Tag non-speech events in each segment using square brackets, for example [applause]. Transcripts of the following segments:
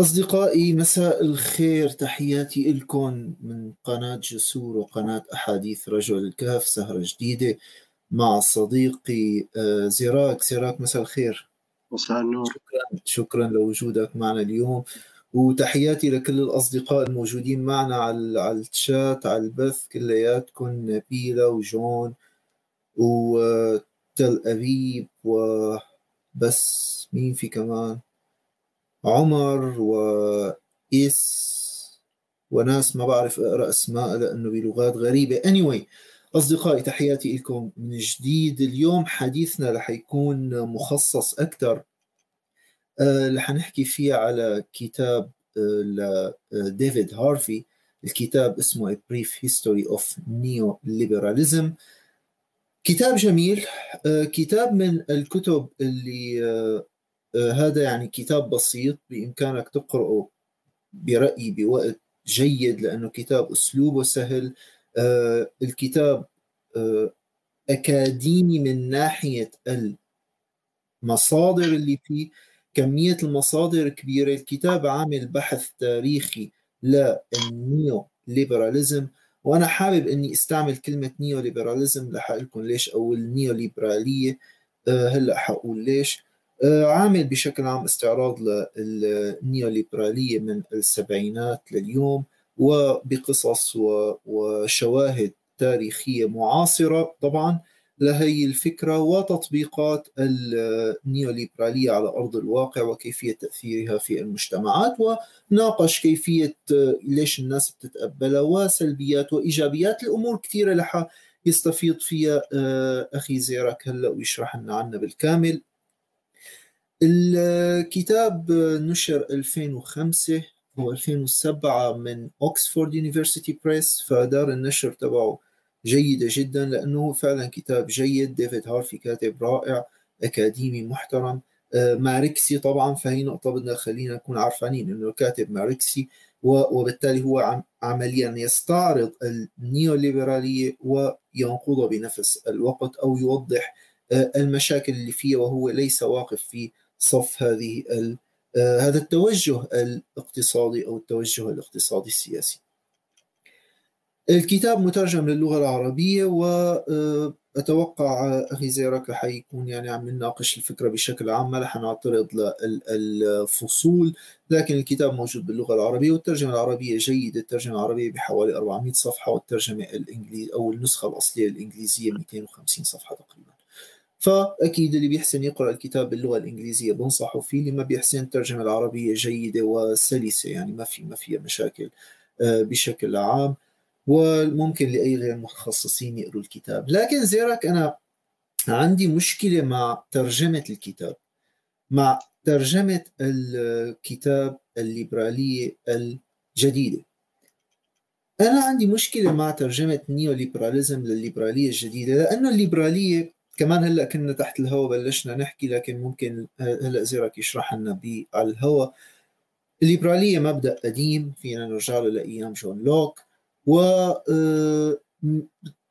أصدقائي مساء الخير. تحياتي لكم من قناة جسور وقناة أحاديث رجل الكهف سهرة جديدة مع صديقي آه، زيراك زيراك مساء الخير. مساء النور. شكرا شكرا لوجودك معنا اليوم. وتحياتي لكل الأصدقاء الموجودين معنا على على الشات على البث كلياتكم نبيلة وجون وتل أبيب وبس مين في كمان؟ عمر وإيس وناس ما بعرف أقرأ أسماء لأنه بلغات غريبة. Anyway أصدقائي تحياتي لكم من جديد. اليوم حديثنا رح يكون مخصص أكثر آه، رح نحكي فيه على كتاب لديفيد هارفي. الكتاب اسمه A Brief History of Neoliberalism. كتاب جميل. آه، كتاب من الكتب اللي آه، آه، هذا يعني كتاب بسيط بإمكانك تقرأه برأيي بوقت جيد لأنه كتاب أسلوبه سهل. آه، الكتاب آه، أكاديمي من ناحية المصادر اللي فيه كمية المصادر كبيرة. الكتاب عامل بحث تاريخي للنيو ليبراليزم وأنا حابب أني أستعمل كلمة نيو ليبراليزم لحقلكم ليش؟ أو النيو ليبرالية هلأ حقول ليش؟ آه، عامل بشكل عام استعراض للنيوليبرالية من السبعينات لليوم وبقصص وشواهد تاريخية معاصرة طبعا لهي الفكرة وتطبيقات النيوليبرالية على أرض الواقع وكيفية تأثيرها في المجتمعات وناقش كيفية ليش الناس بتتقبلها وسلبيات وإيجابيات. الأمور كثيرة لها يستفيض فيها آه، أخي زيرك. هلأ ويشرح لنا عنها بالكامل. الكتاب نشر 2005 و 2007 من Oxford University Press فدار النشر تبعه جيدة جدا لأنه فعلا كتاب جيد. ديفيد هارفي كاتب رائع أكاديمي محترم. آه، ماركسي طبعا فهي نقطة بدنا خلينا نكون عارفانين أنه كاتب ماركسي وبالتالي هو عمليا يستعرض النيوليبرالية وينقضها بنفس الوقت أو يوضح آه، المشاكل اللي فيها وهو ليس واقف في صف هذه آه، هذا التوجه الاقتصادي أو التوجه الاقتصادي السياسي. الكتاب مترجم للغة العربية واتوقع آه، أخي زيرك رح يكون يعني عم نناقش الفكرة بشكل عام ما رح نعترض للفصول لكن الكتاب موجود باللغة العربية والترجمة العربية جيدة الترجمة العربية بحوالي 400 صفحة والترجمة الانجليزيه أو النسخة الأصلية الإنجليزية 250 صفحة تقريبا. فأكيد اللي بيحسن يقرأ الكتاب باللغة الإنجليزية بنصحه فيه اللي ما بيحسن الترجمة العربية جيدة وسلسة يعني ما في ما فيها مشاكل آه، بشكل عام. وممكن لأي غير متخصصين يقروا الكتاب. لكن زيرك أنا عندي مشكلة مع ترجمة الكتاب. مع ترجمة الكتاب الليبرالية الجديدة. أنا عندي مشكلة مع ترجمة neoliberalism للليبرالية الجديدة لأنه الليبرالية كمان هلأ كنا تحت الهواء بلشنا نحكي لكن ممكن هلأ زيرك يشرح لنا على الهواء الليبرالية مبدأ قديم فينا نرجع له لأيام جون لوك. و آه،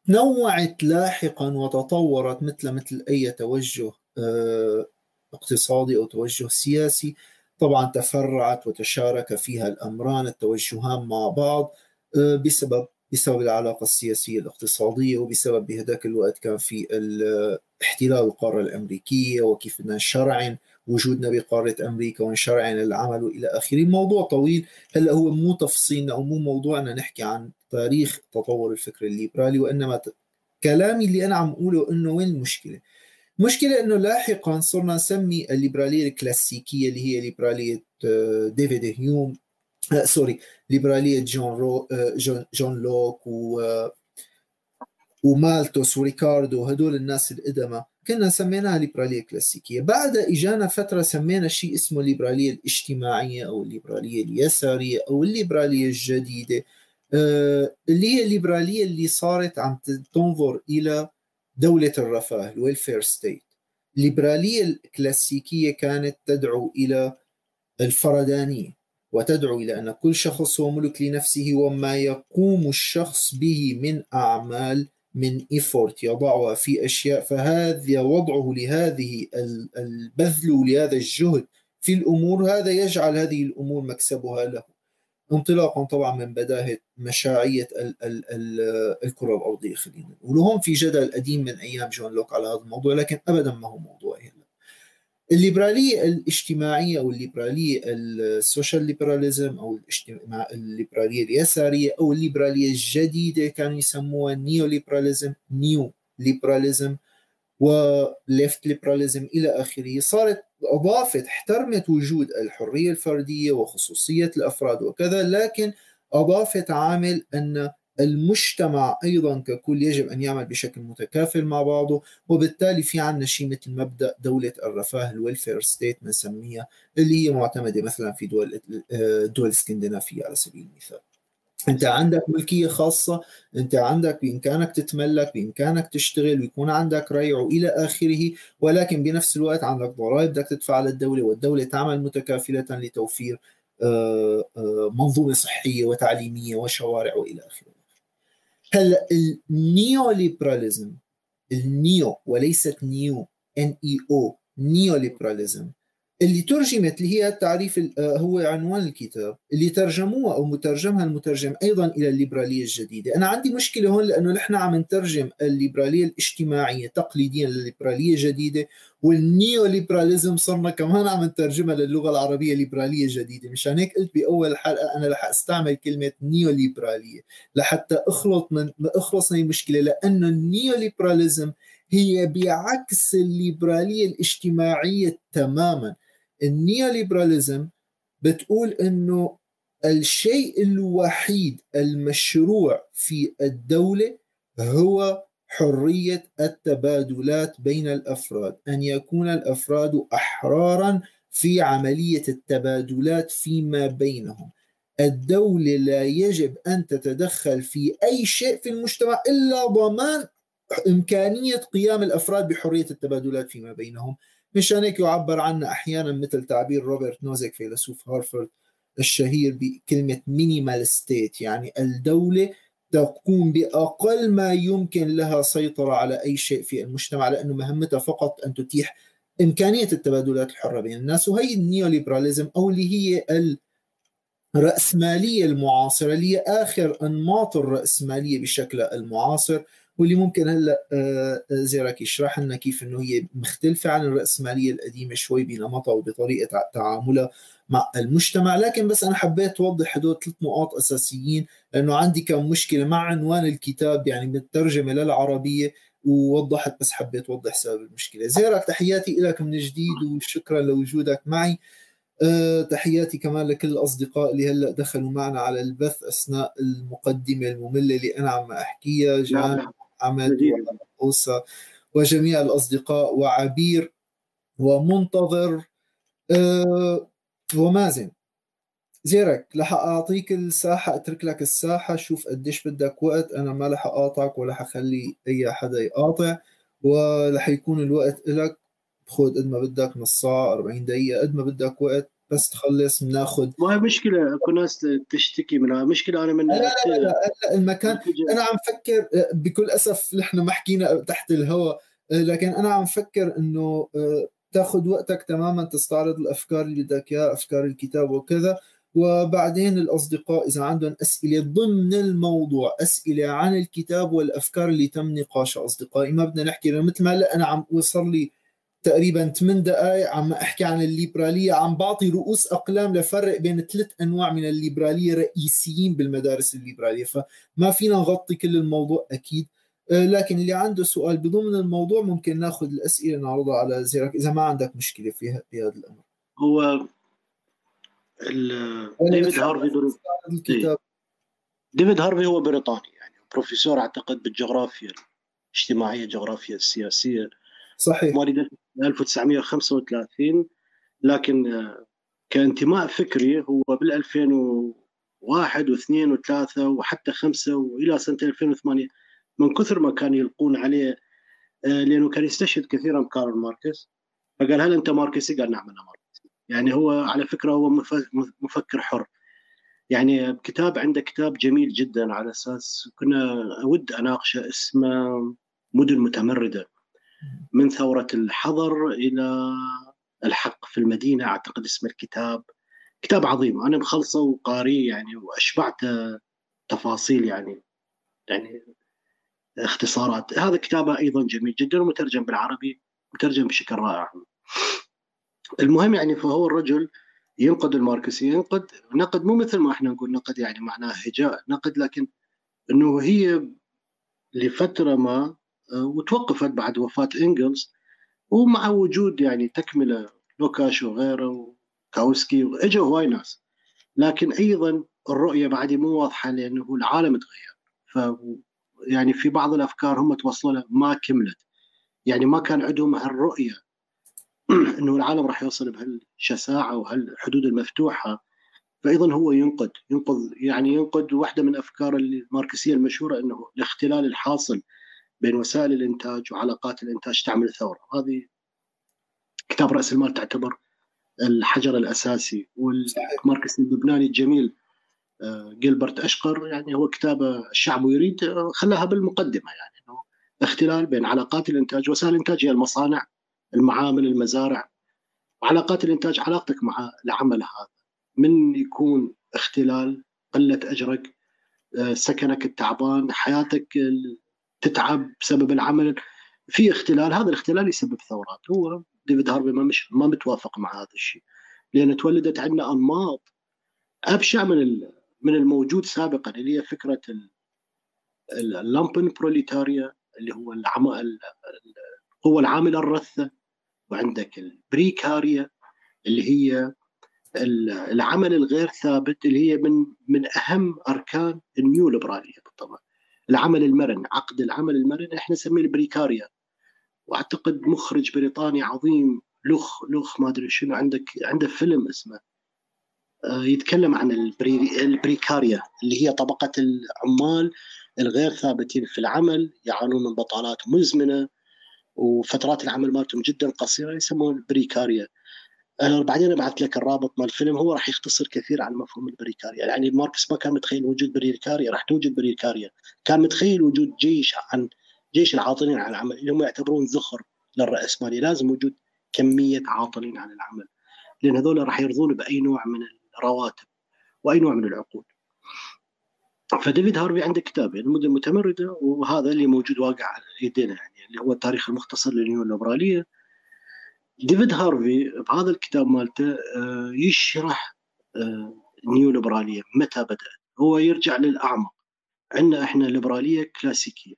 تنوعت لاحقا وتطورت مثل مثل أي توجه آه، اقتصادي أو توجه سياسي. طبعا تفرعت وتشارك فيها الأمران التوجهان مع بعض آه، بسبب بسبب العلاقة السياسية الاقتصادية وبسبب بهذاك الوقت كان في احتلال القارة الأمريكية وكيف بدنا نشرعن وجودنا بقارة أمريكا ونشرعن العمل وإلى آخره. موضوع طويل. هلأ هو مو تفصيلنا أو مو موضوعنا نحكي عن تاريخ تطور الفكر الليبرالي وإنما كلامي اللي أنا عم أقوله إنه وين المشكلة؟ مشكلة إنه لاحقا صرنا نسمي الليبرالية الكلاسيكية اللي هي ليبرالية آه، ديفيد هيوم sorry ليبراليه جون رو جون, جون لوك و ومالتوس وريكاردو هدول الناس القدماء كنا سميناها ليبراليه كلاسيكيه بعد اجانا فتره سمينا شيء اسمه الليبراليه الاجتماعيه أو الليبراليه اليساريه أو الليبراليه الجديده آه اللي هي الليبراليه اللي صارت عم تنظر إلى دوله الرفاه ال welfare state الليبراليه الكلاسيكيه كانت تدعو إلى الفردانيه وتدعو إلى أن كل شخص هو ملك لنفسه وما يقوم الشخص به من أعمال من effort يضعها في أشياء. فهذا وضعه لهذه البذل لهذا الجهد في الأمور. هذا يجعل هذه الأمور مكسبها له. انطلاقا طبعا من بداهة مشاعيه ال ال ال الكرة الأرضية خلينا نقول. في جدل قديم من أيام جون لوك على هذا الموضوع لكن ابدا ما هو موضوع هلا الليبرالية الاجتماعية أو الليبرالية ال social liberalism أو الليبرالية اليسارية أو الليبرالية الجديدة كانوا يسموها new liberalism new liberalism و left liberalism إلى آخره. صارت أضافت احترمت وجود الحرية الفردية وخصوصية الأفراد وكذا لكن أضافت عامل أن المجتمع أيضا ككل يجب أن يعمل بشكل متكافل مع بعضه وبالتالي في عندنا شيء مثل مبدأ دولة الرفاه ال welfare state بنسميها اللي هي معتمدة مثلا في دول دول اسكندنافيه على سبيل المثال. أنت عندك ملكية خاصة أنت عندك بامكانك تتملك بامكانك تشتغل ويكون عندك ري والى آخره ولكن بنفس الوقت عندك ضرائب بدك تدفع للدولة والدولة تعمل متكافلة لتوفير آه، آه، منظومة صحية وتعليمية وشوارع وإلى آخره. هلا ال neoliberalism ال neo وليست new N E O neoliberalism اللي ترجمت اللي هي التعريف آه، هو عنوان الكتاب اللي ترجموها أو مترجمها المترجم أيضا إلى الليبرالية الجديدة، أنا عندي مشكلة هون لأنه نحن عم نترجم الليبرالية الاجتماعية تقليديا للليبرالية الجديدة وال neoliberalism صرنا كمان عم نترجمها للغة العربية ليبرالية جديدة، مشان هيك قلت بأول حلقة أنا رح أستعمل كلمة نيو ليبراليه لحتى أخلط من أخلص من المشكلة لأنه ال neoliberalism هي بعكس الليبرالية الاجتماعية تماما. ال neoliberalism بتقول إنه الشيء الوحيد المشروع في الدولة هو حرية التبادلات بين الأفراد أن يكون الأفراد أحرارا في عملية التبادلات فيما بينهم. الدولة لا يجب أن تتدخل في أي شيء في المجتمع إلا ضمان إمكانية قيام الأفراد بحرية التبادلات فيما بينهم. مشان هيك يعبر عنها أحيانا مثل تعبير روبرت نوزك فيلسوف هارفرد الشهير بكلمة minimal state يعني الدولة تقوم بأقل ما يمكن لها سيطرة على أي شيء في المجتمع لأنه مهمتها فقط أن تتيح إمكانية التبادلات الحرة بين الناس وهي النيوليبراليزم أو اللي هي الرأسمالية المعاصرة اللي هي آخر أنماط الرأسمالية بشكلها المعاصر واللي ممكن هلأ آه، زيرك يشرح لنا كيف إنه هي مختلفة عن الرأسمالية القديمة شوي بنمطها وبطريقة تعاملها. مع المجتمع. لكن بس أنا حبيت اوضح هدول ثلاث نقاط أساسيين لأنه عندي كم مشكلة مع عنوان الكتاب يعني مترجمة للعربية ووضحت بس حبيت اوضح سبب المشكلة. زيرك تحياتي لك من جديد وشكرا لوجودك معي. أه تحياتي كمان لكل الأصدقاء اللي هلأ دخلوا معنا على البث أثناء المقدمة المملة اللي أنا عم أحكيها جان حمد وأوسا وجميع الأصدقاء وعبير ومنتظر. أه ومازن. زيرك رح أعطيك الساحة أترك لك الساحة شوف قديش بدك وقت أنا ما رح أقاطعك ولا حخلي أي حدا يقاطع ورح يكون الوقت لك خذ قد ما بدك نص ساعه 40 دقيقة قد ما بدك وقت بس تخلص بناخذ ما هي مشكلة اكو ناس تشتكي منها مشكلة أنا من لا لا لا, لا, المكان أنا عم فكر بكل أسف نحن ما حكينا تحت الهواء لكن أنا عم فكر إنه تاخذ وقتك تماما تستعرض الأفكار اللي بدك إياها أفكار الكتاب وكذا. وبعدين الأصدقاء إذا عندهم أسئلة ضمن الموضوع أسئلة عن الكتاب والأفكار اللي تم نقاشها أصدقائي. ما بدنا نحكي مثل ما هلأ أنا عم وصل لي تقريبا 8 دقائق عم أحكي عن الليبرالية عم بعطي رؤوس أقلام لفرق بين ثلاث أنواع من الليبرالية رئيسيين بالمدارس الليبرالية. فما فينا نغطي كل الموضوع أكيد. لكن اللي عنده سؤال بضمن الموضوع ممكن ناخذ الأسئلة نعرضها على زيرك إذا ما عندك مشكلة في هذا الأمر. هو ديفيد هارفي الكتاب. ديفيد هارفي هو بريطاني يعني بروفيسور أعتقد بالجغرافيا الاجتماعية الجغرافيا السياسية. صحيح. مواليد 1935 لكن آه، كانتماء فكري هو بال 2001 و2 و3 وحتى 5 وإلى سنة 2008 من كثر ما كانوا يلقون عليه آه، لأنه كان يستشهد كثيرا بكارل ماركس. فقال هل أنت ماركسي؟ قال نعم أنا ماركسي. يعني هو على فكرة هو مفكر حر. يعني كتاب عنده كتاب جميل جدا على أساس كنا أود اناقشه اسمه مدن متمردة. من ثورة الحضر إلى الحق في المدينة أعتقد اسم الكتاب. كتاب عظيم. أنا مخلصه وقاريه يعني واشبعته تفاصيل يعني يعني اختصارات. هذا كتابه أيضا جميل جدا ومترجم بالعربي مترجم بشكل رائع. المهم يعني فهو الرجل ينقد الماركسيه ينقد نقد مو مثل ما إحنا نقول نقد يعني معناه هجاء نقد لكن إنه هي لفترة ما آه، وتوقفت بعد وفاة إنجلز ومع وجود يعني تكملة لوكاش وغيره وكاوسكي اجوا هواي ناس. لكن أيضا الرؤية بعد مو واضحة لأنه العالم تغير. يعني في بعض الأفكار هم توصلوا لها ما كملت. يعني ما كان عندهم هالرؤية [clears throat] إنه العالم راح يوصل بهالشساعة وهالحدود المفتوحة. فايضا هو ينقد ينقد يعني ينقد واحدة من أفكار الماركسية المشهورة إنه الاختلال الحاصل بين وسائل الإنتاج وعلاقات الإنتاج تعمل ثورة. هذه كتاب رأس المال تعتبر الحجر الأساسي والماركسي اللبناني الجميل جيلبرت أشقر يعني هو كتابه الشعب يريد خلاها بالمقدمة يعني إنه اختلال بين علاقات الإنتاج وسائل الإنتاج هي المصانع المعامل المزارع. وعلاقات الإنتاج علاقتك مع العمل هذا. من يكون اختلال؟ قلة أجرك آه، سكنك التعبان حياتك تتعب بسبب العمل. في اختلال هذا الاختلال يسبب ثورات. هو ديفيد هارفي ما مش ما متوافق مع هذا الشيء. لأن تولدت عندنا أنماط أبشع من من الموجود سابقا اللي هي فكرة ال lumpen بروليتاريا اللي هو القوه العامله الرثة. وعندك البريكاريا اللي هي العمل الغير ثابت اللي هي من من أهم أركان النيو ليبراليه بالطبع. العمل المرن عقد العمل المرن إحنا نسميه البريكاريا. وأعتقد مخرج بريطاني عظيم لوخ لوخ ما أدري شنو عندك عنده فيلم اسمه يتكلم عن البري البريكاريا اللي هي طبقة العمال الغير ثابتين في العمل يعانون من بطالات مزمنة وفترات العمل مالتهم جدا قصيرة يسمون البريكاريا. أنا بعدين أبعث لك الرابط مال الفيلم هو راح يختصر كثير عن مفهوم البريكاريا. يعني ماركس ما كان متخيل وجود بريكاريا راح توجد بريكاريا. كان متخيل وجود جيش عن جيش العاطلين عن العمل اللي هم يعتبرون ذخر للرأسمالية لازم وجود كمية عاطلين عن العمل. لأن هذول راح يرضون بأي نوع من الرواتب وأي نوع من العقود. فديفيد هارفي عنده كتابين المدن المتمردة وهذا اللي موجود واقع على يدينا يعني اللي هو التاريخ المختصر للنيو الليبرالية. ديفيد هارفي بهذا الكتاب مالته آه، يشرح آه، ليبرالية متى بدأت. هو يرجع للأعمق. عندنا إحنا ليبرالية كلاسيكية.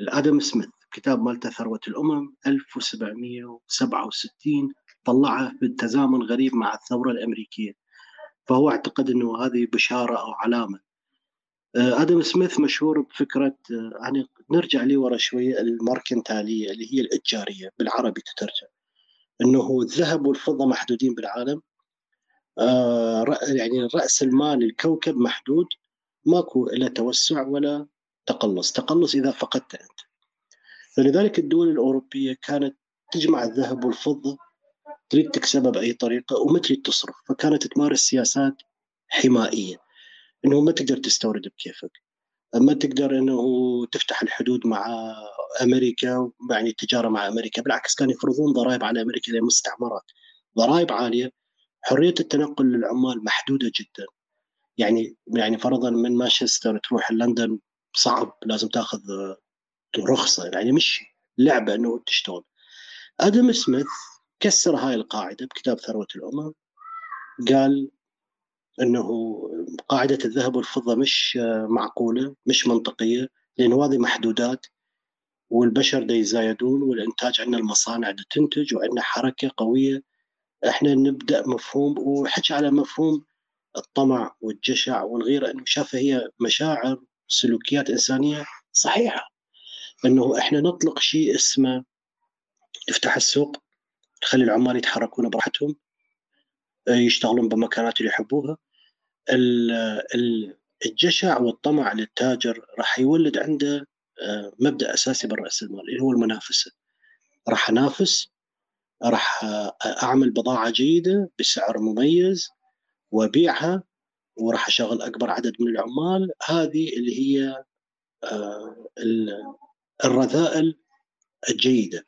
الآدم سميث كتاب مالته ثروة الأمم 1767 طلعه بالتزامن غريب مع الثورة الأمريكية. فهو أعتقد أنه هذه بشارة أو علامة. آه، آدم سميث مشهور بفكرة يعني نرجع لي ورا شوية الماركنتالية اللي هي الإتجارية بالعربي تترجم. إنه الذهب والفضة محدودين بالعالم. آه يعني رأس المال الكوكب محدود. ماكو لا توسع ولا تقلص. تقلص إذا فقدت أنت. فلذلك الدول الأوروبية كانت تجمع الذهب والفضة تريد تكسبها باي طريقة وما تريد تصرف فكانت تمارس سياسات حمائية. إنه ما تقدر تستورد بكيفك. ما تقدر إنه تفتح الحدود مع أمريكا يعني التجارة مع أمريكا. بالعكس كانوا يفرضون ضرائب على أمريكا للمستعمرات ضرائب عالية. حرية التنقل للعمال محدودة جدا. يعني يعني فرضا من مانشستر تروح لندن صعب لازم تأخذ رخصة. يعني مش لعبة إنه تشتغل. آدم سميث كسر هاي القاعدة بكتاب ثروة الأمم. قال إنه قاعدة الذهب والفضة مش معقولة مش منطقية لأنه هذه محدودات والبشر دا يزايدون والإنتاج عندنا المصانع دا تنتج وعندنا حركة قوية. إحنا نبدأ مفهوم وحكي على مفهوم الطمع والجشع والغيرة إنه شافها هي مشاعر سلوكيات إنسانية صحيحة. إنه إحنا نطلق شيء اسمه افتح السوق. تخلي العمال يتحركون براحتهم يشتغلون بمكانات اللي يحبوها. الجشع والطمع للتاجر راح يولد عنده آه، مبدأ أساسي بالرأس المال اللي هو المنافسه راح أنافس راح آه، أعمل بضاعة جيدة بسعر مميز وأبيعها وراح أشغل أكبر عدد من العمال. هذه اللي هي آه، الرذائل الجيدة.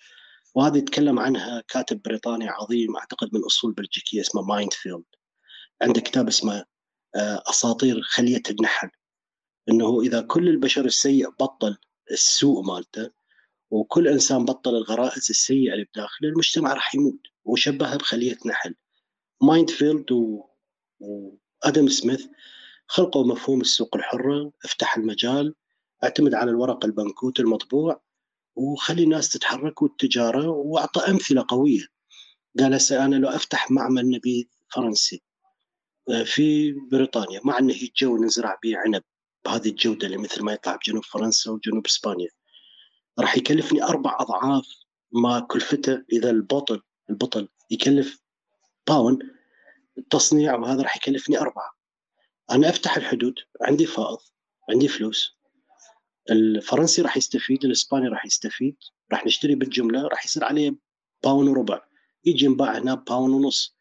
وهذه يتكلم عنها كاتب بريطاني عظيم أعتقد من أصول بلجيكية اسمه مايندفيلد عنده كتاب اسمه آه، أساطير خلية النحل. إنه إذا كل البشر السيء بطل السوء مالته وكل إنسان بطل الغرائز السيئة اللي بداخله المجتمع راح يموت. وشبهها بخلية نحل مايندفيلد و... وادم سميث خلقوا مفهوم السوق الحرة افتح المجال اعتمد على الورق البنكوت المطبوع وخلي الناس تتحرك والتجارة وأعطى أمثلة قوية. قال هسه أنا لو أفتح معمل نبيذ فرنسي آه، في بريطانيا مع انه جو نزرع به عنب بهذه الجودة اللي مثل ما يطلع بجنوب فرنسا وجنوب إسبانيا. راح يكلفني أربع أضعاف ما كلفته إذا البطل البطل يكلف باون التصنيع وهذا راح يكلفني أربعة. أنا أفتح الحدود عندي فائض عندي فلوس. الفرنسي راح يستفيد الإسباني راح يستفيد راح نشتري بالجملة راح يصير عليه باون وربع. يجي ينباع هنا باون ونص.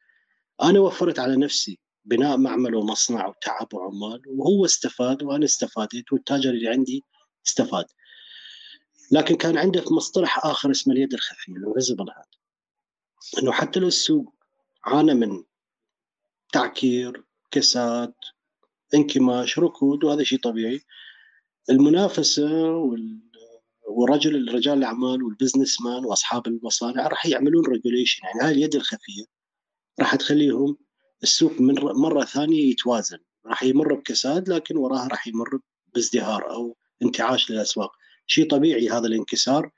أنا وفرت على نفسي بناء معمل ومصنع وتعب وعمال وهو استفاد وأنا استفادت والتاجر اللي عندي استفاد. لكن كان عنده مصطلح آخر اسمه اليد الخفية ال invisible hand إنه حتى لو السوق عانى من تعكير كساد انكماش ركود وهذا شيء طبيعي المنافسة والرجل الرجال الأعمال وال businessman وأصحاب المصانع راح يعملون regulation يعني هاي اليد الخفية راح تخليهم السوق من مرة ثانية يتوازن. راح يمر بكساد لكن وراها راح يمر بازدهار أو انتعاش للأسواق. شيء طبيعي هذا الانكسار.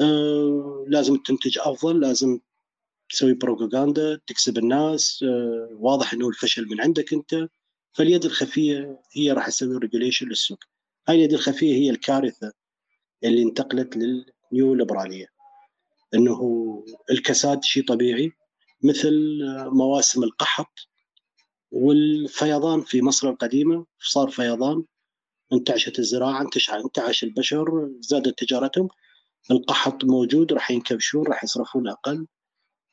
آه لازم تنتج أفضل لازم تسوي بروباغندا تكسب الناس. آه واضح إنه الفشل من عندك أنت. فاليد الخفية هي راح تسوي regulation للسوق. هاي اليد الخفيه هي الكارثة اللي انتقلت للنيو ليبراليه أنه الكساد شيء طبيعي مثل مواسم القحط والفيضان في مصر القديمة. صار فيضان انتعشت الزراعة انتعش البشر زادت تجارتهم. القحط موجود راح ينكبشون راح يصرفون أقل.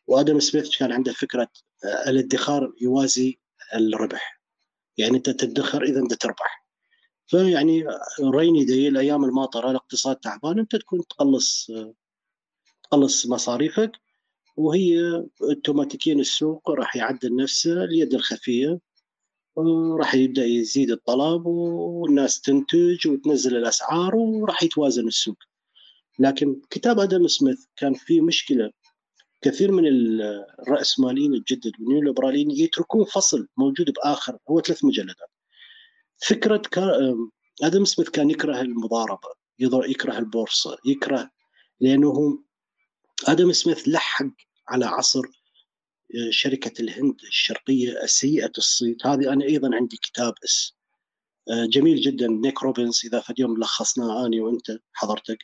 وآدم سميث كان عنده فكرة الادخار يوازي الربح. يعني أنت تدخر إذا أنت تربح. فيعني ريني دي الأيام الماطرة الاقتصاد تعبان أنت تكون تقلص تقلص مصاريفك وهي اوتوماتيكيا السوق راح يعدل نفسه اليد الخفية وراح يبدأ يزيد الطلب والناس تنتج وتنزل الأسعار وراح يتوازن السوق. لكن كتاب آدم سميث كان فيه مشكلة. كثير من الرأسماليين الجدد والنيوليبراليين يتركون فصل موجود بآخر هو ثلاث مجلدات. فكرة آدم سميث كان يكره المضاربة يكره البورصة يكره لأنه آدم سميث لحق على عصر آه، شركة الهند الشرقية السيئة الصيت هذه أنا أيضا عندي كتاب اس. آه، جميل جدا. نيك روبنز إذا في اليوم لخصناه أني وأنت حضرتك.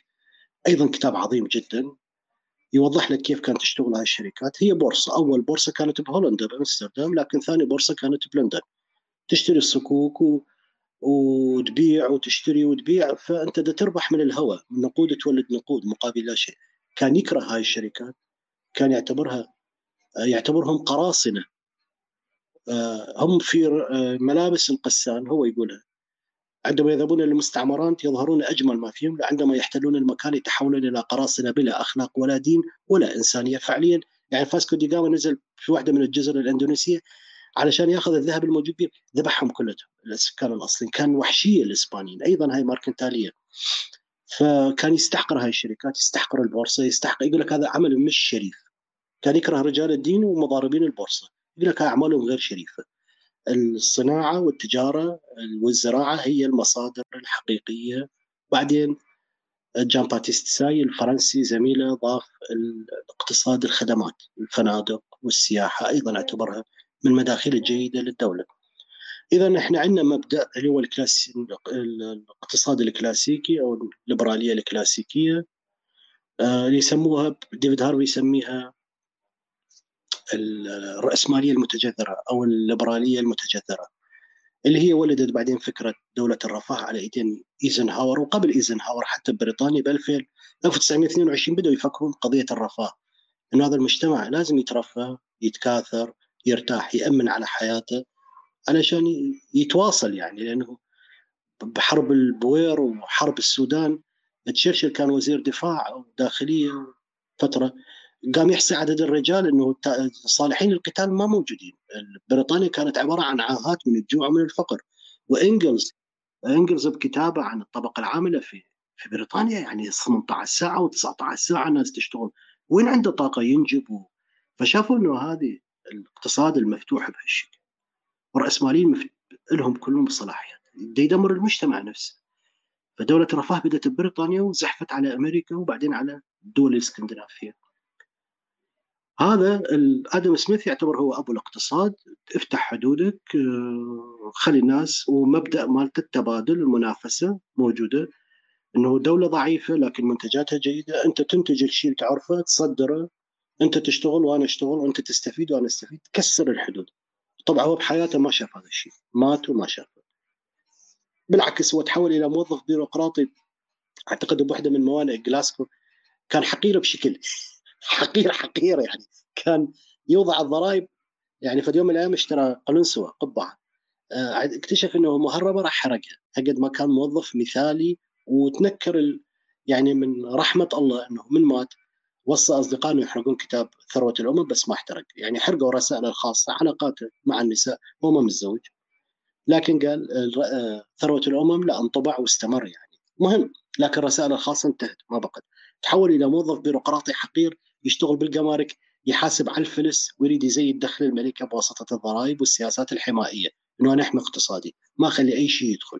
أيضا كتاب عظيم جدا. يوضح لك كيف كانت تشتغل هاي الشركات. هي بورصة. أول بورصة كانت بهولندا بأمستردام لكن ثاني بورصة كانت بلندن. تشتري الصكوك. وتبيع وتشتري وتبيع فأنت دا تربح من الهواء نقود تولد نقود مقابل لا شيء. كان يكره هاي الشركات كان يعتبرها يعتبرهم قراصنة. آه، هم في آه، ملابس القسان هو يقولها. عندما يذهبون إلى المستعمرات يظهرون أجمل ما فيهم عندما يحتلون المكان يتحولون إلى قراصنة بلا أخلاق ولا دين ولا إنسانية فعليا. يعني فاسكو دي نزل في واحدة من الجزر الإندونيسية علشان يأخذ الذهب الموجود فيه ذبحهم كلهم. السكان الأصليين كان وحشية الإسبانيين أيضا هاي ماركنتالية. فكان يستحقر هاي الشركات يستحقر البورصة يستحقر يقول لك هذا عمل مش شريف. كان يكره رجال الدين ومضاربين البورصة يقول لك أعمالهم غير شريفة. الصناعة والتجارة والزراعة هي المصادر الحقيقية. بعدين جان باتيست ساي الفرنسي زميله ضاف الاقتصاد الخدمات الفنادق والسياحة أيضا أعتبرها من المداخيل الجيدة للدولة. إذا إحنا عندنا مبدأ اللي هو الكلاسي الاقتصاد الكلاسيكي أو الليبرالية الكلاسيكية آه، اللي يسموها ديفيد هارفي يسميها الرأسمالية المتجذرة أو الليبرالية المتجذرة اللي هي ولدت بعدين فكرة دولة الرفاه على إيدين إيزنهاور وقبل إيزنهاور حتى بريطانيا ب 1922 بدأوا يفكرون قضية الرفاه. إنه هذا المجتمع لازم يترفه يتكاثر يرتاح يأمن على حياته علشان يتواصل يعني لأنه بحرب البوير وحرب السودان تشرشل كان وزير دفاع أو داخلية فتره قام يحصي عدد الرجال إنه صالحين للقتال ما موجودين. بريطانيا كانت عبارة عن عاهات من الجوع ومن الفقر. وإنجلز إنجلز بكتابه عن الطبقة العاملة في في بريطانيا يعني 18 ساعة و19 ساعة الناس تشتغل. وين عنده طاقة ينجب فشافوا إنه هذه الاقتصاد المفتوح بهالشكل. والراسماليين مف... لهم كلهم الصلاحيات يدمر المجتمع نفسه. فدولة الرفاه بدأت ببريطانيا وزحفت على أمريكا وبعدين على الدول الإسكندنافية. هذا آدم سميث يعتبر هو أبو الاقتصاد. افتح حدودك آه، خلي الناس ومبدأ مالت التبادل المنافسة موجودة. إنه دولة ضعيفة لكن منتجاتها جيدة. أنت تنتج الشيء اللي تعرفه تصدره. أنت تشتغل وأنا أشتغل وأنت تستفيد وأنا أستفيد. كسر الحدود. طبعا هو بحياته ما شاف هذا الشيء مات وما شافه بالعكس هو تحول إلى موظف بيروقراطي أعتقد بوحدة من موانئ جلاسكو. كان حقير بشكل حقير حقير يعني. كان يوضع الضرائب يعني في يوم من الأيام اشترى قلنسوه قبعة. آه، اكتشف إنه مهربه راح حرقها. قد ما كان موظف مثالي وتنكر ال... يعني من رحمة الله إنه من مات. وصى اصدقائه انه يحرقون كتاب ثروة الأمم بس ما احترق. يعني حرقوا رسائله الخاصة علاقاته مع النساء هو ما متزوج. لكن قال آه، ثروة الأمم لا انطبع واستمر يعني. مهم لكن رسائله الخاصة انتهت ما بقت. تحول إلى موظف بيروقراطي حقير يشتغل بالجمارك يحاسب على الفلس ويريد يزيد دخل الملكه بواسطة الضرائب والسياسات الحمائيه إنه أنا احمي اقتصادي ما اخلي أي شيء يدخل.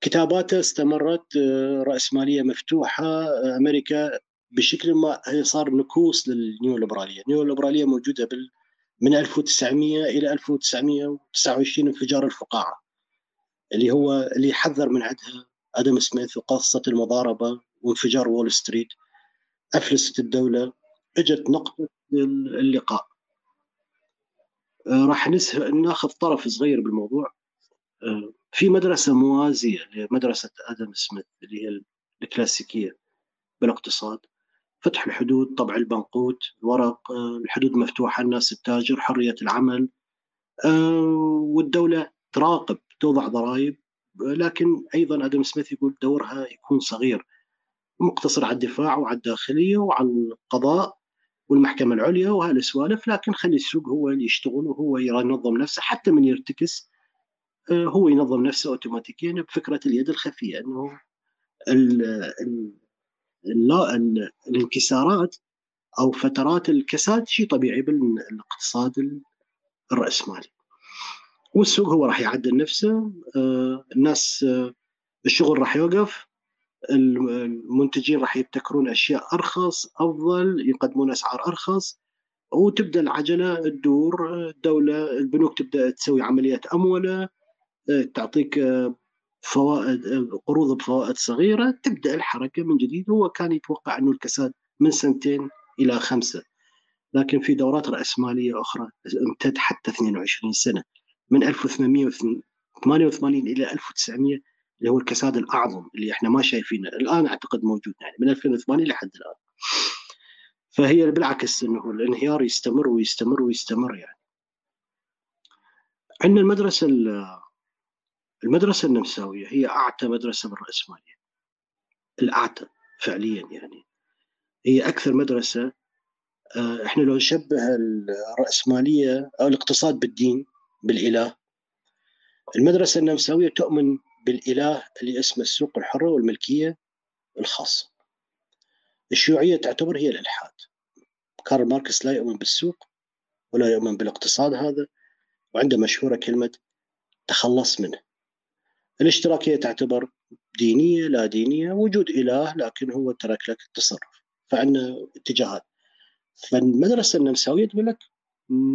كتاباته استمرت آه، رأسمالية مفتوحة آه، أمريكا بشكل ما هي صار نكوص للنيو ليبرالية. النيو ليبرالية موجودة بال من 1900 إلى 1929 انفجار الفقاعة اللي هو اللي حذر من عندها آدم سميث وقصة المضاربة وانفجار وول ستريت. أفلست الدولة إجت نقطة اللقاء آه، راح ناخذ طرف صغير بالموضوع. في مدرسة موازية لمدرسه آدم سميث اللي هي الكلاسيكية بالاقتصاد. فتح الحدود طبع البنقوت الورق آه، الحدود مفتوحة الناس التاجر حرية العمل. والدولة تراقب توضع ضرائب. لكن أيضا آدم سميث يقول دورها يكون صغير. مقتصر على الدفاع وعلى الداخلية وعلى القضاء والمحكمة العليا وهالسوالف لكن خلي السوق هو اللي يشتغل وهو ينظم نفسه حتى من يرتكس آه، هو ينظم نفسه اوتوماتيكيا بفكرة اليد الخفية إنه ال ال ال الانكسارات أو فترات الكساد شيء طبيعي بالاقتصاد الراسمالي. والسوق هو راح يعدل نفسه آه، الناس آه، الشغل راح يوقف المنتجين راح يبتكرون أشياء أرخص أفضل يقدمون أسعار أرخص وتبدأ العجلة تدور الدولة البنوك تبدأ تسوي عمليات اموله آه، تعطيك فوائد قروض بفوائد صغيرة تبدأ الحركة من جديد. هو كان يتوقع أنه الكساد من سنتين إلى خمسة لكن في دورات راسماليه أخرى امتد حتى 22 سنة من 1888 إلى 1900 اللي هو الكساد الأعظم اللي إحنا ما شايفينه الآن أعتقد موجود يعني من 2008 لحد الآن. فهي بالعكس إنه الانهيار يستمر ويستمر ويستمر يعني. عندنا المدرسة المدرسة النمساوية هي أعتى مدرسة بالراسماليه الأعتى فعليا يعني. هي أكثر مدرسة آه، إحنا لو نشبه الرأسمالية أو الاقتصاد بالدين بالإله. المدرسة النمساوية تؤمن بالإله اللي اسمه السوق الحرة والملكية الخاصة. الشيوعية تعتبر هي الإلحاد. كارل ماركس لا يؤمن بالسوق ولا يؤمن بالاقتصاد هذا وعنده مشهورة كلمة تخلص منه. الاشتراكية تعتبر دينية لا دينية وجود إله لكن هو ترك لك التصرف. فعندنا اتجاهات. فالمدرسه النمساوية تقول لك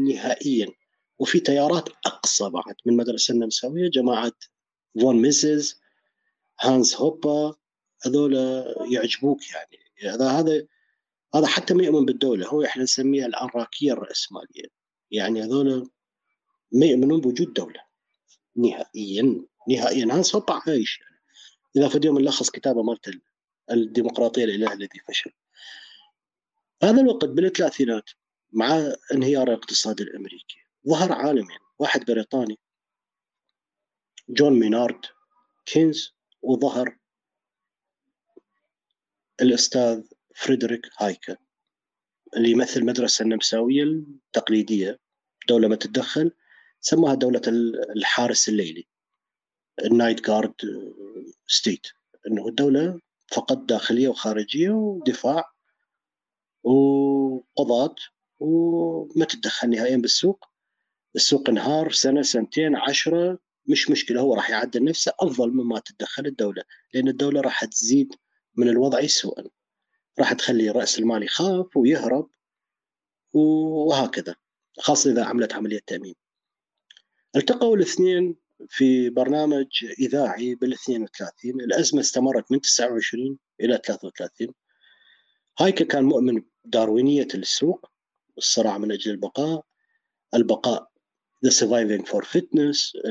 نهائيا. وفي تيارات أقصى بعد. من المدرسة النمساوية جماعة فون ميسز هانز هوبا هذول يعجبوك يعني. هذا هذا هذا حتى ما يؤمن بالدولة. هو إحنا نسميها الانراكيه الرأسمالية. يعني هذول ما يؤمنون بوجود دولة. نهائيا. نهائيا. هانز هوبا عايش. إذا في اليوم نلخص كتابه مالت الديمقراطية الاله الذي فشل. هذا الوقت بالثلاثينات مع انهيار الاقتصاد الأمريكي. ظهر عالمين واحد بريطاني جون مينارد كينز وظهر الأستاذ فريدريك هايك اللي يمثل المدرسة النمساوية التقليدية دولة ما تتدخل سماها دولة الحارس الليلي. ال night guard state إنه الدولة فقط داخلية وخارجية ودفاع وقضاة وما تتدخل نهائيا بالسوق. السوق انهار سنة سنتين عشرة. مش مشكلة هو راح يعدل نفسه. أفضل مما تتدخل الدولة لأن الدولة راح تزيد من الوضع سوءا. راح تخلي راس المال يخاف ويهرب وهكذا خاصة إذا عملت عملية تأمين. التقوا الاثنين في برنامج إذاعي بال 32 الأزمة استمرت من 29 إلى 33 هايكا كان مؤمن بداروينية السوق الصراع من أجل البقاء. البقاء the surviving for fitness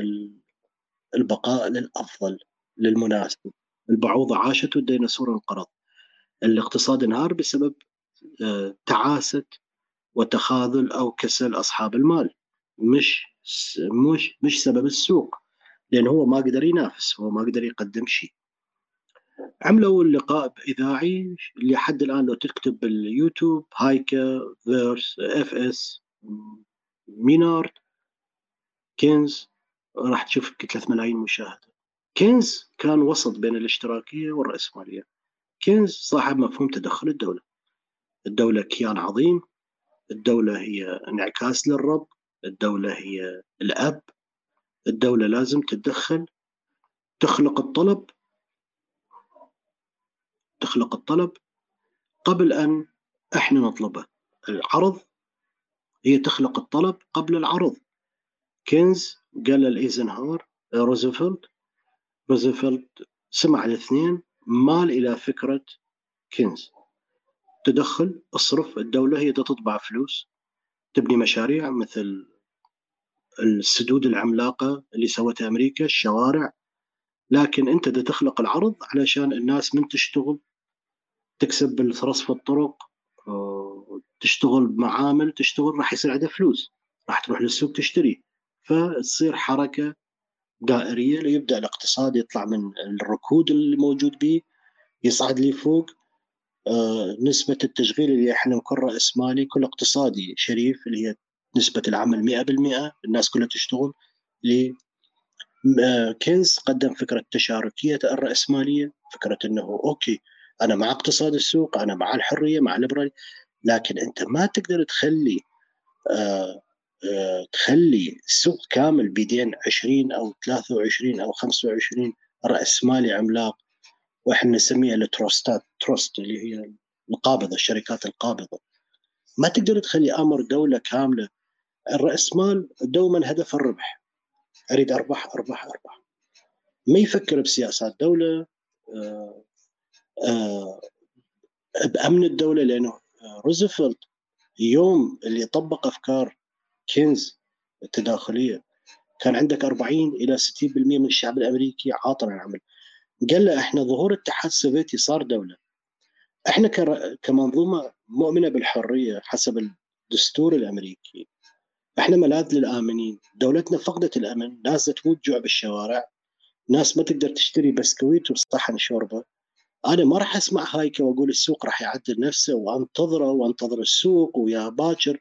البقاء للأفضل للمناسب. البعوضة عاشت والديناصور انقرض. الاقتصاد انهار بسبب آه، تعاسة وتخاذل أو كسل أصحاب المال مش مش مش سبب السوق لأن هو ما قدر ينافس هو ما قدر يقدم شيء. عملوا اللقاء اذاعي اللي حد الآن لو تكتب باليوتيوب هايك versus VS مينارد كينز راح تشوف 3 ملايين مشاهدة. كينز كان وسط بين الاشتراكية والرأسمالية. كينز صاحب مفهوم تدخل الدولة. الدولة كيان عظيم. الدولة هي انعكاس للرب. الدولة هي الأب. الدولة لازم تتدخل تخلق الطلب تخلق الطلب قبل أن إحنا نطلبه. العرض هي تخلق الطلب قبل العرض. كينز قال لإيزنهاور روزفلت روزفلت سمع الاثنين مال إلى فكرة كينز. تدخل اصرف الدولة هي تطبع فلوس. تبني مشاريع مثل السدود العملاقة اللي سوتها أمريكا الشوارع. لكن أنت بدك تخلق العرض علشان الناس من تشتغل تكسب بالرصف الطرق تشتغل بمعامل تشتغل راح يصير عندها فلوس. راح تروح للسوق تشتري. فتصير حركة دائرية ليبدأ الاقتصاد يطلع من الركود اللي موجود به يصعد لي فوق. نسبة التشغيل اللي إحنا نكون رأس مالي كل اقتصادي شريف اللي هي نسبة العمل 100% الناس كلها تشتغل كينز قدم فكرة تشاركية الرأسمالية فكرة أنه okay أنا مع اقتصاد السوق أنا مع الحرية مع الليبرالية لكن أنت ما تقدر تخلي آه آه تخلي السوق كامل بيدين 20 أو 23 أو 25 رأسمالي عملاق وإحنا نسميها التروستات تروست اللي هي القابضة الشركات القابضة. ما تقدر تخلي أمر دولة كاملة الرأسمال دوما هدف الربح. أريد اربح اربح اربح ما يفكر بسياسات دولة آه، آه، بأمن الدولة لأنه روزفلت يوم اللي طبق أفكار كينز التداخلية كان عندك 40 إلى 60% من الشعب الأمريكي عاطل عن العمل قال له إحنا ظهور الاتحاد السوفيتي صار دولة. إحنا كمنظومة مؤمنة بالحرية حسب الدستور الأمريكي. إحنا ملاذ للآمنين. دولتنا فقدت الأمن. ناس تموت جوع بالشوارع. ناس ما تقدر تشتري بسكويت وصحن شوربة. أنا ما راح أسمع هايك وأقول السوق راح يعدل نفسه وأنتظره وأنتظر السوق ويا باكر.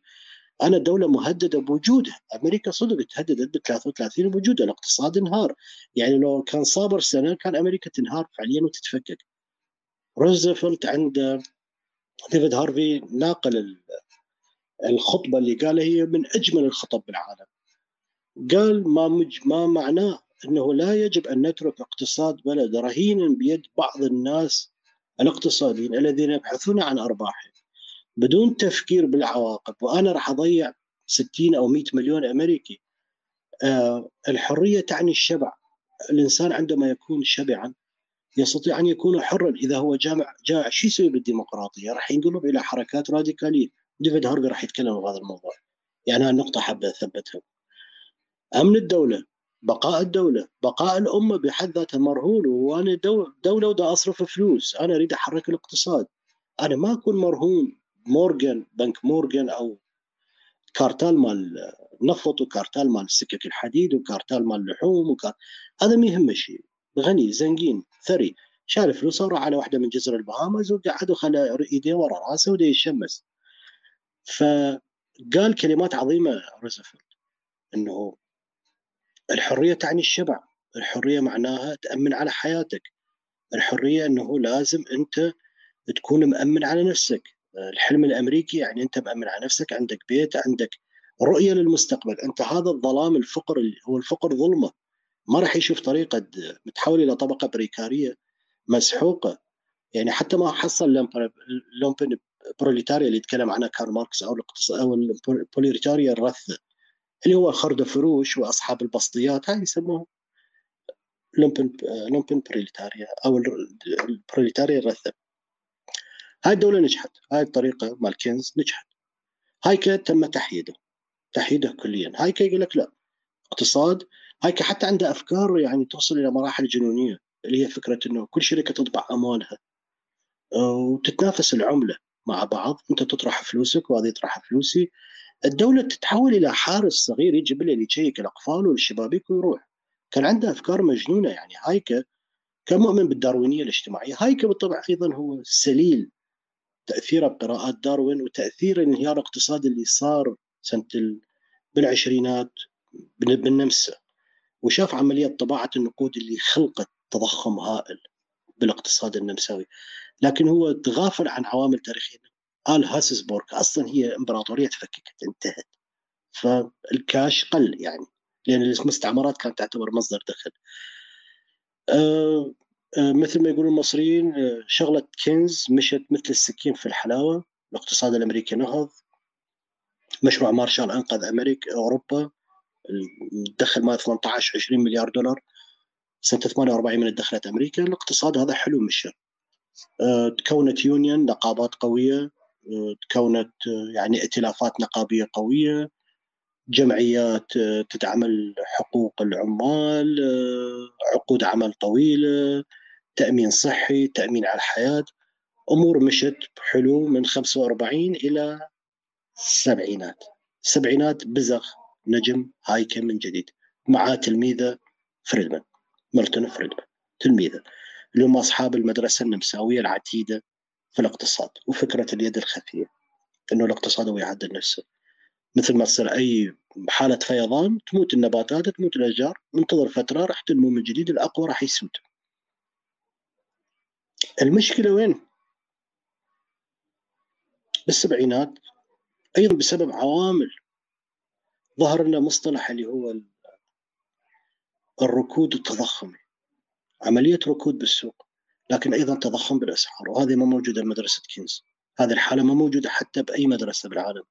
أنا دولة مهددة بوجودها. أمريكا صدق تهددت ب 33 بوجودها الاقتصاد انهار. يعني لو كان صابر سنة كان أمريكا تنهار فعليا وتتفكك. روزفلت عند ديفيد هارفي ناقل الخطبة اللي قالها هي من أجمل الخطب بالعالم. قال ما مج ما معناه أنه لا يجب أن نترك اقتصاد بلد رهينا بيد بعض الناس الاقتصاديين الذين يبحثون عن ارباحهم بدون تفكير بالعواقب وأنا راح أضيع 60 أو 100 مليون أمريكي. آه الحرية تعني الشبع. الإنسان عندما يكون شبعا يستطيع أن يكون حرا. إذا هو جامع جائع شو يسوي بالديمقراطية؟ راح ينقلب إلى حركات راديكالية. ديفيد هارفي راح يتكلم في هذا الموضوع. يعني هالنقطه حابة أثبتها. أمن الدولة بقاء الدولة بقاء الأمة بحد ذاتها مرهون. وأنا دولة ودا أصرف فلوس. أنا أريد أحرك الاقتصاد. أنا ما أكون مرهون. مورجان بنك مورجان أو كارتال مال نفط وكارتال مال سكك الحديد وكارتال مال اللحوم وكار... هذا ما يهم شيء غني زنقين ثري. شال فلوسه وراح على واحدة من جزر البهامز وقعد وخلى ايديه ورا راسه وده يشمس. فقال كلمات عظيمة روزفلت إنه الحرية تعني الشبع. الحرية معناها تأمن على حياتك. الحرية إنه لازم أنت تكون مأمن على نفسك. الحلم الأمريكي يعني أنت مأمن على نفسك عندك بيت عندك رؤية للمستقبل. أنت هذا الظلام الفقر هو الفقر ظلمة. ما راح يشوف طريقة متحول إلى طبقة بريكارية مسحوقة. يعني حتى ما حصل لومبن بروليتاريا اللي يتكلم عنها كارل ماركس أو أو البروليتاريا الرثه اللي هو خرد فروش وأصحاب البسطيات هاي يسموه لومبن لومبن بروليتاريا أو البروليتاريا الرثه هاي الدولة نجحت هاي الطريقة مال كينز نجحت. هايك تم تحييده تحييده كليا. هايك يقول لك لا اقتصاد هايك حتى عنده أفكار يعني توصل إلى مراحل جنونية اللي هي فكرة إنه كل شركة تطبع أموالها وتتنافس العملة مع بعض. أنت تطرح فلوسك وهذه يطرح فلوسي. الدولة تتحول إلى حارس صغير يجي بالليل يشيك الأقفال والشبابيك ويروح. كان عنده أفكار مجنونة يعني. هايكا كان مؤمن بالداروينية الاجتماعية. هايكا بالطبع أيضا هو سليل تاثيره بقراءات داروين وتأثير الانهيار الاقتصادي اللي صار سنة بالعشرينات بالنمسا وشاف عملية طباعة النقود اللي خلقت تضخم هائل بالاقتصاد النمساوي. لكن هو تغافل عن عوامل تاريخية. آل هابسبورغ أصلا هي إمبراطورية تفككت انتهت. فالكاش قل يعني لأن المستعمرات كانت تعتبر مصدر دخل. أه مثل ما يقولون المصريين أه شغلة كينز مشت مثل السكين في الحلاوة الاقتصاد الأمريكي نهض مشروع مارشال أنقذ أمريكا أوروبا دخل ما 18 20 مليار دولار سنة 48 من دخلت أمريكا الاقتصاد هذا حلو مشى تكونت يونيون نقابات قوية تكونت يعني ائتلافات نقابية قوية جمعيات تدعم حقوق العمال عقود عمل طويلة. تأمين صحي تأمين على الحياة. أمور مشت حلو من 45 إلى السبعينات السبعينات بزغ نجم هايكا من جديد. مع تلميذة فريدمان ميلتون فريدمان. تلميذة. اللي هم أصحاب المدرسة النمساوية العتيدة في الاقتصاد وفكرة اليد الخفية. إنه الاقتصاد هو يعدل نفسه. مثل ما تصير أي حالة فيضان تموت النباتات تموت الأشجار. منتظر فترة راح تنمو من جديد الأقوى راح يسود. المشكلة وين؟ بالسبعينات أيضا بسبب عوامل ظهر لنا مصطلح اللي هو الركود التضخمي. عملية ركود بالسوق لكن أيضا تضخم بالأسعار وهذه ما موجودة بمدرسه كينز. هذه الحالة ما موجودة حتى باي مدرسة بالعالم.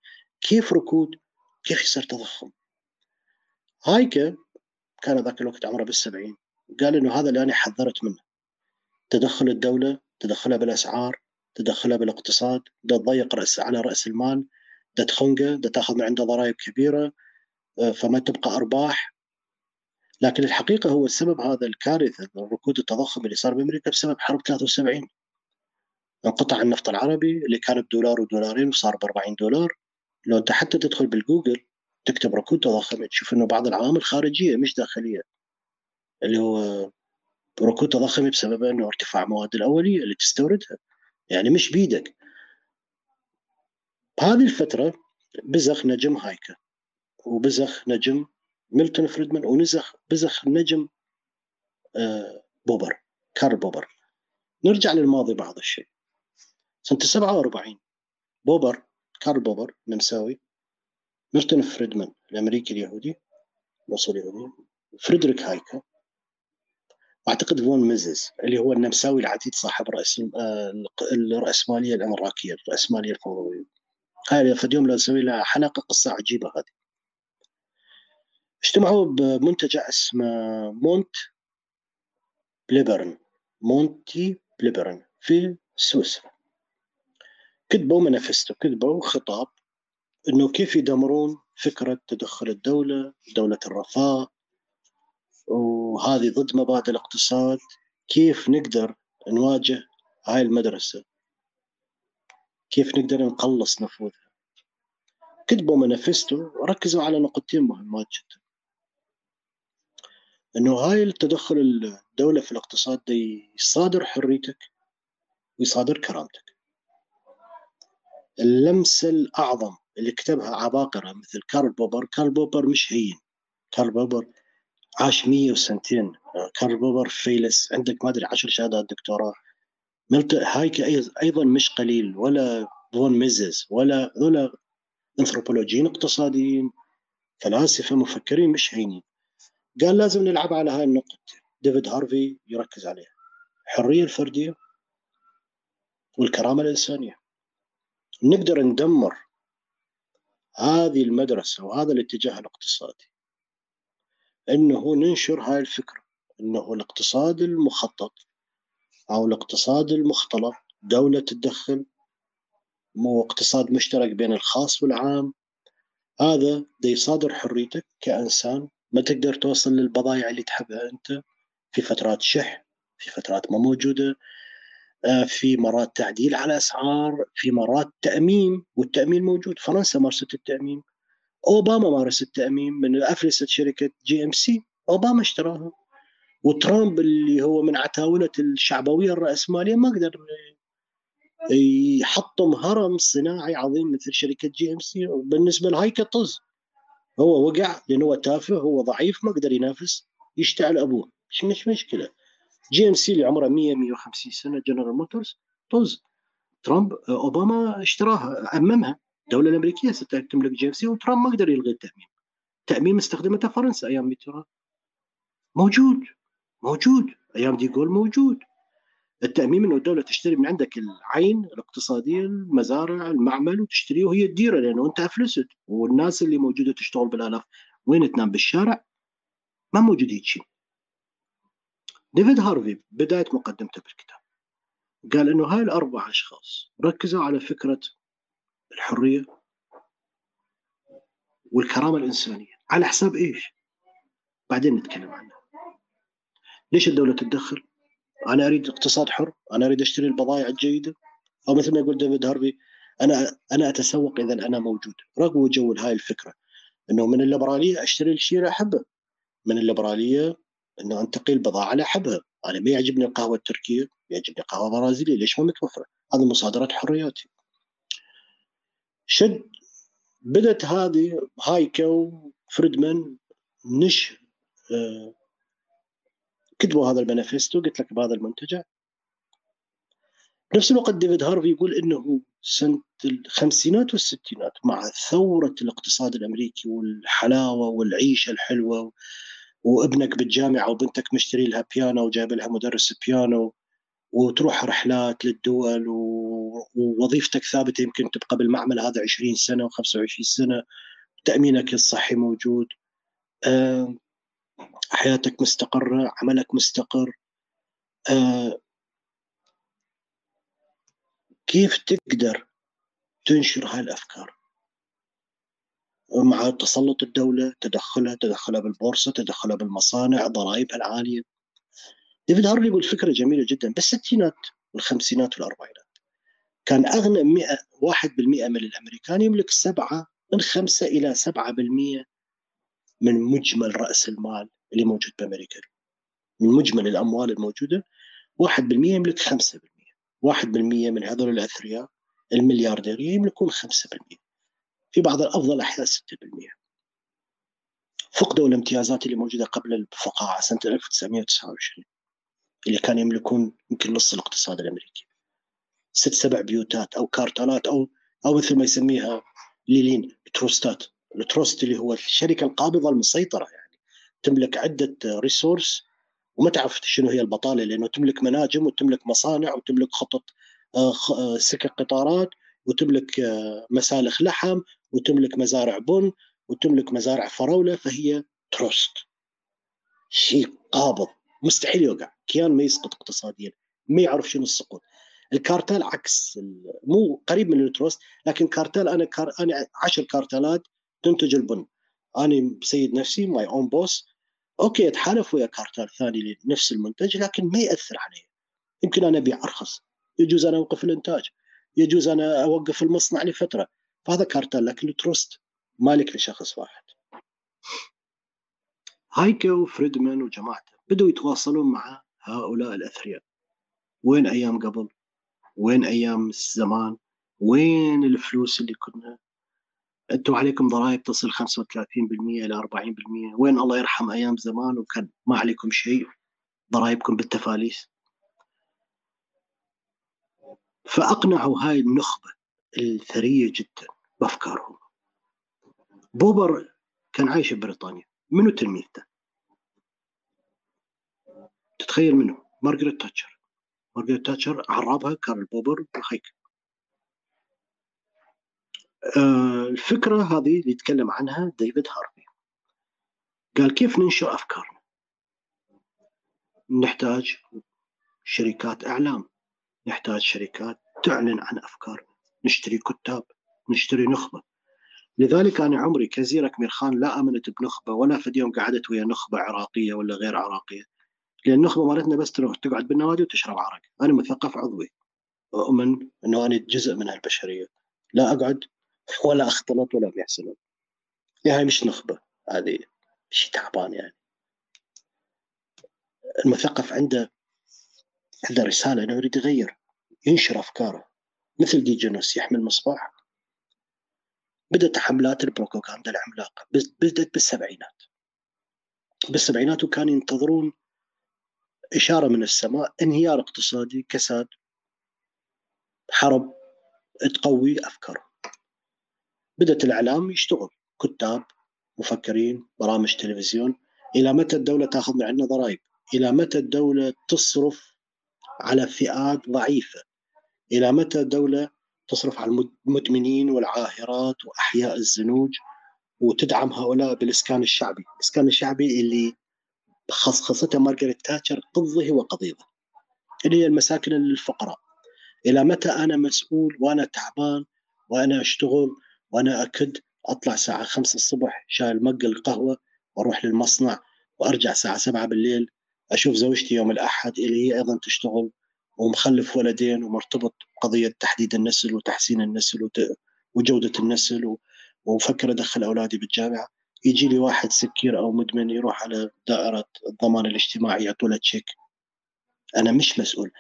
كيف ركود؟ كيف يصير تضخم؟ هايك كان ذاك الوقت عمره بالسبعين قال إنه هذا اللي أنا حذرت منه. تدخل الدولة تدخلها بالأسعار تدخلها بالاقتصاد تضيق رأس على رأس المال ده تخنقه تأخذ من عنده ضرائب كبيرة فما تبقى أرباح. لكن الحقيقة هو السبب هذا الكارثة الركود التضخم اللي صار بأمريكا بسبب حرب 73 انقطع النفط العربي اللي كان بدولار ودولارين وصار ب 40 دولار. لو انت حتى تدخل بالجوجل تكتب ركود تضخم تشوف إنه بعض العوامل خارجية مش داخلية اللي هو ركود تضخمي بسبب إنه ارتفاع مواد الاوليه اللي تستوردها. يعني مش بيدك بهذه الفترة بزغ نجم هايكا وبزغ نجم ميلتون فريدمان ونزغ بزغ نجم آه بوبر كارل بوبر. نرجع للماضي بعض الشيء. سنة 47 بوبر كارل بوبر نمساوي ميلتون فريدمان الأمريكي اليهودي مصري يهودي فريدريك هايكا وأعتقد فون ميزز اللي هو النمساوي العتيد صاحب رأس الرأسمالية الأمريكية الرأسمالية الفوضوية هاي في اليوم لو نسوي لها حلقة قصة عجيبة هذه. اجتمعوا بمنتجع اسمه مونت بيليرين مونتي بيليرين في سويسرا. كتبوا مانيفستو كتبوا خطاب إنه كيف يدمرون فكرة تدخل الدولة دولة الرفاه وهذه ضد مبادئ الاقتصاد كيف نقدر نواجه هاي المدرسة؟ كيف نقدر نقلص نفوذها؟ كتبوا مانيفستو وركزوا على نقطتين مهمات جدا. إنه هاي التدخل الدولة في الاقتصاد دي يصادر حريتك ويصادر كرامتك. اللمسة الأعظم اللي كتبها عباقرة مثل كارل بوبر كارل بوبر مش هين. كارل بوبر عاش مية وسنتين كارل بوبر فيلسوف عندك ما أدري عشر شهادات دكتوراه. ملت هايك أيضا مش قليل ولا فون ميزز ولا ذولا أنثروبولوجيين اقتصاديين فلاسفة مفكرين مش هينين قال لازم نلعب على هاي النقط. ديفيد هارفي يركز عليها. الحريه الفردية والكرامة الإنسانية. نقدر ندمر هذه المدرسة وهذا الاتجاه الاقتصادي. أنه ننشر هاي الفكرة أنه الاقتصاد المخطط أو الاقتصاد المختلط دولة تتدخل مو اقتصاد مشترك بين الخاص والعام هذا دي يصادر حريتك كإنسان. ما تقدر توصل للبضائع اللي تحبها أنت. في فترات شح في فترات ما موجودة آه، في مرات تعديل على أسعار في مرات تأميم والتأميم موجود. فرنسا مارست التأميم. أوباما مارس التأميم من افلست شركة GMC. أوباما اشتراها. وترامب اللي هو من عتاولة الشعبوية الرأسمالية ما قدر يحطم هرم صناعي عظيم مثل شركة GMC. بالنسبة لهايكا طز هو وقع لأنه هو تافه هو ضعيف ما قدر ينافس يشتعل أبوه. مش مشكلة؟ GMC اللي عمره 100 150 سنة General Motors طز. ترامب أوباما اشتراها أممها. الدولة الأمريكية ستملك GMC وترامب ما قدر يلغي التأميم. تأميم استخدمته فرنسا أيام ميتران موجود موجود. أيام ديغول موجود. التأمين انه الدولة تشتري من عندك العين الاقتصادية المزارع المعمل وتشتريه وهي تديره لأنه أنت افلست والناس اللي موجودة تشتغل بالآلاف. وين تنام؟ بالشارع. ما موجود هيك شيء. ديفيد هارفي بداية مقدمته بالكتاب. قال إنه هاي الأربع أشخاص ركزوا على فكرة الحرية والكرامة الإنسانية. على حساب إيش؟ بعدين نتكلم عنها. ليش الدولة تتدخل؟ أنا أريد اقتصاد حر أنا أريد أشتري البضائع الجيدة. أو مثل ما يقول ديفيد هارفي أنا أنا أتسوق إذا أنا موجود. رغم جو هاي الفكرة إنه من الليبرالية أشتري الشيء اللي أحبه. من الليبرالية إنه انتقي البضاعه اللي أحبها. أنا ما يعجبني القهوة التركية يعجبني القهوة البرازيلية. ليش ما متوفرة؟ هذه مصادرات حرياتي. شد بدت هذه هايكا وفريدمان نش آه كتبوا هذا المانيفستو قلت لك بهذا المنتجع. بنفس الوقت ديفيد هارفي يقول إنه سنة الخمسينات والستينات مع ثورة الاقتصاد الأمريكي والحلاوة والعيشة الحلوة وابنك بالجامعة وبنتك مشتري لها بيانو وجايب لها مدرس بيانو وتروح رحلات للدول ووظيفتك ثابتة يمكن تبقى بالمعمل هذا 20 سنة و25 سنة. تأمينك الصحي موجود. آه، حياتك مستقرة عملك مستقر. آه كيف تقدر تنشر هاي الأفكار مع تسلط الدولة تدخلها تدخلها بالبورصة تدخلها بالمصانع ضرائبها العالية. ديفيد هارلي يقول فكرة جميلة جدا بالستينات والخمسينات والأربعينات كان أغنى 100 واحد بالمئة من الأمريكان يملك سبعة من خمسة إلى سبعة بالمئة من مجمل رأس المال اللي موجود بأمريكا. من مجمل الأموال الموجودة 1% يملك 5% 1% من هذول الأثرياء المليارديريه يملكون 5% في بعض الأفضل أحياء 6% فقدوا الامتيازات اللي موجودة قبل الفقاعة سنة 1929 اللي كانوا يملكون يمكن نص الاقتصاد الأمريكي. ست سبع بيوتات أو كارتالات أو أو مثل ما يسميها لينين تروستات. التروست اللي هو الشركة القابضة المسيطرة يعني. تملك عدة resources وما تعرف شنو هي البطالة لأنه تملك مناجم وتملك مصانع وتملك خطط آه، آه، سكك قطارات وتملك آه، مسالخ لحم وتملك مزارع بن وتملك مزارع فراولة فهي تروست. شيء قابض. مستحيل يوقع. كيان ما يسقط اقتصاديا ما يعرف شنو السقوط. الكارتال عكس مو قريب من التروست لكن كارتال أنا كار أنا 10 كارتالات تنتج البن. أنا سيد نفسي my own boss okay أتحالف ويا كارتال ثاني لنفس المنتج لكن ما يأثر علي. يمكن أنا ابيع أرخص. يجوز أنا أوقف الإنتاج. يجوز أنا أوقف المصنع لفترة. فهذا كارتال لكن تروست مالك لشخص واحد. هايكا وفريدمان وجماعته بدوا يتواصلون مع هؤلاء الأثرياء. وين أيام قبل؟ وين أيام زمان وين الفلوس اللي كنا؟ أنتم عليكم ضرائب تصل 35% إلى 40% وين الله يرحم أيام زمان وكان ما عليكم شيء؟ ضرائبكم بالتفاليس. فأقنعوا هاي النخبة الثرية جدا بأفكارهم. بوبر كان عايش ببريطانيا منو تلميذته؟ تتخيل منه؟ مارغريت تاتشر. مارغريت تاتشر عرابها كارل بوبر وهيك آه الفكرة هذه اللي يتكلم عنها ديفيد هارفي. قال كيف ننشر أفكارنا نحتاج شركات إعلام. نحتاج شركات تعلن عن أفكارنا نشتري كتاب. نشتري نخبة. لذلك أنا عمري كزيرك ميرخان لا آمنت بنخبة ولا في يوم قعدت ويا نخبة عراقية ولا غير عراقية. لأن النخبة مالتنا بس تروح تقعد بالنوادي وتشرب عرق. أنا مثقف عضوي. أؤمن أنه أنا جزء من هالبشرية. لا أقعد ولا أختلط ولا بيحصلون يعني مش نخبة. هذه شيء تعبان يعني. المثقف عنده عنده رسالة أنه يريد يغير ينشر أفكاره. مثل ديجونوس يحمل مصباح. بدأت حملات البروباغندا العملاقة بدأت بالسبعينات. بالسبعينات وكانوا ينتظرون إشارة من السماء انهيار اقتصادي كساد حرب تقوي أفكارهم بدأت الإعلام يشتغل. كتاب مفكرين برامج تلفزيون. إلى متى الدولة تأخذ من عندنا ضرائب؟ إلى متى الدولة تصرف على فئات ضعيفة؟ إلى متى الدولة تصرف على المدمنين والعاهرات وأحياء الزنوج وتدعم هؤلاء بالإسكان الشعبي؟ الإسكان الشعبي اللي خصخصتها مارغريت تاتشر قضه وقضيضه. اللي هي المساكن للفقراء. إلى متى أنا مسؤول وأنا تعبان وأنا أشتغل وأنا أكد أطلع الساعة 5 الصبح شايل mug القهوة وأروح للمصنع وأرجع الساعة 7 بالليل أشوف زوجتي يوم الأحد اللي هي أيضا تشتغل ومخلف ولدين ومرتبط بقضية تحديد النسل وتحسين النسل وجودة النسل ومفكر أدخل أولادي بالجامعة. يجي لي واحد سكير أو مدمن يروح على دائرة الضمان الاجتماعي يعطوا له check أنا مش مسؤول.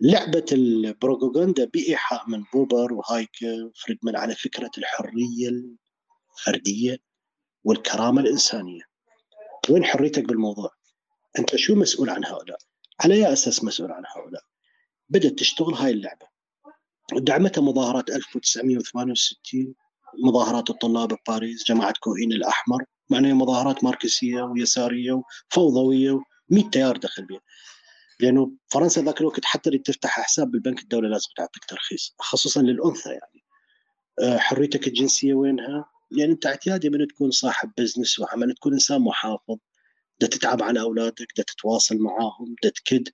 لعبة البروباغندا بإيحاء من بوبر وهايك وفريدمان على فكرة الحرية الفردية والكرامة الإنسانية. وين حريتك بالموضوع؟ أنت شو مسؤول عن هؤلاء؟ على أي أساس مسؤول عن هؤلاء؟ بدأت تشتغل هاي اللعبة. دعمتها مظاهرات 1968 مظاهرات الطلاب بباريس جماعة كوهين الأحمر معناها مظاهرات ماركسية ويسارية وفوضوية و100 تيار دخل بها لأنه فرنسا ذاك الوقت حتى اللي تفتح حساب بالبنك الدولة لازم تعطيك ترخيص خصوصا للأنثى يعني. آه، حريتك الجنسية وينها؟ لأن أنت اعتيادي من تكون صاحب business وعمل تكون إنسان محافظ بدها تتعب على أولادك بدها تتواصل معاهم بدها تكد.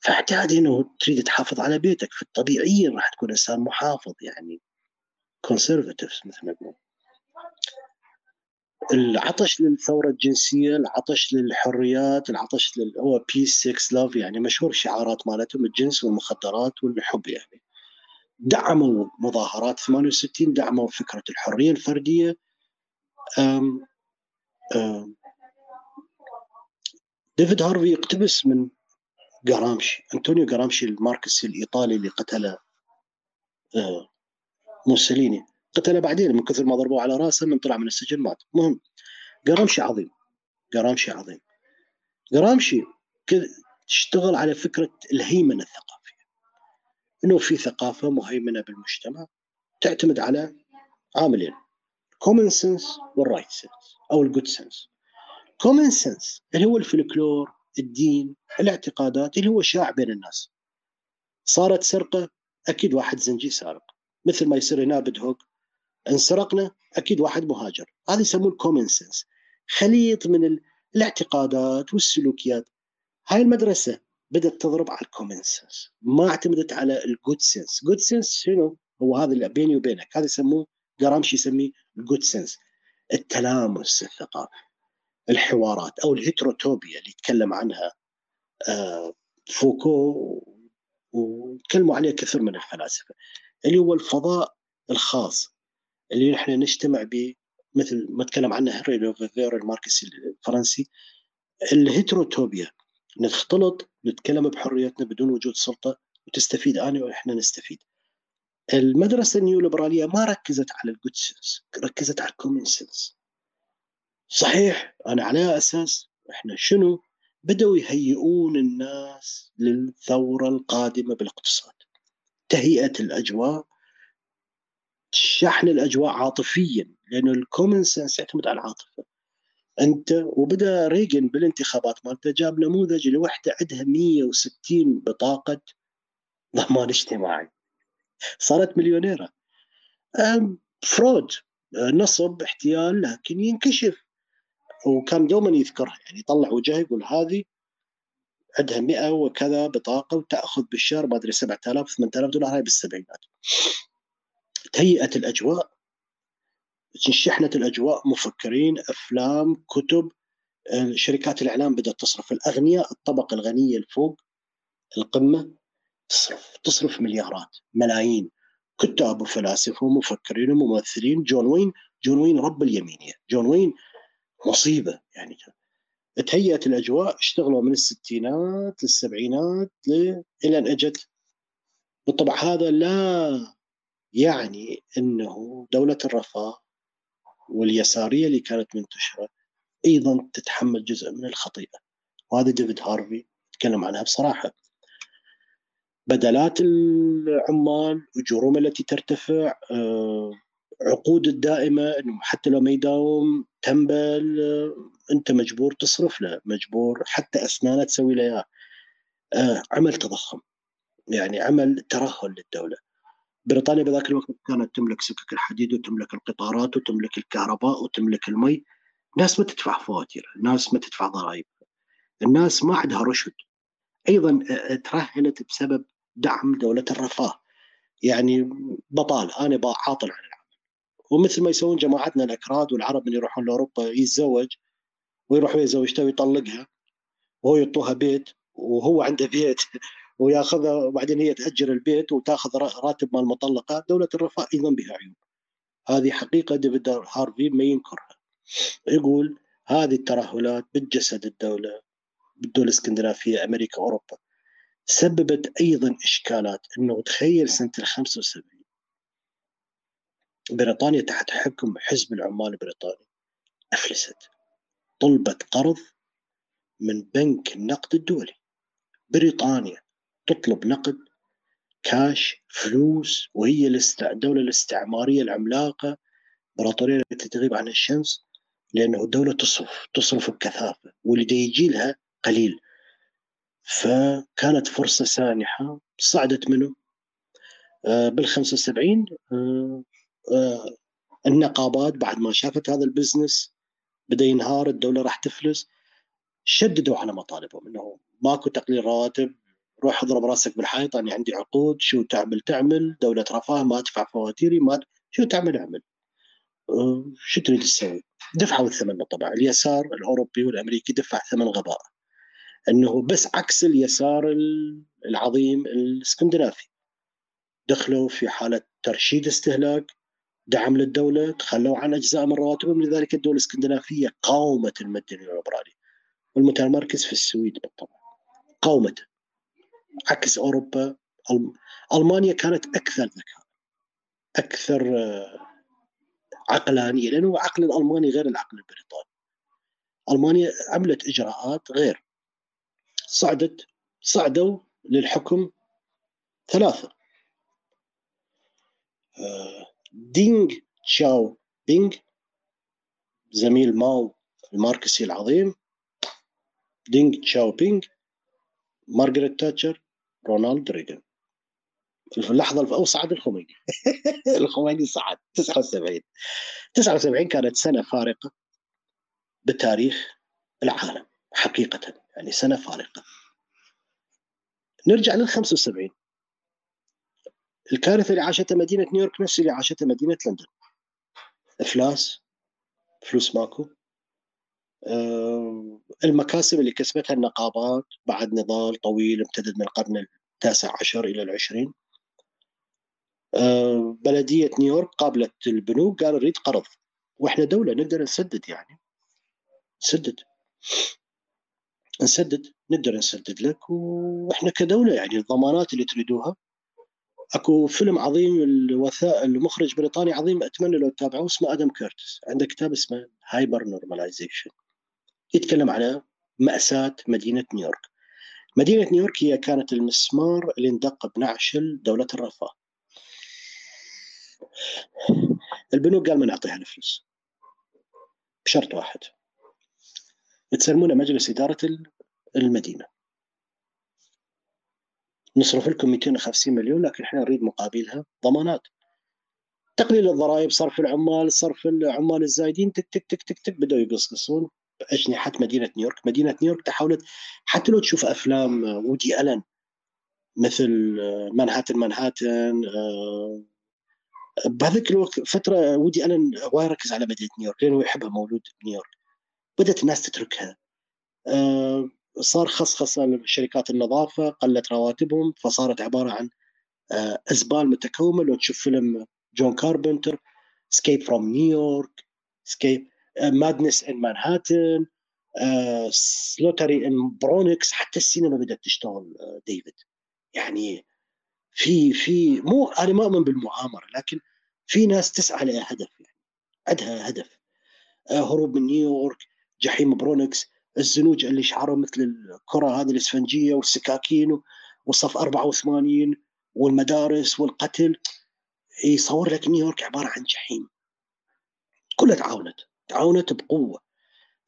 فاعتيادي إنه تريد تحافظ على بيتك فالطبيعيا راح تكون إنسان محافظ يعني. conservative مثل ما نقول العطش للثورة الجنسية، العطش للحريات، العطش لل هو peace sex love يعني مشهور شعارات مالتهم الجنس والمخدرات والحب يعني. دعموا مظاهرات 68 دعموا فكرة الحرية الفردية أم أم ديفيد هارفي يقتبس من جرامشي انطونيو جرامشي الماركسي الإيطالي اللي قتل موسوليني قتله بعدين من كثر ما ضربوه على راسه من طلع من السجن مات. مهم. جرامشي عظيم. جرامشي عظيم. جرامشي تشتغل على فكرة الهيمنة الثقافية. إنه في ثقافة مهيمنة بالمجتمع تعتمد على عاملين. common sense وال right sense أو ال good sense common sense اللي هو الفلكلور الدين الاعتقادات اللي هو شائع بين الناس. صارت سرقة أكيد واحد زنجي سارق. مثل ما يصير هنا بدهوك. انسرقنا أكيد واحد مهاجر. هذا يسموه ال common sense خليط من الاعتقادات والسلوكيات. هاي المدرسة بدأت تضرب على ال common sense ما اعتمدت على ال good sense good sense شنو؟ هو هذا اللي بيني وبينك. هذا يسموه جرامشي يسميه ال good sense التلامس الثقافي. الحوارات أو الهيتروتوبيا اللي يتكلم عنها آه، فوكو وتكلموا عليه كثير من الفلاسفة. اللي هو الفضاء الخاص اللي نحن نجتمع به مثل ما تكلم عنه هنري لوفيفير الماركسي الفرنسي الهيتروتوبيا نختلط نتكلم بحريتنا بدون وجود سلطة وتستفيد انا وإحنا نستفيد. المدرسة النيوليبرالية ما ركزت على ال good sense، ركزت على ال common sense. صحيح أنا على أساس إحنا شنو؟ بدأوا يهيئون الناس للثورة القادمة بالاقتصاد. تهيئة الأجواء شحن الأجواء عاطفيا لأنه ال common sense يعتمد على العاطفة. أنت وبدأ ريجن بالانتخابات مالته جاب نموذج لوحدة عندها 160 بطاقة ضمان اجتماعي. صارت مليونيرة. فرود نصب احتيال لكن ينكشف. وكان دوما يذكرها يعني يطلع وجهه يقول هذه عندها 100 وكذا بطاقة وتأخذ بالشهر ما أدري 7000 8000 دولار هاي بالسبعينات. تهيئة الأجواء شحنت الأجواء مفكرين أفلام كتب شركات الإعلام بدأت تصرف. الأغنياء الطبقه الغنية الفوق القمة تصرف تصرف مليارات ملايين. كتاب وفلاسفة ومفكرين وممثلين جون وين؟ جون وين رب اليمينية. جون وين؟ مصيبة يعني. تهيأت الأجواء اشتغلوا من الستينات للسبعينات إلى أن أجت. بالطبع هذا لا يعني أنه دولة الرفاه واليسارية اللي كانت منتشرة أيضا تتحمل جزء من الخطيئة. وهذا ديفيد هارفي تكلم عنها بصراحة. بدلات العمال اجورهم التي ترتفع عقود الدائمة إنه حتى لو ما يداوم تنبل أنت مجبور تصرف له مجبور حتى اسنانه تسوي له إياه. عمل تضخم يعني عمل ترهل للدولة. بريطانيا بذاك الوقت كانت تملك سكك الحديد وتملك القطارات وتملك الكهرباء وتملك المي. الناس ما تدفع فواتير الناس ما تدفع ضرائب الناس ما عندها رشد. أيضا ترهلت بسبب دعم دولة الرفاه. يعني بطال أنا عاطل عن العمل. ومثل ما يسوون جماعتنا الأكراد والعرب اللي يروحون لأوروبا يتزوج ويروح ويا زوجته ويطلقها وهو يعطوها بيت وهو عنده بيت [laughs] وياخذها وبعدين هي تأجر البيت وتاخذ راتب مال المطلقة، دولة الرفاه أيضا بها عيوب. هذه حقيقة ديفيد هارفي ما ينكرها. يقول هذه الترهلات بتجسد الدولة بالدول الإسكندنافية أمريكا أوروبا. سببت أيضا إشكالات. إنه تخيل سنة ال 75 بريطانيا تحت حكم حزب العمال البريطاني. أفلست. طلبت قرض من بنك النقد الدولي. بريطانيا تطلب نقد كاش فلوس وهي الدولة الاستعمارية العملاقة. امبراطورية التي تغيب عن الشمس لأنه الدولة تصرف تصرف بكثافة واللي يجي لها قليل. فكانت فرصة سانحة صعدت منه. آه بال 75 آه آه النقابات بعد ما شافت هذا البزنس بدا ينهار الدولة راح تفلس. شددوا على مطالبهم إنه ماكو تقليل رواتب روح اضرب راسك بالحيط أنا عندي عقود شو تعمل تعمل. دولة رفاه ما ادفع فواتيري ما شو تعمل اعمل. أه شو تريد تسوي؟ دفعوا الثمن بالطبع اليسار الأوروبي والأمريكي دفع ثمن غباء. إنه بس عكس اليسار العظيم الإسكندنافي. دخلوا في حالة ترشيد استهلاك. دعم للدولة تخلوا عن أجزاء من رواتبهم. لذلك الدولة الإسكندنافية قاومت المد الليبرالي والمتمركز في السويد بالطبع. قاومته عكس أوروبا. ألمانيا كانت أكثر ذكاء. أكثر عقلانية. لأنه العقل الألماني غير العقل البريطاني. ألمانيا عملت إجراءات غير. صعدت صعدوا للحكم ثلاثة. دينغ تشاو. بينغ زميل ماو الماركسي العظيم. دينغ تشاو بينغ مارغريت تاتشر رونالد ريغان. في اللحظة أو صعد الخميني. [laughs] الخميني صعد 79 79 كانت سنة فارقة بتاريخ العالم حقيقة يعني سنة فارقة. نرجع لل 75 الكارثة اللي عاشتها مدينة نيويورك نفس اللي عاشتها مدينة لندن. إفلاس فلوس ماكو. المكاسب اللي كسبتها النقابات بعد نضال طويل امتدد من القرن التاسع عشر إلى العشرين. بلدية نيويورك قابلت البنوك قالوا نريد قرض. وإحنا دولة نقدر نسدد يعني. نسدد. نسدد. نقدر نسدد لك. وإحنا كدولة يعني الضمانات اللي تريدوها اكو فيلم عظيم الوثائقي المخرج بريطاني عظيم اتمنى لو تتابعوه اسمه آدم كيرتس. عنده كتاب اسمه HyperNormalisation يتكلم على مأساة مدينة نيويورك. مدينة نيويورك هي كانت المسمار اللي اندق بنعش دولة الرفاه. البنوك قال ما نعطيها الفلوس. بشرط واحد. تسلمونا مجلس إدارة المدينة. نصرف لكم 250 مليون لكن إحنا نريد مقابلها ضمانات. تقليل الضرائب صرف العمال صرف العمال الزايدين تك تك تك تك تك بدأوا يقصقصون أجنحة مدينة نيويورك. مدينة نيويورك تحاولت حتى لو تشوف أفلام وودي ألن مثل مانهاتن مانهاتن بهذيك الوقت فترة وودي ألن هو يركز على مدينة نيويورك لأنه يحبها مولود بنيويورك بدأت الناس تتركها. صار خصخصة لشركات النظافة قلت رواتبهم فصارت عبارة عن أزبال متكومة لو تشوف فيلم جون كاربنتر Escape from New York escape madness in Manhattan slaughter in Bronx حتى السينما بدأت تشتغل ديفيد. يعني في في مو أنا ما أؤمن بالمؤامرة لكن في ناس تسعى لهدف يعني عندها هدف. هروب من نيويورك جحيم برونكس الزنوج اللي شعرهم مثل الكرة هذه الإسفنجية والسكاكين والصف 84 والمدارس والقتل يصور لك نيويورك عبارة عن جحيم. كلها تعاونت تعاونت بقوة.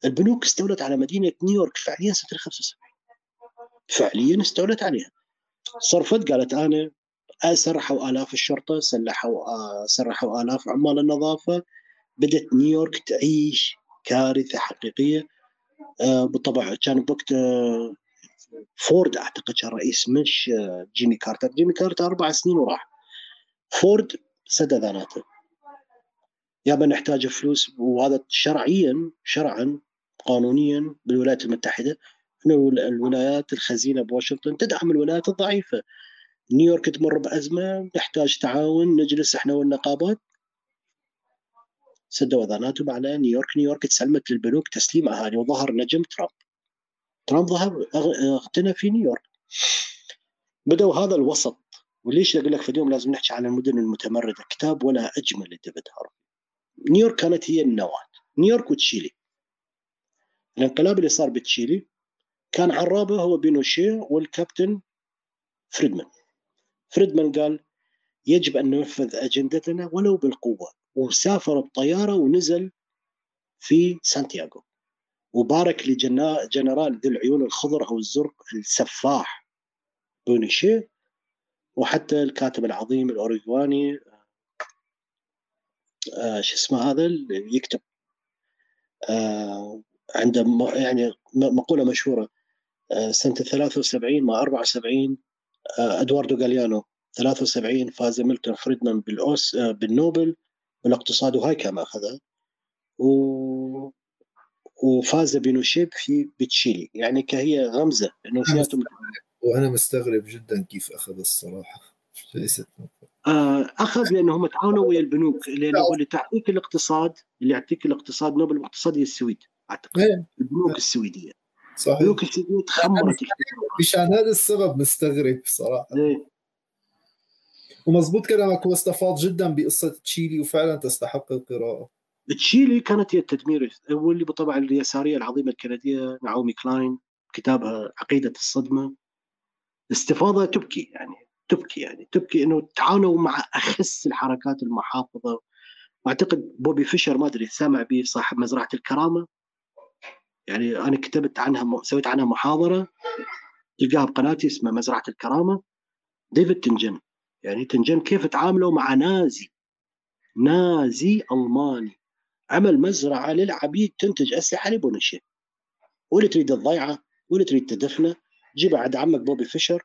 البنوك استولت على مدينة نيويورك فعليا سنه 75 فعليا استولت عليها. صرفت قالت أنا سرحوا آلاف الشرطة سلحوا سرحوا آلاف عمال النظافة. بدأت نيويورك تعيش كارثة حقيقية. بالطبع كان بوقت فورد أعتقد كان رئيس مش جيمي كارتر. جيمي كارتر أربع سنين وراح. فورد سد اذاناته يابا نحتاج فلوس وهذا شرعيا شرعا قانونيا بالولايات المتحدة إنه الولايات الخزينة بواشنطن تدعم الولايات الضعيفة. نيويورك تمر بأزمة نحتاج تعاون نجلس إحنا والنقابات. سدوا أذاناتهم على نيويورك. نيويورك تسلمت للبنوك تسليم أهالي وظهر نجم ترامب. ترامب ظهر اغتنى في نيويورك. بدأوا هذا الوسط. وليش أقول لك في اليوم لازم نحكي عن المدن المتمردة؟ كتاب ولا أجمل لديفيد هارفي نيويورك كانت هي النواة. نيويورك وتشيلي. الانقلاب اللي صار بتشيلي كان عرابة هو بينوشيه والكابتن فريدمان. فريدمان قال يجب أن ننفذ أجندتنا ولو بالقوة. وسافر بطيارة ونزل في سانتياغو. وبارك لجنرال ذي العيون الخضر أو الزرق السفاح بينوشيه وحتى الكاتب العظيم الأوريغواني آه شو اسمه هذا اللي يكتب. آه عنده يعني مقولة مشهورة آه سنة 73 مع 74 آه أدواردو غاليانو 73 فاز ميلتون فريدمان بالاوس آه بالنوبل. بالاقتصاد وهاي كان اخذها و وفاز بينوشيب في بتشيلي. يعني كهي غمزة إنه وأنا مستغرب جدا كيف أخذ الصراحة. ليست أخذ لأنه هم تعاونوا ويا البنوك لأنه اللي تعطيك الاقتصاد اللي يعطيك الاقتصاد نوبل الاقتصاد هي السويد أعتقد. إيه. البنوك السويدية. صحيح. البنوك السويدية تخمرت. مشان هذا السبب مستغرب صراحة. إيه. ومزبوط كلامك هو استفاض جدا بقصة تشيلي وفعلا تستحق القراءة. تشيلي كانت هي التدمير واللي بالطبع اليسارية العظيمة الكندية نعومي كلاين كتابها عقيدة الصدمة. استفاضة تبكي يعني تبكي يعني تبكي إنه تعاونوا مع أخس الحركات المحافظة. وأعتقد بوبي فيشر ما أدري سامع به صاحب مزرعة الكرامة. يعني أنا كتبت عنها سويت عنها محاضرة تلقاها بقناتي اسمها مزرعة الكرامة. ديفيد تنجن. يعني تنجن كيف تعاملوا مع نازي؟ نازي ألماني. عمل مزرعة للعبيد تنتج أسلحة لبونشيه واللي تريد الضيعة واللي تريد تدفنه. جيب عند عمك بوبي فيشر.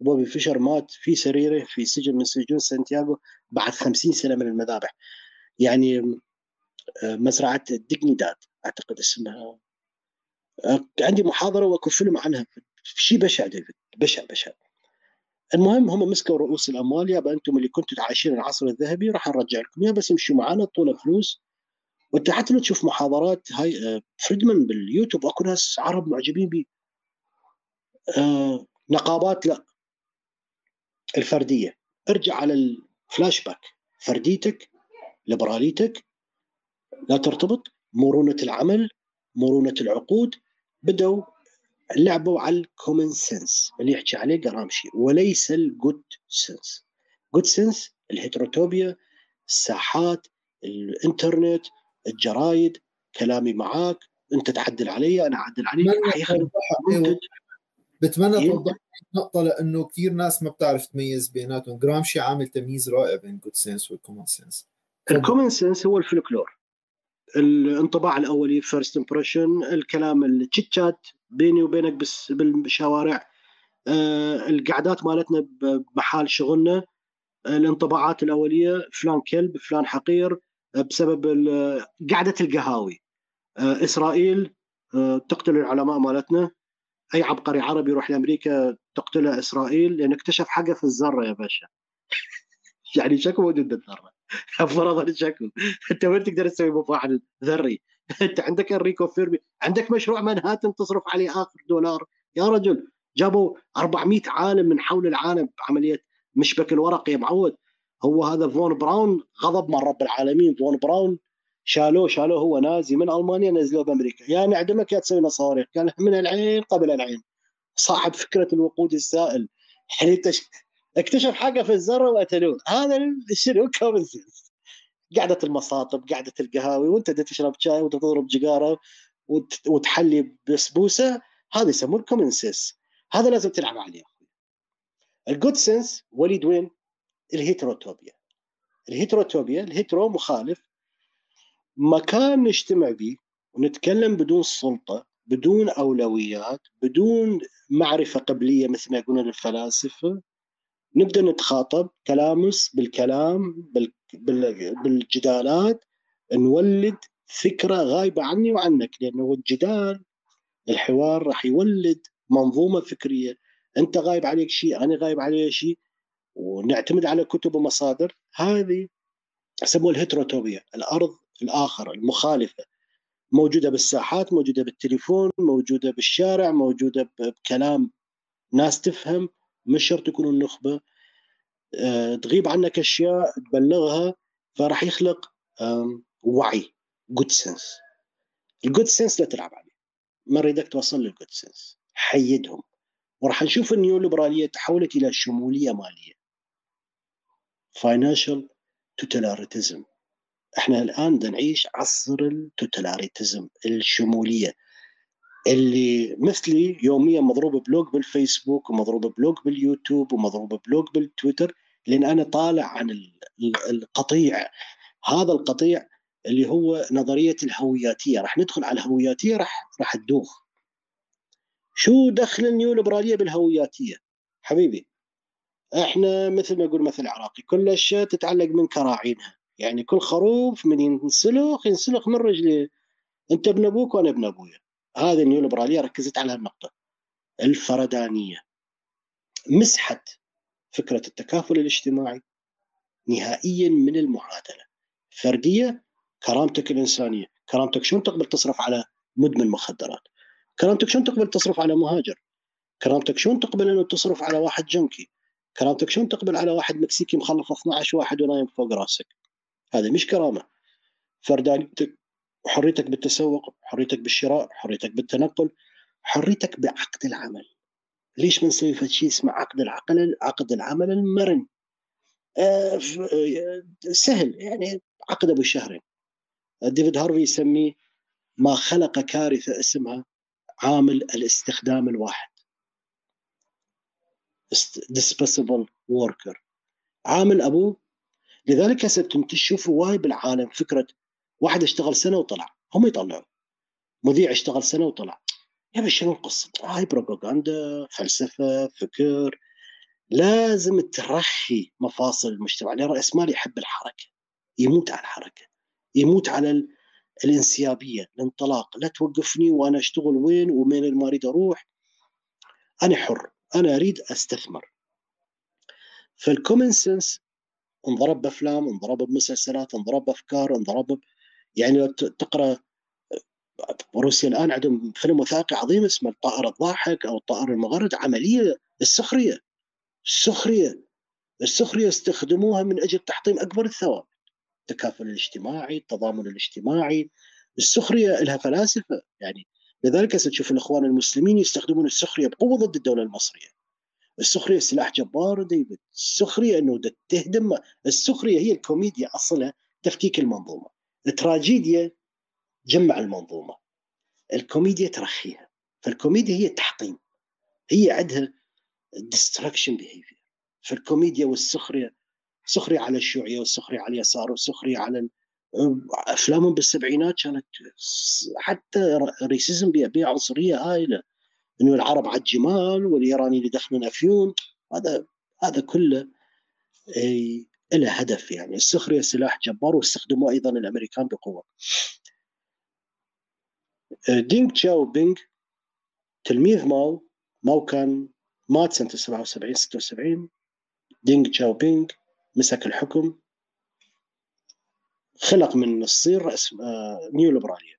بوبي فيشر مات في سريره في سجن من سجون سانتياغو بعد خمسين سنة من المذابح. يعني مزرعة ديجنيداد أعتقد اسمها. عندي محاضرة واكو فيلم عنها. شيء بشع ديفيد. بشع بشع. المهم هم مسكوا رؤوس الأموال يابا أنتم اللي كنتوا عايشين العصر الذهبي راح نرجع لكم. يا بس امشوا معنا اعطونا فلوس. وانت حتى لو تشوف محاضرات هاي آه، فريدمان باليوتيوب أكو ناس عرب معجبين به آه نقابات لا. الفردية. ارجع على الفلاش باك. فرديتك ليبراليتك لا ترتبط. مرونة العمل مرونة العقود بدوا لعبوا على ال common sense اللي يحكي عليه قرامشي وليس ال good sense good sense ال heterotopia الساحات الإنترنت الجرايد كلامي معاك أنت تعدل علي أنا أعدل عليك. بتمنى إيه؟ توضح لي نقطة لأنه كثير ناس ما بتعرف تميز بيناتهم. جرامشي عامل تمييز رائع بين good sense وال common sense ال common sense هو الفلكلور. الانطباع الأولي first impression الكلام التشات بيني وبينك بس بالشوارع. آه، القعدات مالتنا بمحال شغلنا. الانطباعات الأولية فلان كلب فلان حقير آه، بسبب قعدة القهاوي. آه، إسرائيل آه، تقتل العلماء مالتنا. أي عبقري عربي يروح لأمريكا تقتله إسرائيل لأن اكتشف حاجة في الذرة يا باشا. [laughs] يعني شكو موجود بالذره [laughs] فرضا شكو أنت وين تقدر تسوي مفاعل ذري؟ [laughs] أنت عندك أنريكو فيرمي. عندك مشروع منهاتن تصرف عليه آخر دولار. يا رجل جابوا 400 عالم من حول العالم بعملية مشبك الورق يا معود. هو هذا فون براون غضب من رب العالمين. فون براون شالوه شالوه هو نازي من ألمانيا نزلوه بأمريكا. يا نعدمك يا تسوي صواريخ كان من العين قبل العين. صاحب فكرة الوقود السائل. يعني اكتشف حاجة في الذره وقتلوه. هذا شنو؟ common sense قعده المصاطب قعده القهاوي وانت تشرب شاي وانت تضرب وتحلي بسبوسة هذا يسموه ال common sense هذا لازم تلعب عليه ال good sense وليد وين؟ الهيتروتوبيا. الهيتروتوبيا الهيترو مخالف. مكان نجتمع به ونتكلم بدون سلطة بدون أولويات بدون معرفة قبلية مثل ما يقولون الفلاسفة. نبدأ نتخاطب تلامس بالكلام بال... بال... بالجدالات نولد فكرة غايبة عني وعنك لأنه الجدال الحوار راح يولد منظومة فكرية. أنت غايب عليك شيء أنا غايب علي شيء ونعتمد على كتب ومصادر. هذه يسموها الهيتروتوبيا الأرض الآخر المخالفة. موجودة بالساحات موجودة بالتليفون موجودة بالشارع موجودة بكلام ناس تفهم. مش شرط يكونوا النخبة. آه، تغيب عنك أشياء تبلغها فراح يخلق وعي. good sense ال good sense لا تلعب عليه. ما اريدك توصل لل good sense حيدهم. وراح نشوف ال neo ليبراليه تحولت إلى شمولية مالية. financial totalitarianism إحنا الآن بدنا نعيش عصر ال totalitarianism الشمولية. اللي مثلي يوميا مضروب block بالفيسبوك ومضروب block باليوتيوب ومضروب block بالتويتر لأن أنا طالع عن ال- ال- القطيع. هذا القطيع اللي هو نظرية الهوياتية. راح ندخل على الهوياتية راح راح تدوخ. شو دخل النيو ليبراليه بالهوياتية؟ حبيبي إحنا مثل ما يقول مثل عراقي كل أشياء تتعلق من كراعينها. يعني كل خروف من ينسلخ ينسلخ من رجليه أنت ابن أبوك وأنا ابن أبويا. هذه النيو ليبراليه ركزت على هالنقطه الفردانية. مسحت فكرة التكافل الاجتماعي نهائيا من المعادلة. فردية كرامتك الإنسانية. كرامتك شلون تقبل تصرف على مدمن مخدرات؟ كرامتك شلون تقبل تصرف على مهاجر؟ كرامتك شلون تقبل إنه تصرف على واحد جنكي؟ كرامتك شلون تقبل على واحد مكسيكي مخلف 12 واحد ونايم فوق راسك؟ هذا مش كرامة. فردانيتك حريتك بالتسوق حريتك بالشراء حريتك بالتنقل حريتك بعقد العمل. ليش ما نسوي شيء اسمه عقد العقل عقد العمل المرن. آه آه، سهل يعني عقد أبو شهرين. ديفيد هارفي يسميه ما خلق كارثة اسمها عامل الاستخدام الواحد. Disposable worker. عامل أبوه. لذلك هسه تشوفوا وايد بالعالم فكرة واحد اشتغل سنة وطلع. هم يطلعوا. مذيع اشتغل سنة وطلع. يا باشا شنو القصة؟ هاي بروباغندا فلسفة فكر. لازم ترخي مفاصل المجتمع. لأن رأس مال يحب الحركة. يموت على الحركة. يموت على ال- الانسيابية الانطلاق. لا توقفني وأنا أشتغل وين ومين ما أريد أروح. أنا حر. أنا أريد أستثمر. فالكومن سنس انضرب بأفلام انضرب بمسلسلات انضرب بأفكار انضرب يعني لو تقرأ روسيا الآن عندهم فيلم وثائقي عظيم اسمه الطائر الضاحك أو الطائر المغرد عملية السخرية. السخرية. السخرية استخدموها من أجل تحطيم أكبر الثوابت التكافل الاجتماعي التضامن الاجتماعي. السخرية لها فلاسفة. يعني لذلك تشوف الإخوان المسلمين يستخدمون السخرية بقوة ضد الدولة المصرية. السخرية سلاح جبار ديفيد. السخرية إنه تهدم. السخرية هي الكوميديا اصلها تفكيك المنظومة. التراجيديا جمع المنظومة. الكوميديا ترخيها. فالكوميديا هي التحطيم. هي عندها destruction behavior فالكوميديا والسخرية سخرية على الشيوعية والسخريه على اليسار والسخريه على أفلامهم بالسبعينات كانت حتى racism بيها عنصريه هائله إنه العرب على الجمال والإيراني اللي يدخنون افيون هذا هذا كله له هدف يعني. السخريه سلاح جبار واستخدموه أيضا الأمريكان بقوة. دينغ تشاو بينغ تلميذ ماو ماو كان مات سنة 77 76 دينغ تشاو بينغ مسك الحكم خلق من الصين رأس neo ليبراليا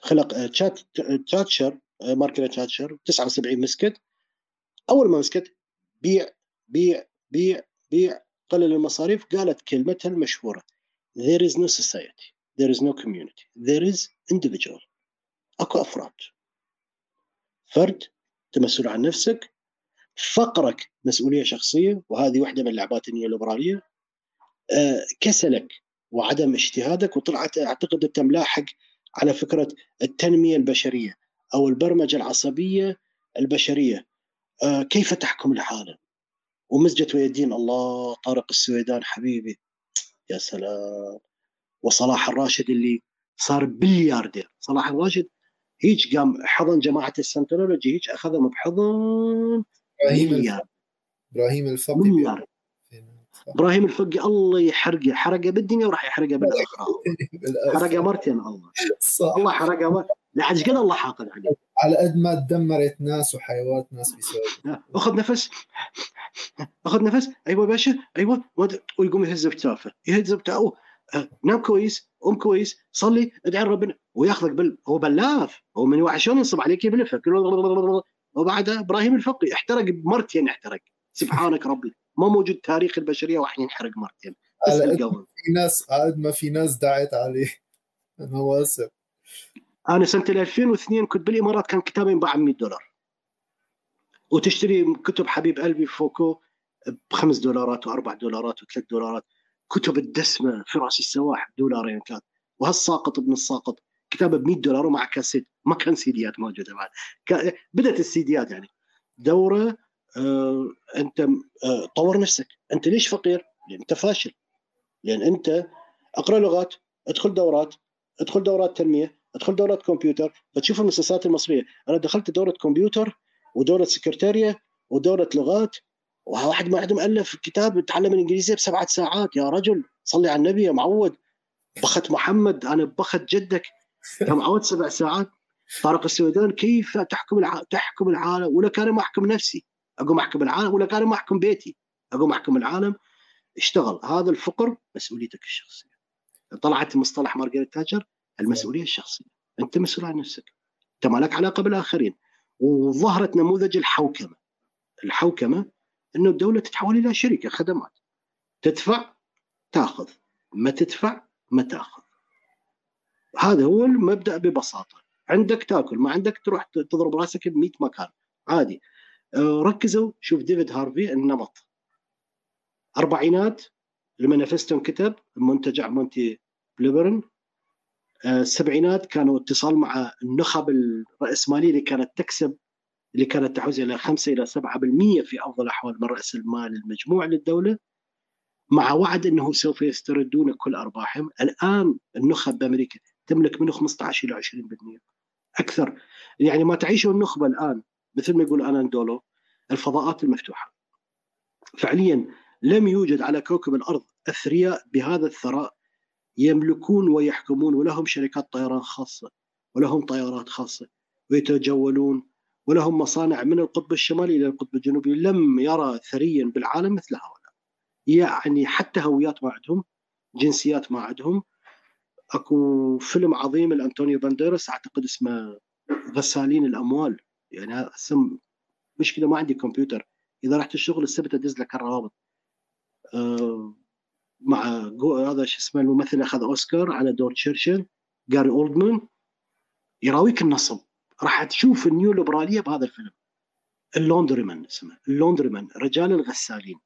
خلق ثاتشر ماركريت ثاتشر 79 مسكت. أول ما مسكت بيع بيع بيع. بيع قلل المصاريف قالت كلمتها المشهورة. There is no society. There is no community. There is individual. أكو أفراد. فرد أنت مسؤول عن نفسك. فقرك مسؤولية شخصية وهذه واحدة من لعبات النيوليبراليه آه كسلك وعدم اجتهادك وطلعت أعتقد أنت ملاحق على فكرة التنمية البشرية أو البرمجة العصبية البشرية. آه كيف تحكم العالم؟ ومزجت ويا الدين الله طارق السويدان حبيبي. يا سلام. وصلاح الراشد اللي صار بلياردير. صلاح الراشد هيج قام حضن جماعة ال Scientology هيج أخذهم بحضن إبراهيم إبراهيم الفقي. إبراهيم الفقي الله يحرقه حرقه بالدنيا وراح يحرقه [laughs] بالآخرة. حرقه مرتين الله. صح. الله حرقه. لحد قد الله حاقد عليه على قد ما دمرت ناس وحيوانات ناس بسبب [laughs] أخذ نفس. أخذ نفس. أيوه باشا. أيوه. ويقوم يهز بتافه. يهز بتافه نام كويس. قوم كويس. صلي. ادعي ربنا. وياخذك بال هو بلاف هو من واحد شلون ينصب عليك يبلفك وبعدها إبراهيم الفقي. احترق مرتين احترق. سبحانك ربي. ما موجود تاريخ البشرية واحد ينحرق مرتين. في ناس قاعد ما في ناس دعت عليه. أنا واثق. أنا سنة 2002 كنت بالإمارات كان كتابي ينباع ب 100 دولار. وتشتري كتب حبيب قلبي فوكو بخمس دولارات وأربع دولارات وثلاث دولارات. كتب الدسمة فراس السواح بدولارين كان وهالساقط ابن الساقط كتابة ب 100 دولار ومع كاسيت. ما كان سيديات موجودة بعد. بدأت السيديات يعني. دورة آه أنت آه طور نفسك. أنت ليش فقير؟ لأن أنت فاشل. لأن أنت أقرأ لغات أدخل دورات أدخل دورات تنمية. ادخل دورات كمبيوتر فتشوف المؤسسات المصرية. أنا دخلت دورة كمبيوتر ودورة سكرتاريه ودورة لغات وواحد ما عنده مؤلف كتاب تعلم الإنجليزية بسبعة ساعات. يا رجل صلي على النبي يا معود. بخت محمد أنا بخت جدك. يا معود سبع ساعات. طارق السويدان كيف تحكم الع... تحكم العالم؟ ولا كان ما احكم نفسي. أقوم أحكم العالم ولا كان ما احكم بيتي. أقوم أحكم العالم. اشتغل. هذا الفقر مسؤوليتك الشخصية. طلعت مصطلح مارغريت تاجر المسؤولية الشخصية. أنت مسؤول عن نفسك. أنت ما لك علاقة بالآخرين. وظهرت نموذج الحوكمة. الحوكمة انه الدولة تتحول إلى شركة خدمات. تدفع تأخذ. ما تدفع ما تأخذ. هذا هو المبدأ ببساطة. عندك تأكل ما عندك تروح تضرب رأسك ب 100 مكان. عادي. ركزوا. شوف ديفيد هارفي النمط. أربعينات المانيفستو انكتب منتجع مونت بيليرن. السبعينات كانوا اتصال مع النخب الرأسمالية اللي كانت تكسب اللي كانت تحوز إلى 5 إلى 7% في أفضل الأحوال من رأس المال المجموع للدولة مع وعد أنه سوف يستردون كل أرباحهم. الآن النخب بأمريكا تملك منه 15 إلى 20% أكثر. يعني ما تعيشه النخبة الآن مثل ما يقول أنا دولو الفضاءات المفتوحة. فعليا لم يوجد على كوكب الأرض أثرياء بهذا الثراء يملكون ويحكمون ولهم شركات طيران خاصة ولهم طيارات خاصة ويتجولون ولهم مصانع من القطب الشمالي إلى القطب الجنوبي لم يرى ثريا بالعالم مثل هؤلاء. يعني حتى هويات ما عندهم جنسيات ما عندهم. أكو فيلم عظيم لأنطونيو بانديرس أعتقد اسمه غسالين الأموال. يعني اسم مشكلة ما عندي كمبيوتر. إذا رحت الشغل السبت أدز لك الروابط. أه مع هذا شو اسمه الممثل أخذ أوسكار على دور تشرشل جاري أولدمان. يراويك النصب. راح تشوف النيو ليبرالية بهذا الفيلم. ال Laundryman اسمه. ال Laundryman رجال الغسالين.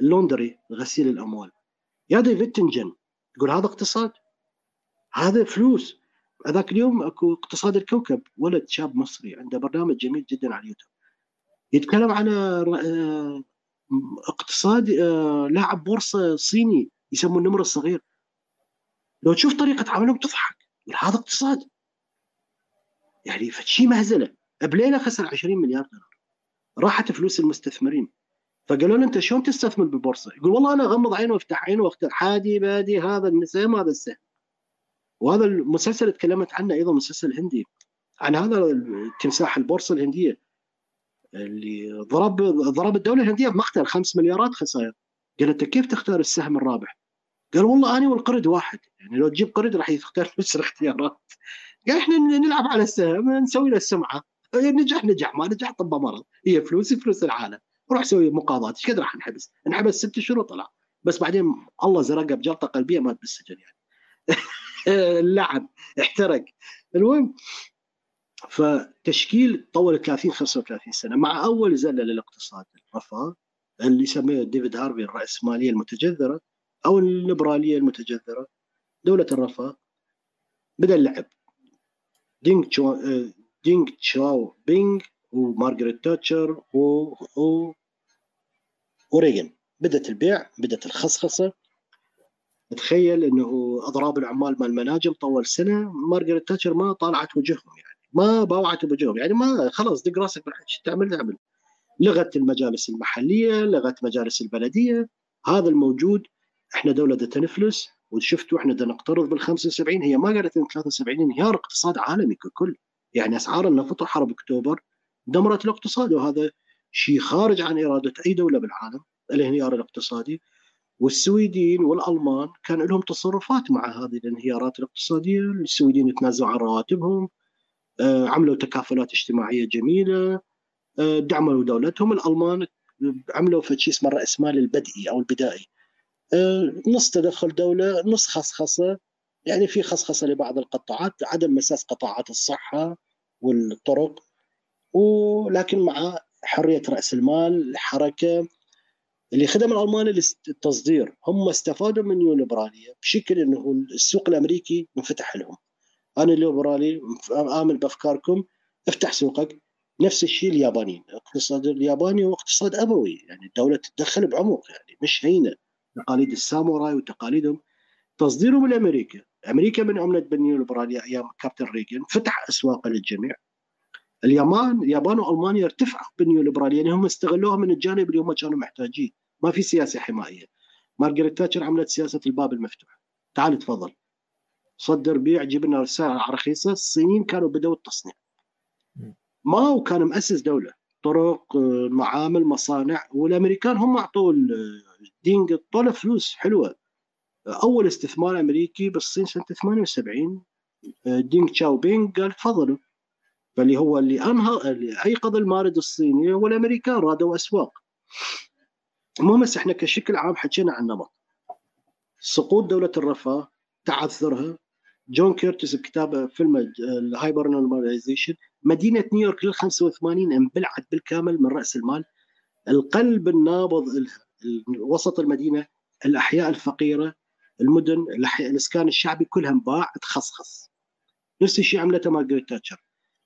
ال laundry غسيل الأموال. يا ديفيد تنجن يقول هذا اقتصاد؟ هذا فلوس. هذاك اليوم أكو اقتصاد الكوكب ولد شاب مصري عنده برنامج جميل جدا على اليوتيوب. يتكلم على آه، اقتصاد آه، لاعب بورصة صيني يسموه النمر الصغير. لو تشوف طريقة عملهم تضحك. هذا اقتصاد يعني فشي مهزلة. بليله خسر 20 مليار دولار. راحت فلوس المستثمرين. فقالوا له أنت شلون تستثمر بالبورصة؟ يقول والله أنا أغمض عيني وأفتح عيني وأختار. حادي بادي هذا السهم هذا السهم. وهذا المسلسل تكلمت عنه أيضا مسلسل هندي. عن هذا تمساح البورصة الهندية. اللي ضرب ضرب الدولة الهندية بمقتل 5 مليارات خسائر. قال أنت كيف تختار السهم الرابح؟ قال والله أنا والقرد واحد. يعني لو تجيب قرد راح يختار [laughs] نفس الاختيارات. قال إحنا نلعب على السهم نسوي له السمعة. نجح نجح ما نجح طب مرض. هي فلوسي فلوس العالم. روح سوي مقاضاة. إيش قد راح نحبس؟ انحبس ست شهور وطلع. بس بعدين الله زرقه بجلطة قلبية مات بالسجن يعني. [laughs] اللعن احترق. المهم فتشكيل طول 30 35 سنة مع أول زلة للاقتصاد الرفاه اللي يسميه ديفيد هارفي الراسماليه المتجذرة أو الليبرالية المتجذرة دولة الرفاه بدأ اللعب. دينغ تشو دينغ تشاو بينغ ومارغريت تاتشر و, و... وريغن بدت البيع بدت الخصخصة. تخيل إنه أضراب العمال مال المناجم طول سنة مارغريت تاتشر ما طالعت وجههم يعني. ما باوعت بوجههم يعني ما خلاص دق راسك شو تعمل تعمل. لغت المجالس المحلية لغت مجالس البلدية. هذا الموجود. إحنا دولة تنفلس وشفتوا إحنا بدنا نقترض بال 75 هي ما قالت إن 73 انهيار اقتصاد عالمي ككل. يعني أسعار النفط وحرب أكتوبر دمرت الاقتصاد. وهذا شيء خارج عن إرادة أي دولة بالعالم الانهيار الاقتصادي. والسويدين والألمان كان لهم تصرفات مع هذه الانهيارات الاقتصادية، السويدين يتنازلوا عن رواتبهم، عملوا تكافلات اجتماعية جميلة، آه، دعموا دولتهم، الألمان عملوا في شيء اسمه الرأس مال البدئي أو البدائي. آه، نص تدخل دولة، نص خصخصة، يعني في خصخصة لبعض القطاعات، عدم مساس قطاعات الصحة والطرق، ولكن مع حرية رأس المال، الحركه، اللي خدم الألمان التصدير هم استفادوا من الليبراليه بشكل إنه السوق الأمريكي منفتح لهم. أنا ليبرالي آمن بأفكاركم افتح سوقك. نفس الشيء اليابانيين الاقتصاد الياباني هو اقتصاد أبوي يعني الدولة تتدخل بعمق يعني مش هينة. تقاليد الساموراي وتقاليدهم. تصديرهم لأمريكا. أمريكا من عملت بالنيوليبراليه أيام كابتن ريجن فتح أسواق للجميع. اليابان اليابان وألمانيا ارتفعوا بالنيوليبراليه يعني هم استغلوها من الجانب اللي هم كانوا محتاجين. ما في سياسة حمائية. مارغريت تاتشر عملت سياسة الباب المفتوح. تعال تفضل. صدر بيع جيب لنا سعر رخيصة الصينيين كانوا بدأوا التصنيع. ما وكان مؤسس دولة طرق معامل مصانع والأمريكان هم اعطوا دينج طول فلوس حلوة. أول استثمار أمريكي بالصين سنة 78 دينغ تشاو بينغ قال تفضلوا فاللي هو اللي أنهى اللي أيقظ المارد الصيني والأمريكان رادوا أسواق. المهم إحنا كشكل عام حكينا عن نمط. سقوط دولة الرفاه تعثرها جون كيرتس بكتابه فيلم ال HyperNormalisation مدينة نيويورك لل 85 انبلعت بالكامل من رأس المال. القلب النابض لها وسط المدينة الأحياء الفقيرة المدن الإسكان الشعبي كلها انباع تخصخص. نفس الشيء عملته مارغريت تاتشر.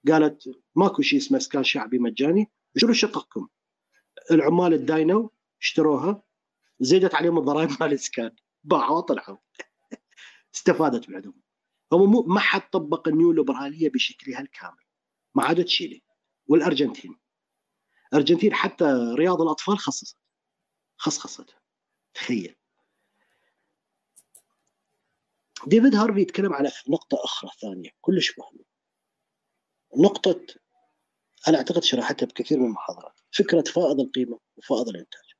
قالت ماكو شيء اسمه إسكان شعبي مجاني شنو شققكم؟ العمال الداينو اشتروها زيدت عليهم الضرائب مال الإسكان. باعوا وطلعوا [laughs] استفادت من عندهم هم ما حد طبق النيو ليبراليه بشكلها الكامل ما عدا تشيلي. والأرجنتين. الارجنتين حتى رياض الأطفال خصصت. خصخصتها تخيل. ديفيد هارفي يتكلم على نقطة أخرى ثانية كلش مهمة. نقطة أنا أعتقد شرحتها بكثير من المحاضرات. فكرة فائض القيمة وفائض الإنتاج.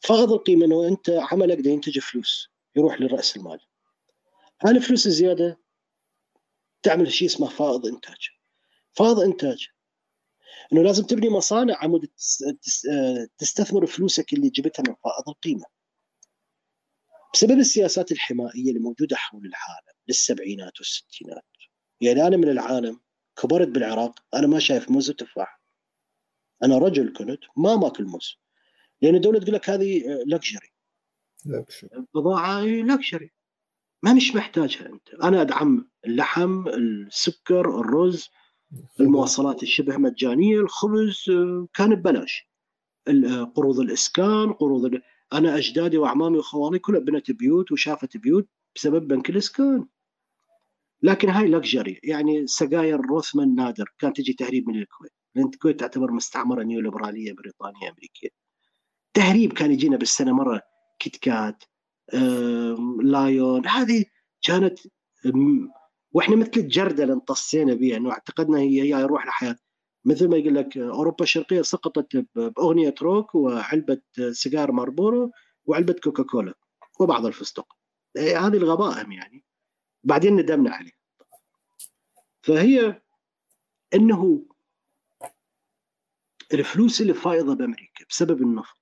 فائض القيمة أنه أنت عملك ده ينتج فلوس يروح لرأس المال. هاي الفلوس الزيادة تعمل شيء اسمه فائض إنتاج. فائض إنتاج. إنه لازم تبني مصانع عمود تستثمر فلوسك اللي جبتها من فائض القيمة. بسبب السياسات الحمائية اللي موجودة حول العالم للسبعينات والستينات. يعني أنا من العالم كبرت بالعراق أنا ما شايف موز وتفاح. أنا رجل كنت ما ماكل موز. لأن الدولة تقول لك هذه لكجري بضاعة لكجري ما مش محتاجها أنت. أنا أدعم اللحم السكر الرز المواصلات الشبه مجانية الخبز كان ببلاش. قروض الإسكان قروض ال... أنا أجدادي وأعمامي وخوالي كلها بنت بيوت وشافت بيوت بسبب بنك الإسكان. لكن هاي luxury يعني سجاير روثمان نادر كانت تجي تهريب من الكويت. لأن الكويت تعتبر مستعمرة نيو ليبراليه بريطانية أمريكية. تهريب كان يجينا بالسنة مرة كيت كات لايون. هذه كانت وإحنا مثل الجرذة اللي انطسينا بها انه اعتقدنا هي هي روح الحياة مثل ما يقول لك أوروبا الشرقية سقطت بأغنية روك وعلبة سيجار مارلبورو وعلبة كوكاكولا وبعض الفستق. هذه الغبائم يعني. بعدين ندمنا عليه فهي إنه الفلوس اللي فايضة بأمريكا بسبب النفط.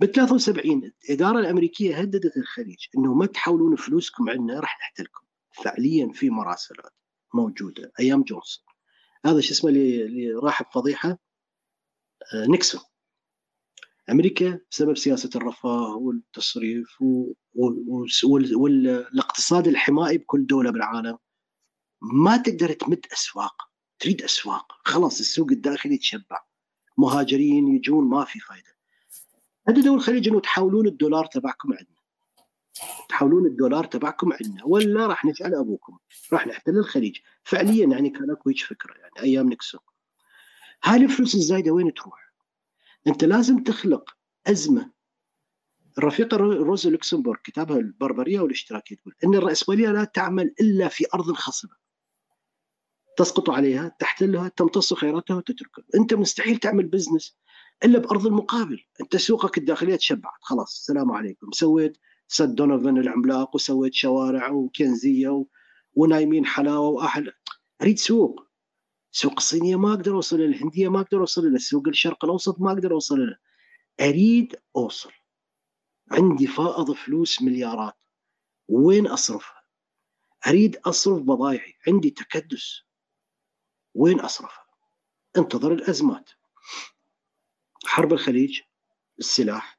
بال 73 الاداره الأمريكية هددت الخليج إنه ما تحولون فلوسكم عندنا راح نحتلكم. فعليا في مراسلات موجودة أيام جونسون. هذا شو اسمه اللي راح بفضيحة؟ آه، نيكسون. أمريكا بسبب سياسة الرفاه والتصريف والاقتصاد الحمائي بكل دولة بالعالم ما تقدر تمد أسواق تريد أسواق. خلاص السوق الداخلي تشبع مهاجرين يجون ما في فائده هددوا الخليج إنه تحولون الدولار تبعكم عندنا. تحولون الدولار تبعكم عندنا. ولا راح نجعل أبوكم. راح نحتل الخليج. فعليا يعني كان أكو هيك فكرة يعني أيام نيكسون هاي الفلوس الزايدة وين تروح؟ أنت لازم تخلق أزمة. الرفيقه روزا لوكسمبورغ كتابها البربرية والاشتراكية تقول إن الرأسمالية لا تعمل إلا في أرض خصبه تسقط عليها تحتلها تمتص خيراتها وتتركها. أنت مستحيل تعمل business إلا بأرض المقابل. أنت سوقك الداخلية تشبعت. خلاص السلام عليكم. سويت سد دونوفن العملاق وسويت شوارع وكنزية و... ونايمين حلاوة واحلى أريد سوق. السوق الصينية ما أقدر أوصل الهندية ما أقدر أوصل لها السوق الشرق الأوسط ما أقدر أوصل له أريد أوصل. عندي فائض فلوس مليارات. وين أصرفها؟ أريد أصرف بضايعي. عندي تكدس. وين أصرفها؟ انتظر الأزمات. حرب الخليج السلاح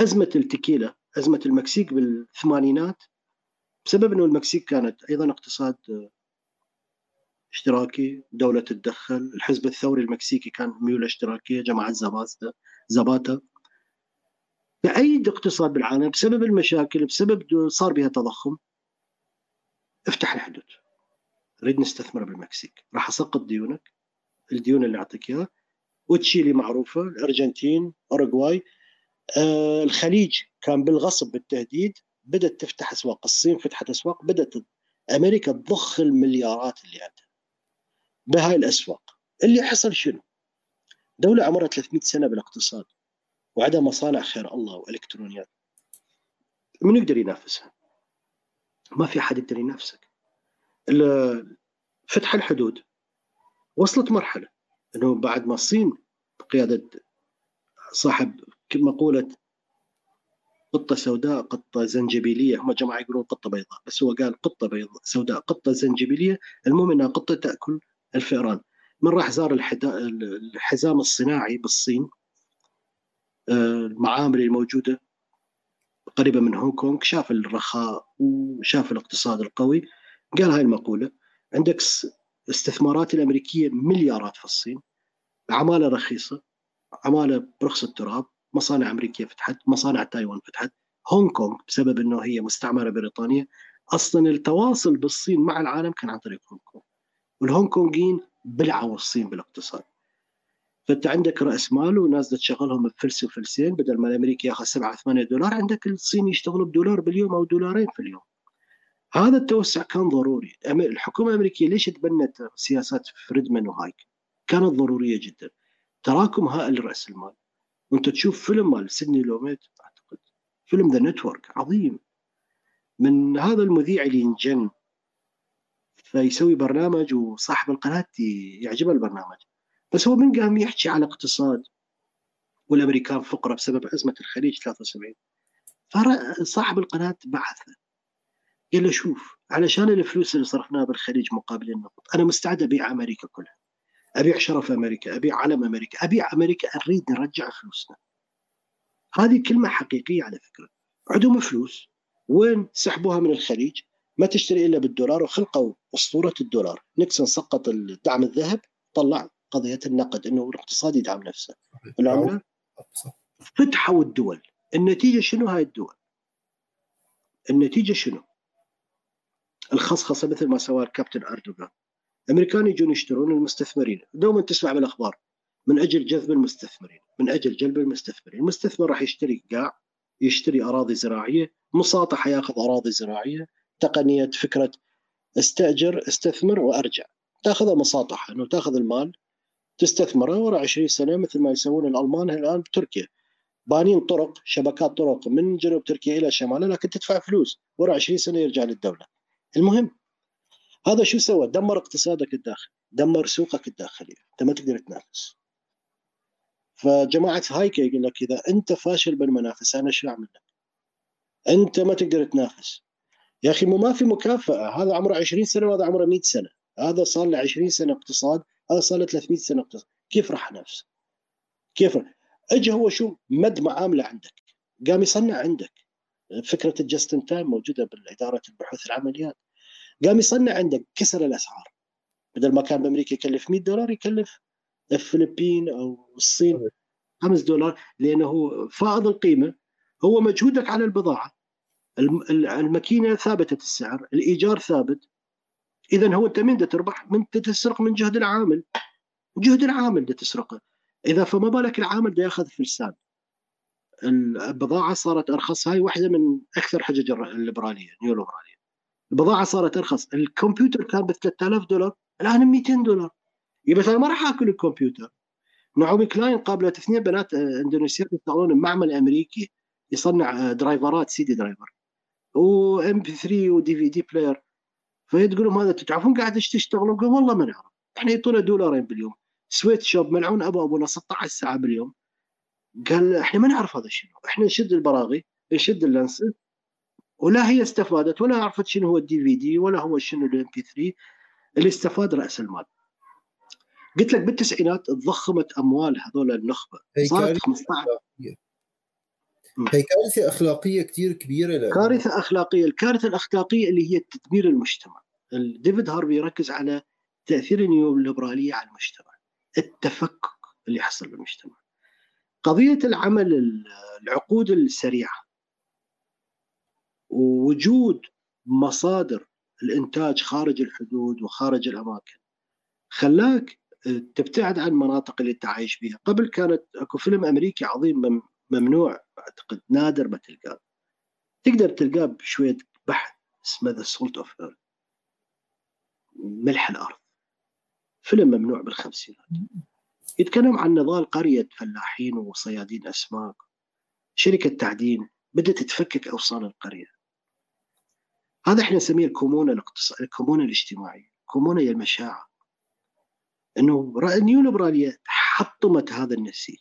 أزمة التكيلا أزمة المكسيك بالثمانينات. بسبب إنه المكسيك كانت أيضا اقتصاد اشتراكي دولة تتدخل الحزب الثوري المكسيكي كان ميول اشتراكية جماعة زاباتا زاباتا بأي اقتصاد بالعالم بسبب المشاكل بسبب صار بها تضخم افتح الحدود. نريد نستثمر بالمكسيك. راح أسقط ديونك الديون اللي أعطيك إياها. وتشيلي معروفة الأرجنتين أوروغواي. آه الخليج كان بالغصب بالتهديد بدأت تفتح أسواق الصين فتحت أسواق بدأت أمريكا تضخ المليارات اللي عندها بهاي الأسواق. اللي حصل شنو؟ دولة عمرها 300 سنة بالاقتصاد وعندها مصانع خير الله وإلكترونيات. من يقدر ينافسها؟ ما في حد يقدر ينافسك. فتح الحدود وصلت مرحلة. أنه بعد ما الصين بقيادة صاحب مقولة قطة سوداء قطة زنجبيلية هم جماعة يقولون قطة بيضاء بس هو قال قطة بيضاء سوداء قطة زنجبيلية المهم إنها قطة تأكل الفئران. من راح زار الحزام الصناعي بالصين آه، المعامل الموجودة قريبة من هونغ كونغ شاف الرخاء وشاف الاقتصاد القوي قال هاي المقولة. عندك استثمارات الأمريكية مليارات في الصين عمالة رخيصة عمالة برخص التراب مصانع أمريكية فتحت مصانع تايوان فتحت هونغ كونغ بسبب أنه هي مستعمرة بريطانيا. أصلا التواصل بالصين مع العالم كان عن طريق هونغ كونغ والهونغ كونغيين بلعوا الصين بالاقتصاد. فأنت عندك رأس مال وناس تشغلهم بفلس وفلسين بدل ما الأمريكي ياخذ 7 8 دولار عندك الصين يشتغلوا بدولار باليوم أو دولارين في اليوم. هذا التوسع كان ضروري. الحكومة الأمريكية ليش تبنت سياسات فريدمان وهايك؟ كانت ضرورية جدا. تراكم هائل لراس المال. وأنت تشوف فيلم مال سيدني لوميت أعتقد. فيلم The Network عظيم. من هذا المذيع اللي ينجن فيسوي برنامج وصاحب القناة يعجبه البرنامج. بس هو من قام يحكي على اقتصاد والأمريكان فقراء بسبب ازمه الخليج 73 فصاحب القناة بعثه. قال له شوف علشان الفلوس اللي صرفناها بالخليج مقابل النفط أنا مستعد أبيع أمريكا كلها. أبيع شرف أمريكا أبيع علم أمريكا أبيع أمريكا أريد نرجع فلوسنا. هذه كلمة حقيقية على فكرة. عندهم فلوس وين سحبوها من الخليج؟ ما تشتري إلا بالدولار وخلقوا أسطورة الدولار. نيكسون سقط الدعم الذهب طلع قضية النقد إنه الاقتصاد يدعم نفسه. العمله فتحوا الدول. النتيجة شنو هاي الدول؟ النتيجة شنو؟ الخصخصة مثل ما سوى الكابتن أردوغان. الامريكان يجون يشترون المستثمرين. دوما تسمع بالأخبار. من أجل جذب المستثمرين. من أجل جلب المستثمرين. المستثمر راح يشتري قاع يشتري أراضي زراعية. مساطح ياخذ أراضي زراعية. تقنية فكرة. استأجر استثمر وأرجع. تاخذها مساطح إنه تأخذ المال تستثمره ورا 20 سنة مثل ما يسوون الألمان الآن بتركيا بانين طرق شبكات طرق من جنوب تركيا إلى شمالها لكن تدفع فلوس. ورا 20 سنة يرجع للدولة. المهم هذا شو سوى؟ دمر اقتصادك الداخلي، دمر سوقك الداخلي، أنت ما تقدر تنافس. فجماعة هايكا يقول لك إذا أنت فاشل بالمنافسة أنا شو أعمل لك؟ أنت ما تقدر تنافس. يا أخي مو ما في مكافأة، هذا عمره 20 سنة وهذا عمره 100 سنة، هذا صار له 20 سنة اقتصاد، هذا صار له 300 سنة اقتصاد، كيف راح انافس؟ كيف؟ اجى هو شو؟ مد معاملة عندك، قام يصنع عندك. فكرة الجستن تايم موجودة بالإدارة البحوث العمليات. قام يصنع عندك كسر الأسعار. بدل ما كان بأمريكا يكلف 100 دولار يكلف الفلبين أو الصين 5 دولار لأنه هو فائض القيمه هو مجهودك على البضاعة. الماكينة ثابتة السعر الإيجار ثابت. اذا هو أنت من تربح؟ من تسرق من جهد العامل. جهد العامل ده تسرقه. إذا فما بالك العامل ده يأخذ فلسان البضاعة صارت أرخص. هاي واحدة من أكثر حجج الليبرالية نيو ليبراليه البضاعة صارت ارخص الكمبيوتر كان ب 3000 دولار الآن 200 دولار. يبقى أنا ما راح آكل الكمبيوتر؟ نعومي كلاين قابلت اثنين بنات آه، اندونيسيين يشتغلون بمعمل أمريكي يصنع driver ات CD driver. و MP3 و DVD player. فيقول لهم هذا تعرفون قاعد إيش تشتغلون؟ قال والله ما نعرف. إحنا يعطونا دولارين باليوم. sweatshop ملعون أبو أبونا 16 ساعة باليوم. قال إحنا ما نعرف هذا شنو إحنا نشد البراغي نشد ال lenses ولا هي استفادت ولا عرفت شنو هو ال DVD ولا هو شنو ال MP3 اللي استفاد رأس المال. قلت لك بالتسعينات تضخمت أموال هذول النخبة. صارت 15 هي كارثة أخلاقية كثير كبيرة لأ. كارثة أخلاقية. الكارثة الأخلاقية اللي هي تدمير المجتمع. ديفيد هارفي يركز على تأثير الليبراليه على المجتمع. التفكك اللي يحصل بالمجتمع. قضية العمل العقود السريعة. ووجود مصادر الإنتاج خارج الحدود وخارج الأماكن. خلاك تبتعد عن المناطق اللي أنت عايش فيها قبل كانت أكو فيلم أمريكي عظيم ممنوع أعتقد نادر ما تلقاه. تقدر تلقاه بشوية بحث اسمه The Salt of Earth ملح الأرض. فيلم ممنوع بالخمسينات. يتكلم عن نضال قرية فلاحين وصيادين أسماك. شركة تعدين بدأت تفكك أوصال القرية. هذا إحنا نسميه الكومونة الاقتصاد الكومونة الاجتماعية الكومونة هي المشاعر. إنه النيو ليبراليه حطمت هذا النسيج.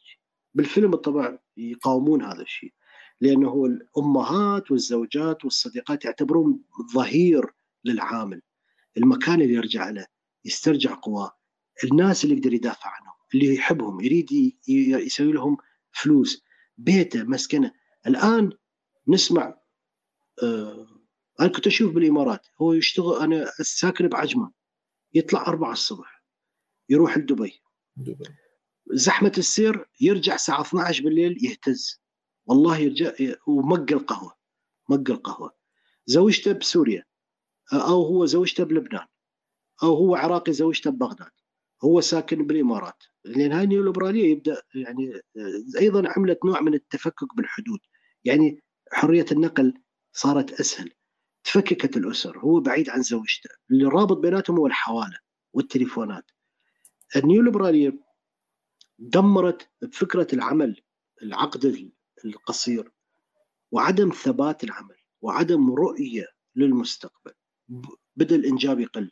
بالفيلم طبعا يقاومون هذا الشيء لأنه الأمهات والزوجات والصديقات يعتبرون ظهير للعامل. المكان اللي يرجع له يسترجع قواه. الناس اللي يقدر يدافع عنهم اللي يحبهم يريد يسوي لهم فلوس بيته مسكنه. الآن نسمع آه أنا كنت أشوف بالإمارات هو يشتغل أنا ساكن بعجمان يطلع أربعة الصبح يروح لدبي. دبي. زحمة السير يرجع الساعة 12 بالليل يهتز. والله يرجع ومق القهوة مق القهوة. زوجته بسوريا أو هو زوجته بلبنان أو هو عراقي زوجته ببغداد. هو ساكن بالإمارات. لأن هاي النيوليبرالية يبدأ يعني أيضا عملت نوع من التفكك بالحدود. يعني حرية النقل صارت أسهل. تفككت الأسر هو بعيد عن زوجته. اللي رابط بيناتهم هو الحوالة والتليفونات. النيوليبرالية دمرت فكره العمل العقد القصير وعدم ثبات العمل وعدم رؤية للمستقبل. بدا الإنجاب يقل.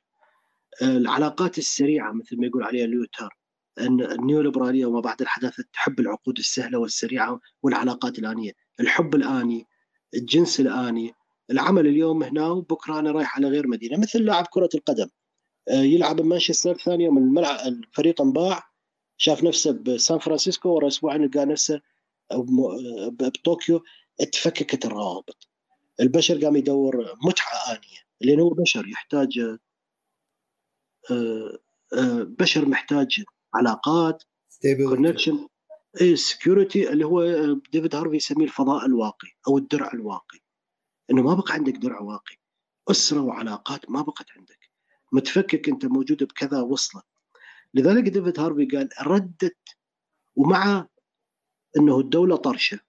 العلاقات السريعة مثل ما يقول عليها ليوتر أن النيوليبرالية وما بعد الحداثة تحب العقود السهلة والسريعة والعلاقات الآنية، الحب الآني، الجنس الآني، العمل اليوم هنا وبكرة أنا رايح على غير مدينة مثل لاعب كرة القدم. يلعب بمانشستر ثاني يوم الملعب الفريق انباع. شاف نفسه بسان فرانسيسكو ورا أسبوعين لقى نفسه بطوكيو. تفككت الروابط. البشر قام يدور متعة آنية لأن هو بشر يحتاج آه، آه، بشر محتاج علاقات connection اي security اللي هو ديفيد هارفي يسميه الفضاء الواقي أو الدرع الواقي. إنه ما بقى عندك درع واقي. أسرة وعلاقات ما بقت عندك. متفكك أنت موجود بكذا وصلة. لذلك ديفيد هارفي قال ردت ومع إنه الدولة طرشة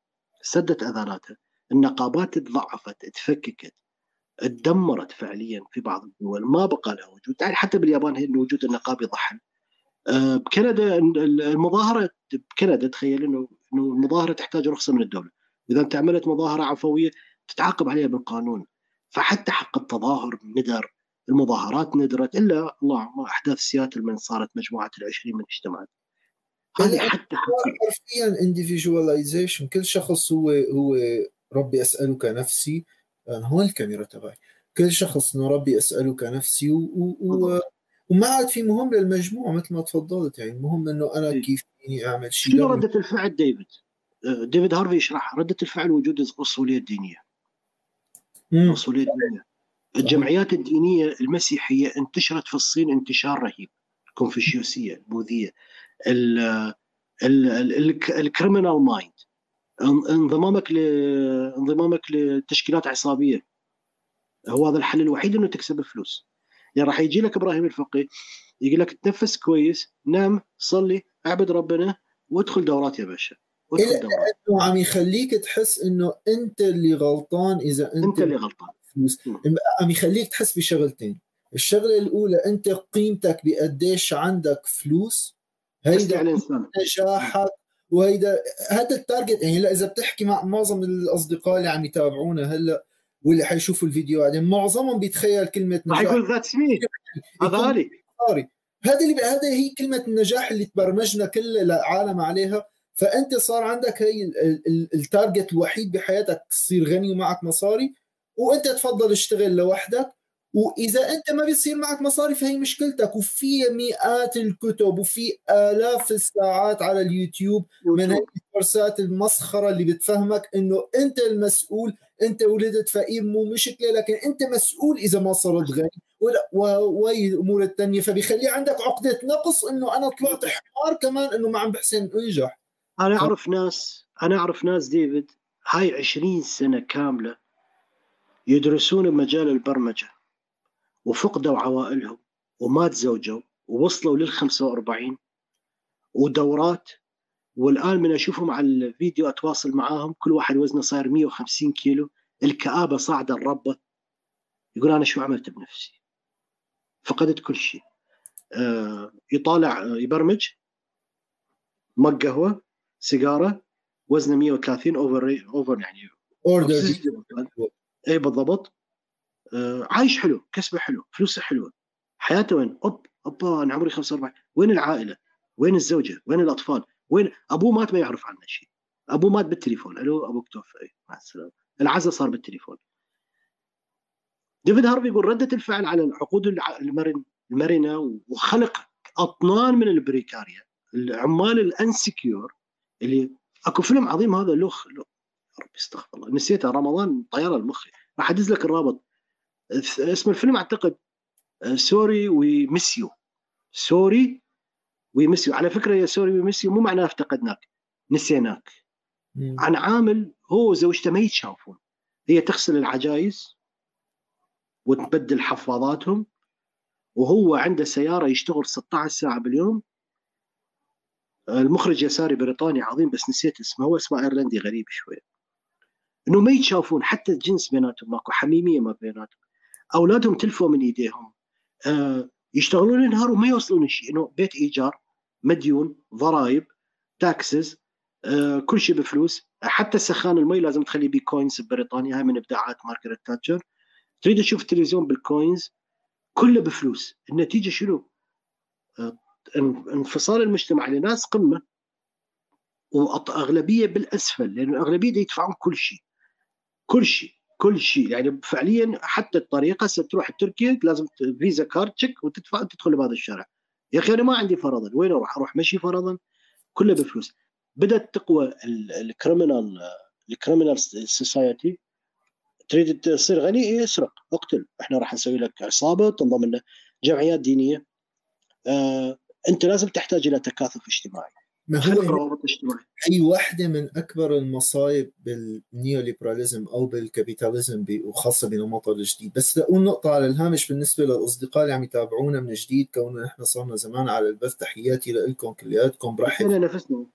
سدت اذاناتها النقابات تضعفت تفككت تدمرت فعليا في بعض الدول. ما بقى لها وجود. يعني حتى باليابان هي وجود النقابي ضحل آه، بكندا المظاهرة بكندا تخيل انه إنه المظاهرة تحتاج رخصة من الدولة. إذا أنت عملت مظاهرة عفوية تتعاقب عليها بالقانون. فحتى حق التظاهر ندر المظاهرات ندرت إلا الله أحداث سياتل من صارت مجموعة العشرين من اجتمعت هذه حتى حرفيا individualization كل شخص هو هو ربي أسألك نفسي يعني هون الكاميرا تبعي. كل شخص إنه ربي أسألك نفسي و, و... وما عاد في مهم للمجموعة مثل ما تفضلت. يعني المهم إنه أنا إيه. كيف فيني أعمل شيء شنو ردة الفعل ديفيد؟ آه، ديفيد هارفي يشرح. ردة الفعل وجود الاصوليه الدينيه الدينيه الجمعيات الدينية المسيحية انتشرت في الصين انتشار رهيب الكونفوشيوسيه البوذيه الكريمنال مايند انضمامك. انضمامك لتشكيلات عصابية. هو هذا الحل الوحيد إنه تكسب فلوس يعني راح يجي لك إبراهيم الفقي يقول لك تنفس كويس نام صلي اعبد ربنا وادخل دورات يا باشا. ادخل دورات أنه عم يخليك تحس إنه أنت اللي غلطان إذا أنت, أنت اللي غلطان. فلوس عم يخليك تحس بشغلتين. الشغلة الأولى أنت قيمتك بقديش عندك فلوس. هيدا نجاحك. وهيدا هذا ال target يعني هلأ إذا بتحكي مع معظم الأصدقاء اللي عم يتابعونا هلأ واللي حيشوفوا الفيديو بعدين معظمهم بيتخيل كلمة نجاح. حيقول that's me هذا اللي هذا هي كلمة النجاح اللي تبرمجنا كل العالم عليها. فأنت صار عندك هي التارجت الوحيد بحياتك تصير غني ومعك مصاري وأنت تفضل اشتغل لوحدك وإذا أنت ما بيصير معك مصاري فهي مشكلتك وفي مئات الكتب وفي آلاف الساعات على اليوتيوب من هي الكورسات المسخرة اللي بتفهمك إنه أنت المسؤول أنت ولدت فقير مو مشكله لكن أنت مسؤول إذا ما صرت غني وهي الأمور الثانية فبيخلي عندك عقدة نقص إنه أنا طلعت حمار كمان إنه ما عم بحسن أنجح. أنا أعرف. ناس أنا أعرف ناس ديفيد هاي 20 سنة كاملة يدرسون بمجال البرمجة وفقدوا عوائلهم وما تزوجوا ووصلوا لل 45 ودورات. والآن من أشوفهم على الفيديو أتواصل معاهم كل واحد وزنه صاير 150 كيلو الكآبة صاعدة الربة. يقول أنا شو عملت بنفسي؟ فقدت كل شيء. آه يطالع آه يبرمج mug قهوه سيجارة وزنه 130 over over يعني order اي بالضبط. آه عايش حلو كسبه حلو فلوسه حلوة. حياته وين؟ أوب اوبا أنا عمري 45 وين العائلة؟ وين الزوجة؟ وين الأطفال؟ وين؟ أبوه مات ما يعرف عنه شيء. أبوه مات بالتليفون. ألو أبوك توفى إيه، مع السلامة. العزاء صار بالتليفون. ديفيد هارفي يقول ردة الفعل على العقود المرن المرنة وخلق أطنان من ال precariat العمال ال insecure اللي أكو فيلم عظيم هذا لوخ لو ربي استغفر الله. نسيته رمضان طياره المخ. راح أدز لك الرابط. اسم الفيلم أعتقد سوري ومسيو سوري ويمسيو على فكرة يا Sorry We Missed You مو معناه افتقدناك نسيناك. مم. عن عامل هو وزوجته ما يتشافون هي تغسل العجايز وتبدل حفاضاتهم وهو عنده سيارة يشتغل 16 ساعة باليوم. المخرج يساري بريطاني عظيم بس نسيت اسمه. هو اسمه إيرلندي غريب شوي. إنه ما يتشافون حتى الجنس بيناتهم ماكو حميمية ما بيناتهم. أولادهم تلفوا من إيديهم. آه يشتغلون النهار وما يوصلون شيء. إنه بيت إيجار مديون ضرائب تاكسز آه كل شيء بفلوس. حتى سخان المي لازم تخلي بيه coins ببريطانيا. هاي من إبداعات ماركريت تاتشر. تريد تشوف التلفزيون بال coins كله بفلوس. النتيجة شنو؟ آه انفصال المجتمع لناس قمة واغلبيه بالأسفل لأن الأغلبية يدفعون كل شيء. كل شيء كل شيء. يعني فعليا حتى الطريقة تروح تركيا لازم Visa card check وتدفع تدخل بهذا الشارع. يا أخي أنا ما عندي فرضا. وين أروح؟ أروح مشي فرضا؟ كله بفلوس. بدأت تقوى ال criminal ال criminal society تريد تصير غني؟ إيه اسرق. اقتل. إحنا راح نسوي لك عصابة تنضم لنا جمعيات دينية. آه، انت لازم تحتاج إلى تكاثف اجتماعي. ما هو روابط هي واحدة من أكبر المصايب بال neoliberalism أو بال capitalism وخاصة بنمطه الجديد. بس لأقول نقطة على الهامش بالنسبة للأصدقاء اللي عم يتابعونا من جديد كوننا نحن صرنا زمان على البث تحياتي لكم كلياتكم برحب. نفسنا.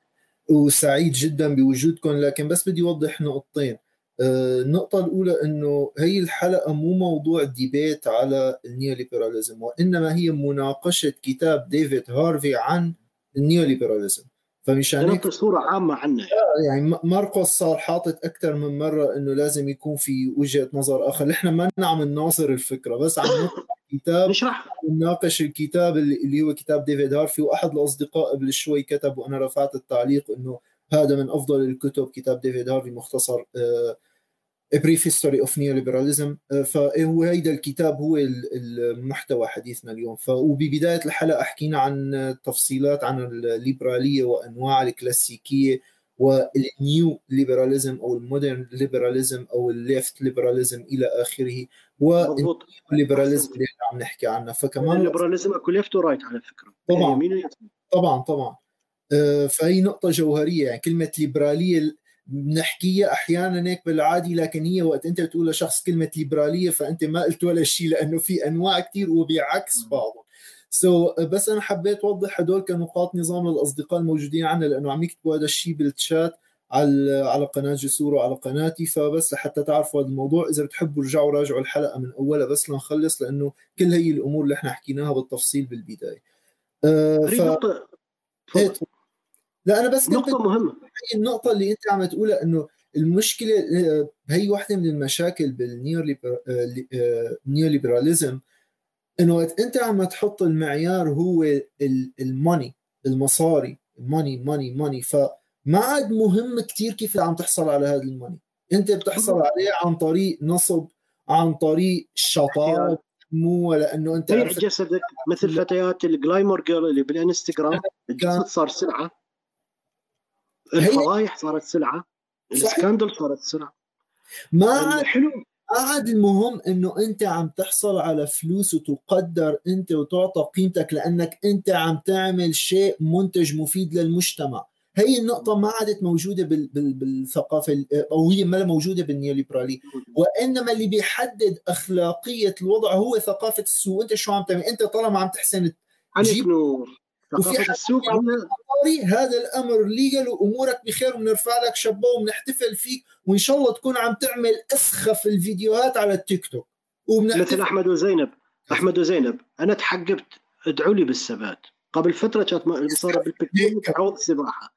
وسعيد جدا بوجودكم لكن بس بدي اوضح نقطتين. النقطة الأولى أنه هي الحلقة مو موضوع debate على ال neoliberalism وإنما هي مناقشة كتاب ديفيد هارفي عن ال neoliberalism. فمشان هيك نعطي صورة عامة عنه. يعني ماركوس صار حاطط أكثر من مرة أنه لازم يكون في وجهة نظر آخر. نحن ما عم نناصر الفكرة بس عم كتاب نشرح. نناقش الكتاب اللي اللي هو كتاب ديفيد هارفي وأحد الأصدقاء قبل شوي كتب وأنا رفعت التعليق إنه هذا من أفضل الكتب كتاب ديفيد هارفي مختصر A Brief History of Neoliberalism. فهو هيدا الكتاب هو ال- المحتوى حديثنا اليوم. ف وببداية الحلقة حكينا عن تفصيلات عن الليبرالية وأنواع الكلاسيكية وال neoliberalism أو ال modern liberalism أو ال left liberalism إلى آخره. مضبوط. وال liberalism اللي عم نحكي عنه. فكمان ال liberalism أكو left و right على فكرة. طبعاً. ويسار. طبعا طبعا. آه، فهي نقطة جوهرية. يعني كلمة ليبرالية ال- بنحكيها أحيانا هيك بالعادي لكن هي وقت أنت بتقول لشخص كلمة ليبرالية فأنت ما قلت ولا شيء لأنه في أنواع كثير وبيعكس بعضهم سو so, بس أنا حبيت أوضح هدول كنقاط نظام للاصدقاء الموجودين عنا لأنه عم يكتبوا هذا الشيء بالتشات على على قناة جسور وعلى قناتي فبس لحتى تعرفوا هذا الموضوع إذا بتحبوا رجعوا راجعوا الحلقة من أولها بس لنخلص لأنه كل هي الأمور اللي إحنا حكيناها بالتفصيل بالبداية. آه ف... نقطه. لا أنا بس نقطة مهمة. هي النقطة اللي أنت عم تقولها إنه المشكلة آه، هي واحدة من المشاكل بالنيوليبراليزم إنه وقت أنت عم تحط المعيار هو الماني المصاري ماني ماني ماني فما عاد مهم كتير كيف عم تحصل على هذا الماني أنت بتحصل عليه عن طريق نصب عن طريق شطارة مو بيع عرفت جسدك مثل فتيات الجلايمر جيرل اللي بالإنستغرام الجسد صار سلعة. الفضايح صارت سلعة صحيح. السكاندل صارت سلعة. ما عاد حلو. ما عاد المهم إنه أنت عم تحصل على فلوس وتقدر أنت وتعطى قيمتك لأنك أنت عم تعمل شيء منتج مفيد للمجتمع. هي النقطة ما عادت موجودة بال بال بالثقافة ال- أو هي ما موجودة بالنيوليبرالية وإنما اللي بيحدد أخلاقية الوضع هو ثقافة السوق. أنت شو عم تعمل؟ أنت طالما عم تحسن عليك جيب- نور. وفي حد السوق مصاري هذا الأمر ليجل وأمورك بخير وبنرفع لك شابو وبنحتفل فيك وإن شاء الله تكون عم تعمل أسخف الفيديوهات على التيك توك. مثل أحمد وزينب. أحمد وزينب أنا تحقبت ادعوا لي بالثبات. قبل فترة كانت المصارى بالبكتيريا تعوض السباحه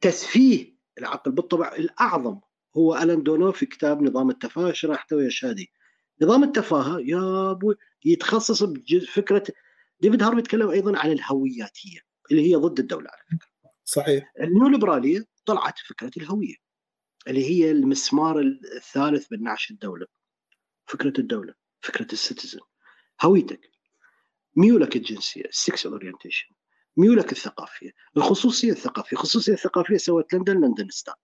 تسفيه العقل. بالطبع الأعظم هو ألان دونو في كتاب نظام التفاهة شرح يحتوي اشهادي نظام التفاهة يا أبوي يتخصص بفكره ديفيد هارفي يتكلم أيضا عن الهوياتيه اللي هي ضد الدولة على فكرة. صحيح. النيوليبرالية طلعت فكرة الهوية اللي هي المسمار الثالث بالنعش الدولة فكرة الدولة فكرة ال citizen هويتك. ميولك الجنسية ال sex orientation ميولك الثقافية. الخصوصية الثقافية. الخصوصية الثقافية سوت لندن لندن ستار.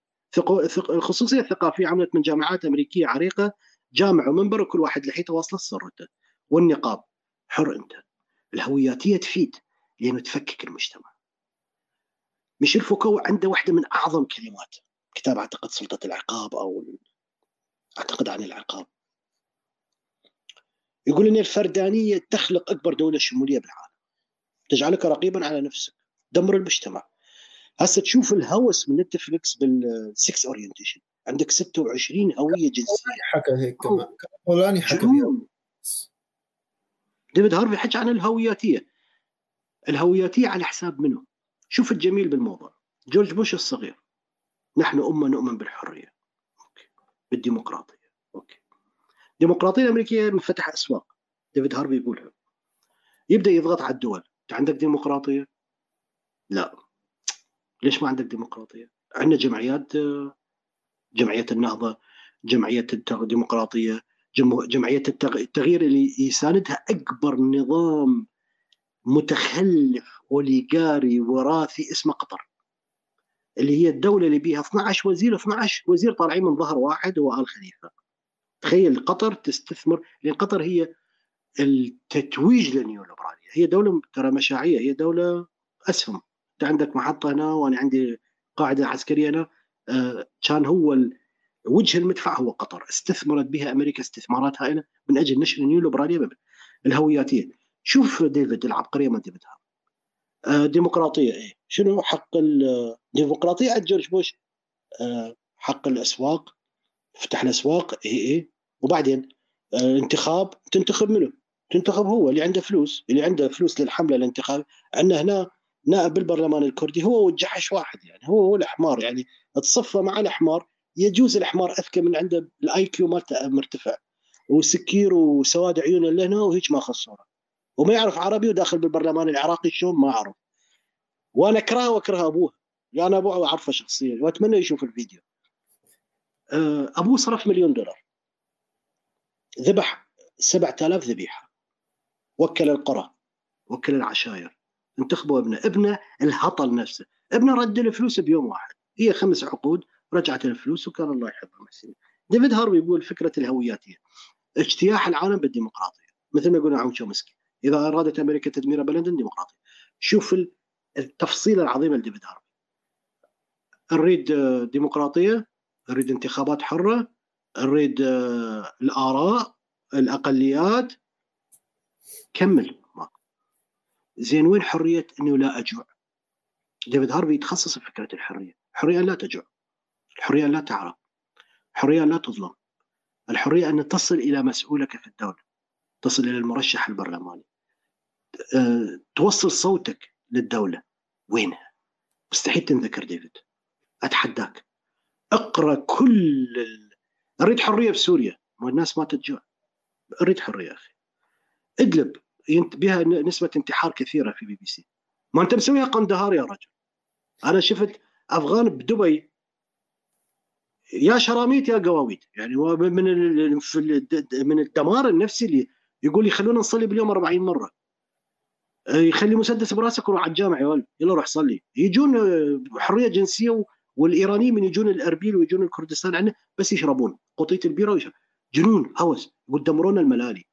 الخصوصية الثقافية عملت من جامعات أمريكية عريقة جامع ومنبر وكل واحد لحيته واصلة سرته والنقاب حر أنت. الهوياتيه تفيد لأنه تفكك المجتمع ميشيل فوكو عنده واحدة من اعظم كلمات كتاب اعتقد سلطه العقاب أو اعتقد عن العقاب يقول ان الفردانيه تخلق اكبر دوله شموليه بالعالم تجعلك رقيبا على نفسك دمر المجتمع هسه تشوف الهوس من نتفلكس بال sex orientation عندك 26 هويه جنسيه حكى هيك كمان حكى ديفيد هارفي حكى عن الهوياتيه الهوياتيه على حساب منه شوف الجميل بالموضوع. جورج بوش الصغير. نحن أمة نؤمن بالحرية. بالديمقراطية. okay. الديمقراطيه الامريكيه من فتح أسواق. ديفيد هارفي يقولها. يبدأ يضغط على الدول. أنت عندك ديمقراطية؟ لا. ليش ما عندك ديمقراطية؟ عندنا جمعيات جمعية النهضة جمعية الديمقراطية جمعية التغيير اللي يساندها أكبر نظام متخلف أوليغاري وراثي اسمه قطر اللي هي الدولة اللي بيها 12 وزير 12 وزير طالعين من ظهر واحد هو آل خليفة. تخيل قطر تستثمر لأن قطر هي التتويج للنيوليبرالية. هي دولة ترى مشاعية هي دولة أسهم. أنت عندك محطة هنا وأنا عندي قاعدة عسكرية هنا آه كان هو وجه المدفع هو قطر. استثمرت بها أمريكا استثمارات هائله من أجل نشر النيوليبرالية الهوياتية. شوف ديفيد العبقرية ما ديفيد آه ديمقراطية إيه. شنو حق الديمقراطيه عند جورج بوش آه حق الأسواق فتح الأسواق اي اي وبعدين آه انتخاب تنتخب منه؟ تنتخب هو اللي عنده فلوس اللي عنده فلوس للحملة الانتخاب عندنا هنا نائب بالبرلمان الكردي هو والجحش واحد يعني هو هو الحمار يعني تصفى مع الحمار يجوز الحمار أذكى من عنده ال IQ مالته مرتفع. وسكير وسواد عيونه لهنا وهيك ما خصوره وما يعرف عربي وداخل بالبرلمان العراقي شلون ما أعرف. وأنا أكرهه وأكره أبوه. يعني أنا أبوه أعرفه شخصيا وأتمنى يشوف الفيديو. آه، أبوه صرف مليون دولار. ذبح 7000 ذبيحة. وكل القرى. وكل العشاير. انتخبوا ابنه. ابنه الهطل نفسه. ابنه رد الفلوس بيوم واحد. هي خمس عقود رجعت الفلوس وكان الله يحبه محسن ديفيد هاربي يقول فكرة الهوياتية. اجتياح العالم بالديمقراطية. مثل ما يقول عم تشومسكي. إذا أرادت أمريكا تدمير بلد ديمقراطي شوف التفصيله العظيمه لديفيد هاربي نريد ديمقراطية نريد انتخابات حرة نريد الآراء الأقليات. كمل زين وين حرية إنه لا أجوع؟ ديفيد هارفي يتخصص في فكرة الحرية. الحريه لا تجوع. الحريه ان لا تعرى الحريه ان لا تظلم. الحرية أن تصل إلى مسؤولك في الدولة تصل إلى المرشح البرلماني. أه، توصل صوتك للدولة. وينها؟ مستحيل تنذكر ديفيد. أتحداك. اقرأ كل ال... أريد حرية بسوريا. والناس ما تجوع. أريد حرية أخي. ادلب بها نسبة انتحار كثيرة في بي بي سي. ما أنت مسويها قندهار يا رجل. أنا شفت أفغان بدبي يا شراميط يا قواويت. يعني من من الدمار النفسي اللي يقول يخلونا نصلي باليوم 40 مرة. يخلي مسدس براسك وروح على الجامع يا ولد. يلا روح صلي. يجون حرية جنسية والايرانيين من يجون الأربيل ويجون الكردستان عندنا بس يشربون. قطيه البيرة ويشرب. جنون هوس. يقول الملالي.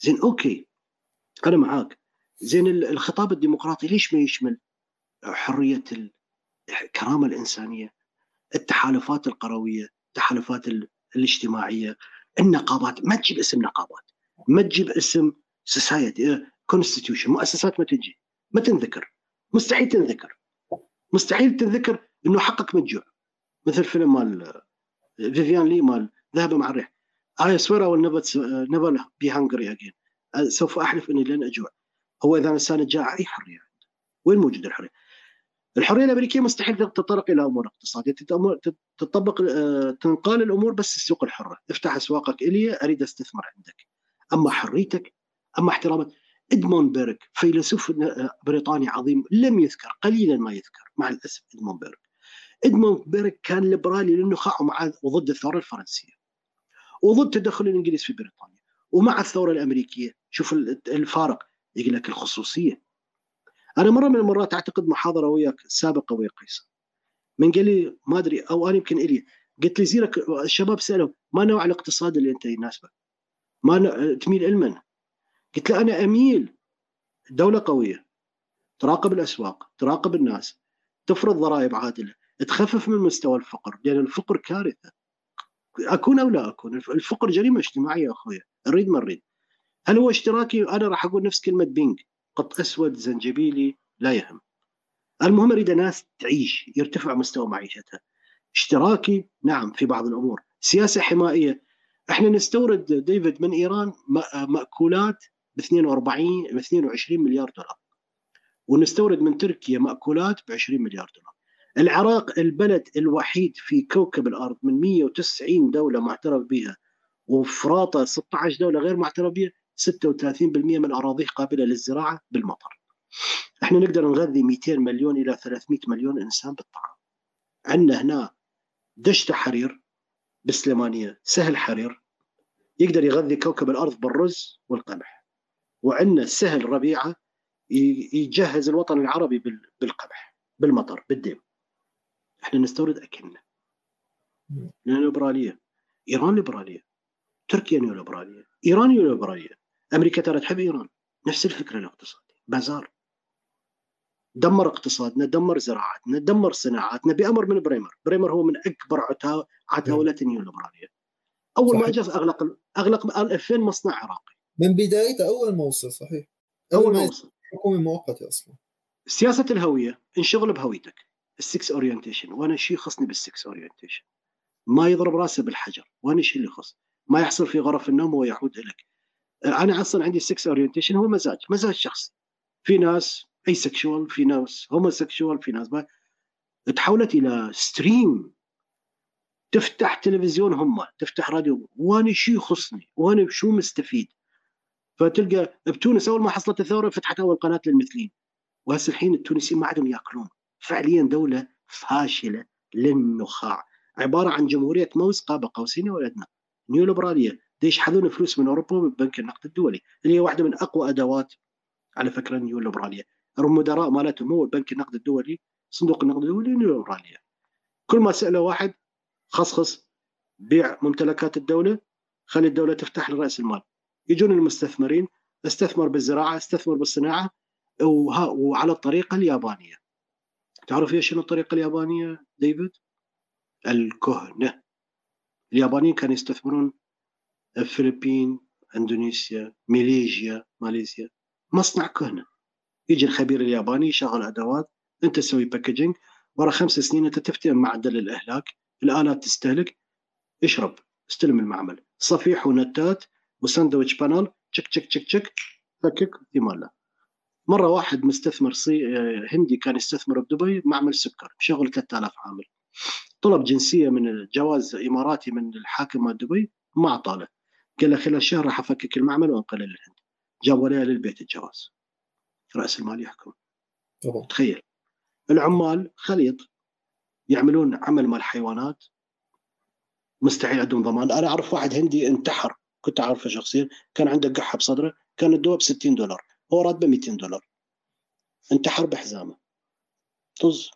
زين okay. أنا معاك. زين الخطاب الديمقراطي ليش ما يشمل حرية الكرامه الإنسانية؟ التحالفات القروية التحالفات الاجتماعية النقابات. ما تجيب اسم نقابات. ما تجيب اسم society constitution مؤسسات ما تجي. ما تنذكر. مستحيل تنذكر. مستحيل تنذكر إنه حقك متجوع مثل فيلم مال فيفيان لي مال ذهب مع الريح. I swear I will be hungry again. سوف أحلف إني لن أجوع. هو إذا الانسان جاع أي حرية وين موجود الحرية؟ الحرية الأمريكية مستحيل تتطرق إلى أمور اقتصادية. تطبق آه، تنقال الأمور بس السوق الحرة. افتح أسواقك إلي أريد استثمر عندك. أما حريتك أما احترامك إدمون بيرك فيلسوف بريطاني عظيم لم يذكر قليلا ما يذكر مع الأسف إدمون بيرك. إدمون بيرك كان ليبرالي للنخاع ومع وضد الثورة الفرنسية وضد تدخل الإنجليز في بريطانيا. ومع الثورة الأمريكية شوف الفارق يقول لك الخصوصية. أنا مرة من المرات أعتقد محاضرة وياك سابقة ويا قيصر. من قال لي ما أدري أو أنا يمكن إلي. قلت لي زينك الشباب سألوا ما نوع الاقتصاد اللي أنت يناسبك؟ ما تميل لمن؟ قلت له أنا أميل. دولة قوية. تراقب الأسواق تراقب الناس تفرض ضرائب عادلة تخفف من مستوى الفقر. لأن الفقر كارثة. أكون أو لا أكون الفقر جريمة اجتماعية أخويا. نريد ما نريد هل هو اشتراكي؟ أنا راح أقول نفس كلمة بينج. قط أسود زنجبيلي لا يهم. المهم أريد ناس تعيش يرتفع مستوى معيشتها. اشتراكي؟ نعم في بعض الأمور. سياسة حمائية. إحنا نستورد ديفيد من إيران مأكولات ب 42 ب 22 مليار دولار. ونستورد من تركيا مأكولات ب 20 مليار دولار. العراق البلد الوحيد في كوكب الأرض من 190 دولة معترف بها وفراطه 16 دولة غير معترف بها 36% من أراضيه قابلة للزراعة بالمطر. إحنا نقدر نغذي 200 مليون إلى 300 مليون إنسان بالطعام. عندنا هنا دشت حرير بالسليمانيه سهل حرير يقدر يغذي كوكب الأرض بالرز والقمح. وعندنا سهل ربيعة يجهز الوطن العربي بالقمح بالمطر بالدم. إحنا نستورد أكلنا. ليبرالية إيران ليبرالية تركيا نيوليبرالية إيران نيوليبرالية أمريكا ترى تحب إيران. نفس الفكرة الاقتصاديه بازار. دمر اقتصادنا دمر زراعتنا دمر صناعاتنا بأمر من بريمر. بريمر هو من أكبر عتاوله النيوليبرالية. أول صحيح. ما جاء أغلق أغلق 2000 مصنع عراقي. من بدايته أول ما وصل صحيح. أول, أول ما وصل حكومه مؤقته أصلا. سياسة الهوية. انشغل بهويتك. ال sex orientation. وأنا شيء يخصني بال sex orientation. ما يضرب راسه بالحجر. وأنا شيء اللي يخص ما يحصل في غرف النوم هو يعود لك أنا أصلا عندي ال sex orientation هو مزاج مزاج شخصي. في ناس asexual في ناس homosexual في ناس ما تحولت إلى ستريم تفتح تلفزيون هم تفتح راديو وأنا شو يخصني؟ وأنا شو مستفيد؟ فتلقى بتونس أول ما حصلت الثورة فتحت أول قناة للمثليين وهسه الحين التونسيين ما عندهم يأكلون. فعليا دولة فاشلة للنخاع. عبارة عن جمهورية موز قاب قوسين ولا نيوليبرالية. يشحذون فلوس من أوروبا من بنك النقد الدولي. اللي هي واحدة من أقوى أدوات على فكرة النيوليبراليه المدراء مالتهم هو البنك النقد الدولي صندوق النقد الدولي نيوليبراليه كل ما ساله واحد خصخص بيع ممتلكات الدولة خلي الدولة تفتح لرأس المال. يجون المستثمرين استثمر بالزراعة استثمر بالصناعة وعلى الطريقة اليابانية. تعرف إيش شنو الطريقة اليابانية ديفيد؟ الكهنة. اليابانيين كانوا يستثمرون الفلبين إندونيسيا ماليزيا ماليزيا. مصنع كهنة. يجي الخبير الياباني يشغل أدوات. أنت تسوي packaging ورا خمس سنين أنت تفتهم معدل الأهلاك. الآلات تستهلك. اشرب. استلم المعمل. صفيح ونتات و sandwich panel تشك تشك تشك تشك. فكك. في ماله. مرة واحد مستثمر صي... هندي كان يستثمر بدبي معمل سكر. شغل 3000 عامل. طلب جنسية من الجواز إماراتي من الحاكم مال دبي. ما اعطاه قال له خلال شهر راح أفكك المعمل وانقله للهند جابوا لي للبيت الجواز. رأس المال يحكم. طبعا. تخيل. العمال خليط. يعملون عمل مال حيوانات. مستحيل عندهم ضمان. أنا أعرف واحد هندي انتحر. كنت أعرفه شخصيا. كان عنده قحة بصدره. كان الدواء ب 60 دولار. هو راتبه 200 دولار. انتحر بحزامه. طز.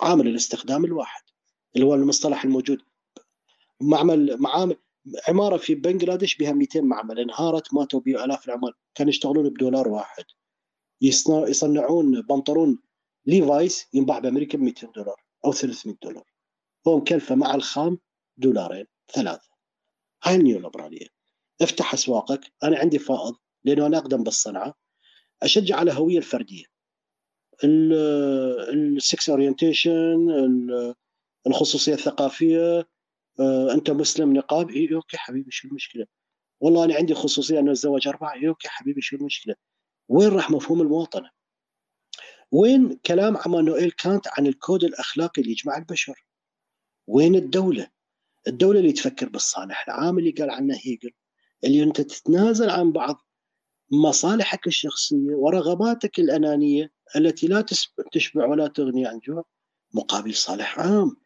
عامل الاستخدام الواحد. اللي هو المصطلح الموجود. معمل معامل عمارة في بنغلاديش بها 200 معمل انهارت ماتوا بها آلاف العمال. كانوا يشتغلون بدولار واحد. يصنع يصنعون بنطلون ليفايس ينباع بأمريكا ب 200 دولار أو 300 دولار. هو مكلفة مع الخام دولارين ثلاثة. هاي النيوليبرالية. افتح أسواقك. أنا عندي فائض لأنه أنا أقدم بالصنعة. أشجع على الهوية الفردية. ال sex orientation الخصوصية الثقافية أنت مسلم نقاب؟ اي okay حبيبي شو المشكلة؟ والله أنا عندي خصوصية أنه اتزوج أربعة. اي okay حبيبي شو المشكلة؟ وين راح مفهوم المواطنة؟ وين كلام عمانوئيل كانت عن الكود الأخلاقي اللي يجمع البشر؟ وين الدولة؟ الدولة اللي تفكر بالصالح العام اللي قال عنه هيجل اللي أنت تتنازل عن بعض مصالحك الشخصية ورغباتك الأنانية التي لا تشبع ولا تغني عن جوع مقابل صالح عام.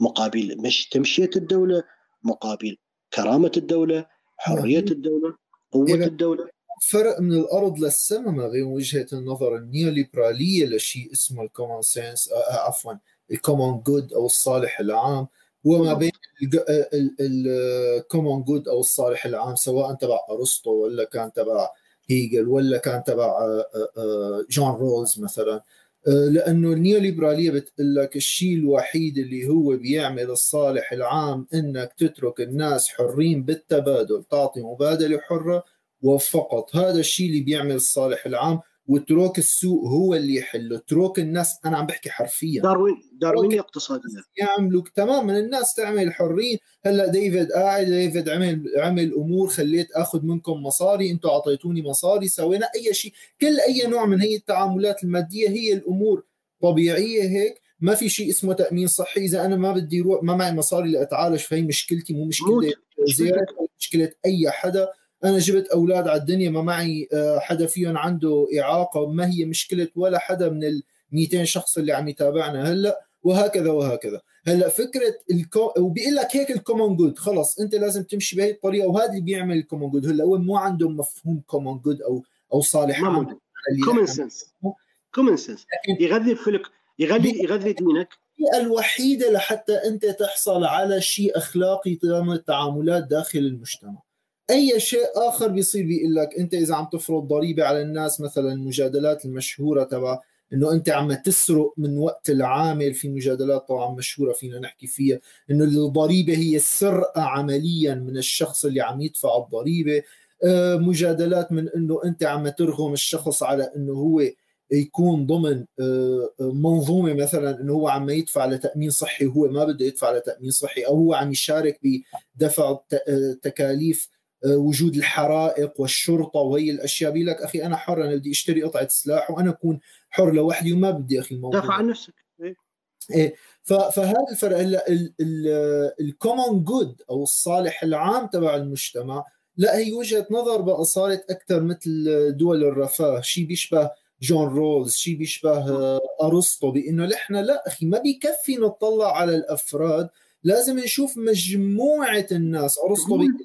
مقابل مش تمشية الدولة مقابل كرامة الدولة حرية الدولة قوة الدولة. فرق من الأرض للسماء ما بين وجهة النظر النيوليبرالية لشيء اسمه ال common sense عفوا ال common good أو الصالح العام. وما بين ال common good أو الصالح العام سواء تبع أرسطو ولا كان تبع هيجل ولا كان تبع جون رولز مثلا. لأنه النيوليبرالية بتقول لك الشيء الوحيد اللي هو بيعمل الصالح العام إنك تترك الناس حرين بالتبادل تعطي مبادلة حرة وفقط. هذا الشيء اللي بيعمل الصالح العام. وتروك السوق هو اللي يحله. تروك الناس أنا عم بحكي حرفيا. داروين داروينيه اقتصاديه يعملوا تماما. الناس تعمل حرين هلأ ديفيد قاعد ديفيد عمل عمل أمور خليت أخذ منكم مصاري. أنتم أعطيتوني مصاري سوينا أي شيء. كل أي نوع من هي التعاملات المادية هي الأمور طبيعية هيك. ما في شيء اسمه تأمين صحي. إذا أنا ما بدي روح ما معي مصاري لأتعالج فهي مشكلتي مو مشكلة زيارة مشكلة أي حدا. أنا جبت أولاد على الدنيا ما معي آه، حدا فيهم عنده إعاقة ما هي مشكلة ولا حدا من ال 200 شخص اللي عم يتابعنا هلأ وهكذا وهكذا. هلأ فكرة ال co... وبيقول لك هيك ال common good خلص أنت لازم تمشي بهي الطريقة وهذا اللي بيعمل ال common good هلأ هو مو عندهم مفهوم common good أو أو صالح عام common sense common sense يغذي فلك يغذي يغذي دينك. الطريقة الوحيدة لحتى أنت تحصل على شيء أخلاقي تمام التعاملات داخل المجتمع. أي شيء آخر بيصير بيقول لك أنت إذا عم تفرض ضريبة على الناس مثلا المجادلات المشهورة تبع إنه أنت عم تسرق من وقت العامل في مجادلات طبعا مشهورة فينا نحكي فيها إنه الضريبة هي السرقه عمليا من الشخص اللي عم يدفع الضريبة. آه، مجادلات من إنه أنت عم ترغم الشخص على إنه هو يكون ضمن آه، منظومة مثلا إنه هو عم يدفع لتأمين صحي وهو ما بده يدفع لتأمين صحي أو هو عم يشارك بدفع آه، تكاليف وجود الحرائق والشرطة وهي الأشياء. بيقول لك أخي أنا حر أنا بدي أشتري قطعة سلاح وأنا أكون حر لوحدي وما بدي أخي الموضوع. دافع عن نفسك. إيه, إيه. فهذا الفرق هلا ال common good أو الصالح العام تبع المجتمع لا هي وجهة نظر بقى صارت أكثر مثل دول الرفاه. شيء بيشبه جون رولز شيء بيشبه آه، أرسطو بأنه نحن لا أخي ما بيكفي نطلع على الأفراد لازم نشوف مجموعة الناس. أرسطو بيقول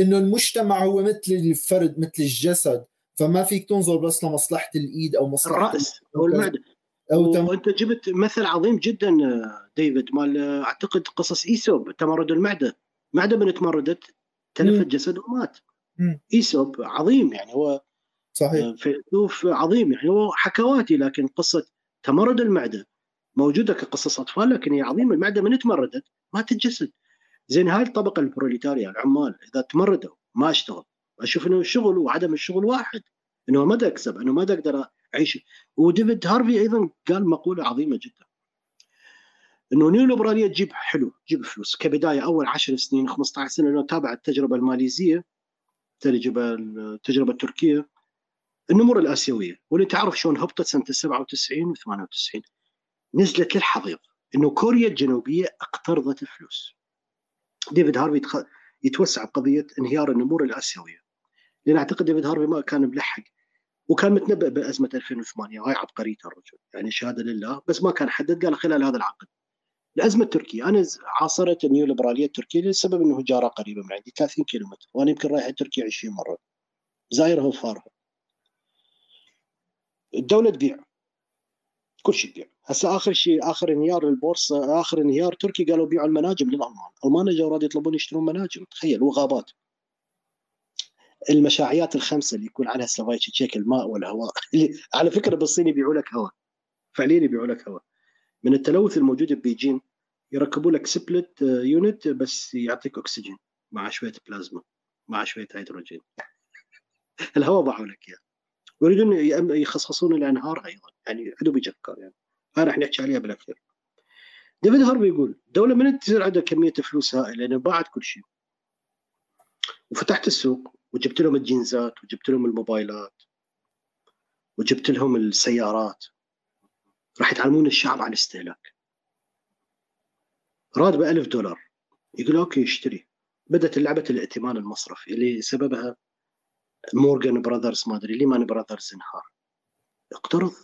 إنه المجتمع هو مثل الفرد مثل الجسد. فما فيك تنظر بس لمصلحة الإيد أو مصلحة الرأس أو المعدة. أو تم... وأنت جبت مثل عظيم جدا ديفيد مال أعتقد قصص ايسوب تمرد المعدة. معدة من تمردت تلف الجسد ومات. ايسوب عظيم يعني هو صحيح. فيلسوف عظيم يعني هو حكواتي لكن قصة تمرد المعدة موجودة كقصص أطفال لكن هي عظيمة. المعدة من تمردت مات الجسد زين هاي الطبقة البروليتاريا العمال إذا تمردوا ما اشتغل أشوف إنه الشغل وعدم الشغل واحد إنه ما أكسب إنه ما أقدر أعيش. وديفيد هارفي أيضا قال مقولة عظيمة جدا إنه نيو ليبراليه تجيب حلو تجيب فلوس. كبداية أول 10 سنين 15 سنة لو تابع التجربة الماليزية التجربة التجربة التركية النمور الآسيوية. واللي تعرف شلون هبطت سنه 97 و 98 نزلت للحضيض إنه كوريا الجنوبية اقترضت فلوس ديفيد هارفي يتوسع بقضية انهيار النمور الآسيوية. لأن أعتقد ديفيد هارفي ما كان ملحق وكان متنبأ بأزمة 2008 وهي عبقريته الرجل. يعني شهادة لله بس ما كان حدد قال خلال هذا العقد. الأزمة التركية أنا عاصرت النيو ليبرالية التركية لسبب أنه جارة قريبة من عندي 30 كيلومتر وأنا يمكن رايح تركيا 20 مرة. زايرها وفارها. الدولة تبيع. كل شيء تبيع. هسه آخر شيء آخر انهيار البورصة آخر انهيار تركي قالوا بيعوا المناجم للألمان، الالمان اجوا راد يطلبون يشترون مناجم. تخيل وغابات المشاعيات الخمسة اللي يقول عليها سلافوي جيجك الماء والهواء. [laughs] اللي على فكرة بالصين يبيعوا لك هواء. فعليا يبيعوا لك هواء. من التلوث الموجود ببيجين يركبوا لك split unit بس يعطيك أكسجين مع شوية بلازما مع شوية هيدروجين. [laughs] الهواء باعوا لك إياه. ويريدون يخصصون الأنهار أيضا. يعني عدو افكار يعني. هاي راح نحكي عليها بالاخير ديفيد هارفي يقول الدولة من تصير عندها كمية فلوس هائلة لأن باعت كل شيء. وفتحت السوق وجبت لهم الجينزات وجبت لهم الموبايلات وجبت لهم السيارات. راح يتعلمون الشعب عن الاستهلاك. ب 1000 دولار. يقول okay اشتري. بدأت لعبة الائتمان المصرفي اللي سببها مورغان براذرز ما أدري ليمان براذرز انهار. اقترض.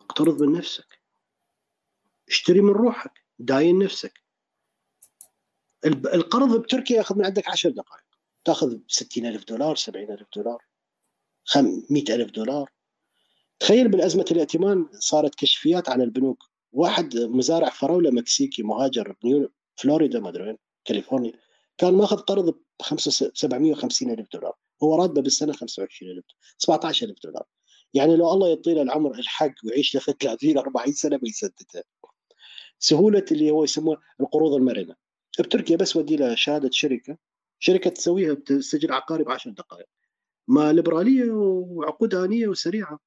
اقترض من نفسك. اشتري من روحك داين نفسك. القرض بتركيا ياخذ من عندك 10 دقائق. تاخذ 60000 دولار 70000 دولار 100000 دولار. تخيل بالأزمة الائتمان صارت كشفيات على البنوك. واحد مزارع فراولة مكسيكي مهاجر بنيو فلوريدا ما أدري وين كاليفورنيا كان ماخذ قرض ب 750 ألف دولار. هو راتبه بالسنة 25000 17000 دولار. يعني لو الله يعطينا العمر الحق ويعيش له 30 40 سنة بيسددها سهولة اللي هو يسموه القروض المرنة. بتركيا بس ودي له شهادة شركة شركة تسويها بتسجل عقاري ب 10 دقائق. ما ليبرالية وعقود انيه وسريعة.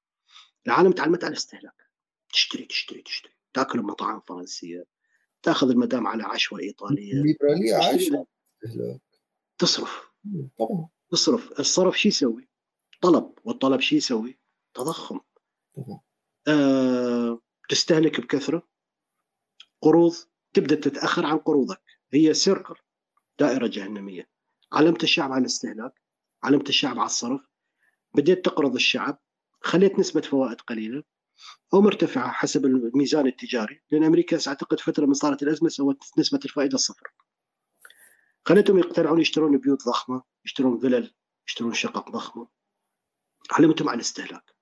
العالم تعلمت على الاستهلاك. تشتري تشتري تشتري. تأكل مطاعم فرنسية. تأخذ المدام على عشوة إيطالية. الليبراليه عايشة. تصرف. طبعا. تصرف. الصرف شو يسوي؟ طلب. والطلب شو يسوي؟ تضخم. طبعا. آه، تستهلك بكثرة. قروض تبدأ تتأخر عن قروضك. هي سيركل دائرة جهنمية. علمت الشعب على الاستهلاك علمت الشعب على الصرف. بديت تقرض الشعب خليت نسبة فوائد قليلة. أو مرتفعة حسب الميزان التجاري لأن أمريكا اعتقد فترة من صارت الأزمة سوت نسبة الفائدة صفر خليتهم يقتنعون يشترون بيوت ضخمة يشترون فلل يشترون شقق ضخمة. علمتهم على الاستهلاك.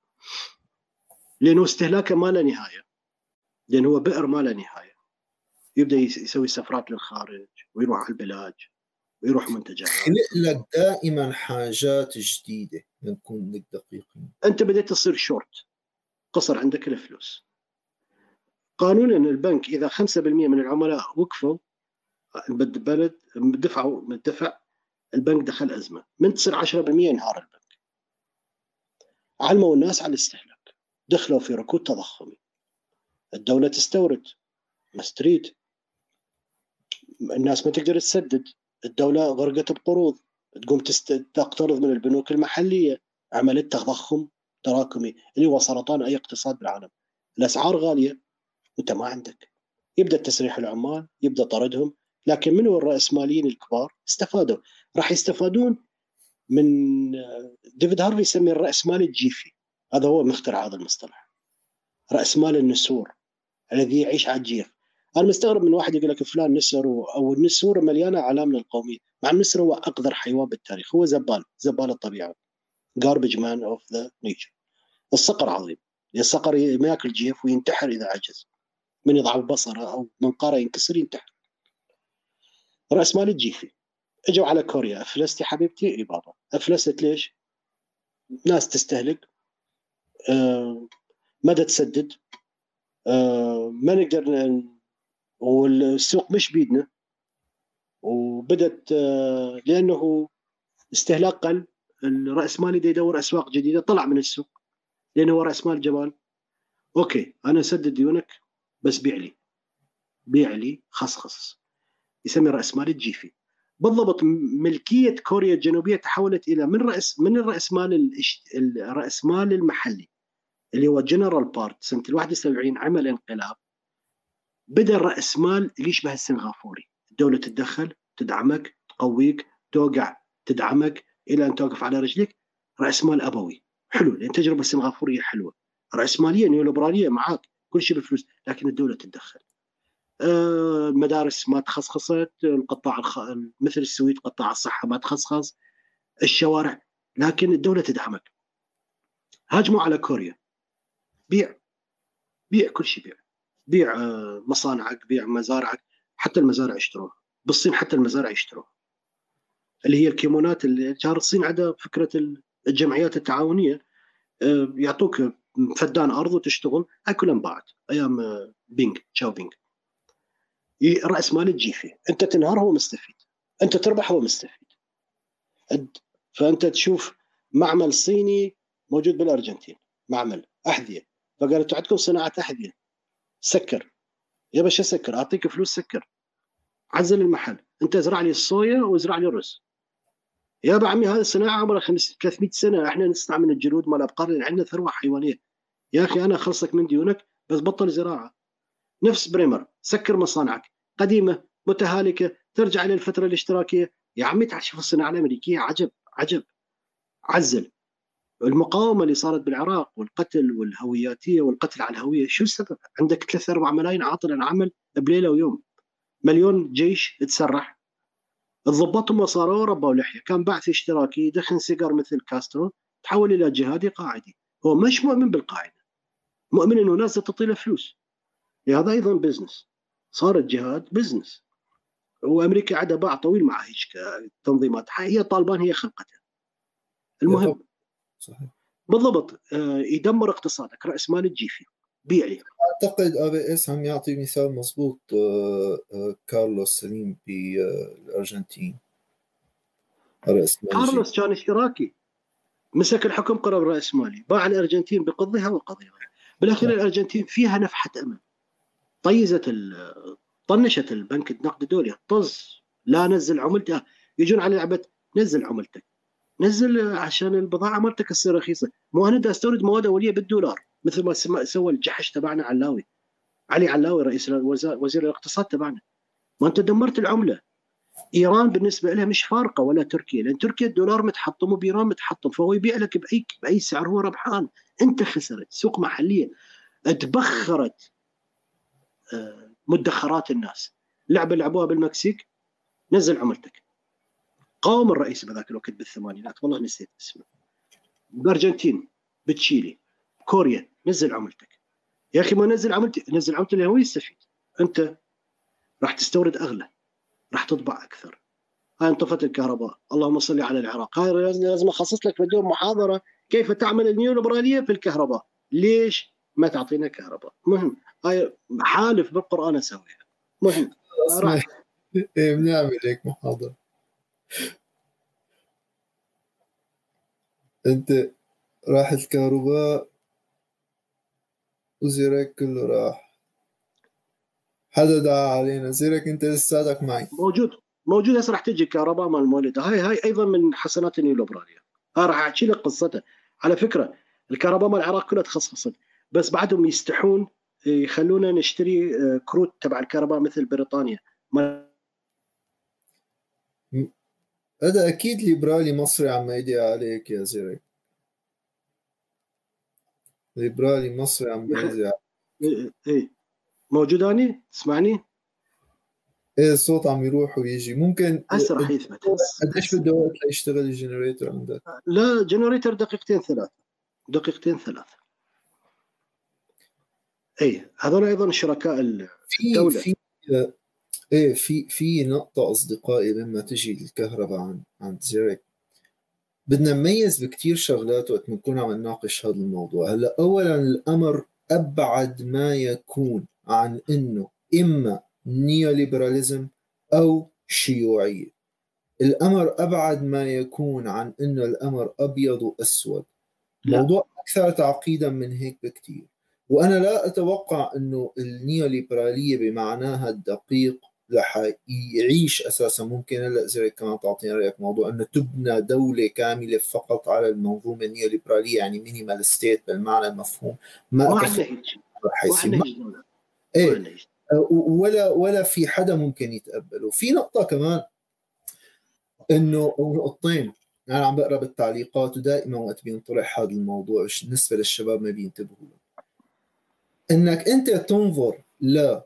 لأنه استهلاكه ما له نهاية. لأن هو بئر ما له نهاية. يبدأ يسوي سفرات للخارج ويروح على البلاد ويروح منتجات خلق لك دائما حاجات جديدة نكون لك دقيقين أنت بديت تصير شورت. قصر عندك الفلوس. قانونا البنك إذا 5% من العملاء وقفوا البلد دفعوا دفع البنك دخل أزمة. من تصير 10% ينهار البنك. علموا الناس على الاستهلاك. دخلوا في ركود تضخمي. الدولة تستورد. ما تريد الناس ما تقدر تسدد. الدولة غرقت بقروض. تقوم تست... تقترض من البنوك المحلية. عملت تضخم تراكمي اللي هو سرطان أي اقتصاد بالعالم. الأسعار غالية. وانت ما عندك. يبدأ تسريح العمال يبدأ طردهم. لكن من هو الرأسماليين الكبار؟ استفادوا. راح يستفادون من ديفيد هارفي يسميه الرأسمال الجيفي. هذا هو مخترع هذا المصطلح. رأسمال النسور. الذي يعيش على الجيف. أنا مستغرب من واحد يقول لك فلان نسر أو النسور مليانة علامنا القوميه مع النسر هو أقذر حيوان بالتاريخ. هو زبال. زبال الطبيعة. Garbage man of the nature. الصقر عظيم. الصقر ما ياكل جيف وينتحر إذا عجز. من يضعف بصره أو منقاره ينكسر ينتحر. رأس مال الجيفي. إجوا على كوريا. أفلست يا حبيبتي؟ اي بابا أفلست ليش؟ ناس تستهلك. آه مدى تسدد آه ما نقدر والسوق مش بيدنا. وبدت آه لأنه استهلاك قل الرأس مالي دا يدور أسواق جديدة طلع من السوق لأنه هو رأس مال جبان. okay أنا أسدد ديونك بس بيع لي. بيع لي خصخص. يسمي رأس مال الجيفي بالضبط ملكية كوريا الجنوبية تحولت إلى من رأس من الرأس مال الرأس مال المحلي اللي هو جنرال بارك سنة ال 71 عمل انقلاب. بدأ الرأس مال اللي يشبه السنغافوري الدولة تتدخل تدعمك تقويك توقع تدعمك إلى أن توقف على رجلك رأس مال أبوي. حلو لأن التجربه السنغافوريه حلوة. رأس مالية نيوليبرالية معاك كل شيء بفلوس لكن الدولة تتدخل. المدارس ما تخصخصت القطاع الخ... مثل السويد قطاع الصحة ما تخصخص الشوارع لكن الدولة تدعمك. هاجموا على كوريا. بيع. بيع كل شيء بيع. بيع مصانعك بيع مزارعك حتى المزارع يشتروها. بالصين حتى المزارع يشتروها. اللي هي الكوميونات اللي كان الصين عندها فكرة الجمعيات التعاونية يعطوك فدان أرض وتشتغل هاي كلها انباعت أيام دينج شياو بينج راس مال الجيفي أنت تنهار هو مستفيد. أنت تربح هو مستفيد. فأنت تشوف معمل صيني موجود بالأرجنتين. معمل أحذية. فقال أنتم عندكم صناعة أحذية؟ سكر. يا باشا سكر أعطيك فلوس سكر. عزل المحل. أنت ازرع لي الصويا وازرع لي الرز. يا عمي هذه الصناعة عمرها 300 سنة. إحنا نستعمل الجلود مال الابقار لأن عندنا ثروة حيوانية. يا أخي أنا اخلصك من ديونك بس بطل زراعة. نفس بريمر سكر مصانعك. قديمة متهالكة ترجع إلى الفترة الاشتراكية. يا عمي تعال شوف الصناعة الأمريكية؟ عجب عجب. عزل. المقاومة اللي صارت بالعراق والقتل والهوياتية والقتل على الهوية شو السبب؟ عندك 3 4 ملايين عاطل العمل بليلة ويوم. مليون جيش تسرح. الضباط هم صاروا ربوا لحيه كان بعث اشتراكي يدخن سيجار مثل كاسترو تحول إلى جهادي قاعدي. هو مش مؤمن بالقاعدة. مؤمن إنه ناس تعطي له فلوس. هذا أيضا business صار الجهاد business وأمريكا عندها باع طويل مع هيك تنظيمات هي طالبان هي خلقتها. المهم صحيح. بالضبط. يدمر اقتصادك رأس مال الجيفي بيع لي أعتقد ا بي إس عم يعطي مثال مضبوط كارلوس سليم بالارجنتين رأس مال كارلوس كان اشتراكي مسك الحكم قرب رأس مالي باع الأرجنتين بقضها وقضيها. بالاخير الأرجنتين فيها نفحة امل طيزت طنشت البنك النقد الدولي طز لا نزل عملته. يجون على لعبة نزل عملتك. نزل عشان البضاعة مالتك تصير رخيصة. مو أنا أستورد مواد أولية بالدولار مثل ما سوى الجحش تبعنا علاوي. علي علاوي رئيس وزير الاقتصاد تبعنا. ما أنت دمرت العملة. إيران بالنسبة لها مش فارقة ولا تركيا لأن تركيا الدولار متحطم وبايران متحطم فهو يبيع لك باي بأي سعر هو ربحان. أنت خسرت سوق محلية. تبخرت آه، مدخرات الناس. لعبة لعبوها بالمكسيك. نزل عملتك. قاوم الرئيس بذاك الوقت بالثمانينات. والله نسيت اسمه. بأرجنتين بتشيلي كوريا نزل عملتك. يا أخي ما نزل عملتي نزل عملتي اللي هو يستفيد. أنت راح تستورد أغلى راح تطبع أكثر. هاي انطفت الكهرباء. اللهم صل على العراق. هاي لازم أخصص لك فيديو محاضرة كيف تعمل النيوليبرالية في الكهرباء. ليش ما تعطينا كهرباء؟ مهم. هاي حالف بالقرآن أسويها. مهم. راح [laughs] إيه بنعمل هيك محاضرة. انت راح الكهرباء وزيرك كله راح. حدا دعا علينا. زيرك انت لساتك معي. موجود. موجود. هسه راح تجي كهرباء مال المولد هاي هاي أيضا من حسنات النيوليبراليه هاي راح أحكي لك قصتها. على فكرة الكهرباء مال العراق كلها تخصصت. بس بعدهم يستحون يخلونا نشتري آه، كروت تبع الكهرباء مثل بريطانيا. هذا أكيد ليبرالي مصري عم يدعي عليك يا زيرك ليبرالي مصري عم يدعي إيه إيه. موجود اني تسمعني؟ إيه الصوت عم يروح ويجي. ممكن هسه راح يثبت قديش بده وقت ليشتغل ال generator عندك؟ لا generator دقيقتين ثلاث دقيقتين ثلاث اي هذول أيضا شركاء الدولة. في إيه في في نقطة أصدقائي لما تجي الكهرباء عن عن زيريك بدنا نميز بكتير شغلات وقت بنكون عم نناقش هذا الموضوع. هلأ أولا الأمر أبعد ما يكون عن إنه إما neoliberalism أو شيوعية. الأمر أبعد ما يكون عن إنه الأمر أبيض وأسود. موضوع أكثر تعقيدا من هيك بكتير. وأنا لا أتوقع أنه النيوليبرالية بمعناها الدقيق رح يعيش أساسا. ممكن هلأ زيرك كمان تعطينا رأيك موضوع إنه تبنى دولة كاملة فقط على المنظومة النيوليبرالية يعني minimal state بالمعنى المفهوم. ما رح يصير. إيه. ولا ولا في حدا ممكن يتقبله. في نقطة كمان إنه نقطتين أنا عم بقرأ بالتعليقات ودائما وقت بينطرح هذا الموضوع بالنسبة للشباب ما بينتبهوا له. إنك أنت تنظر ل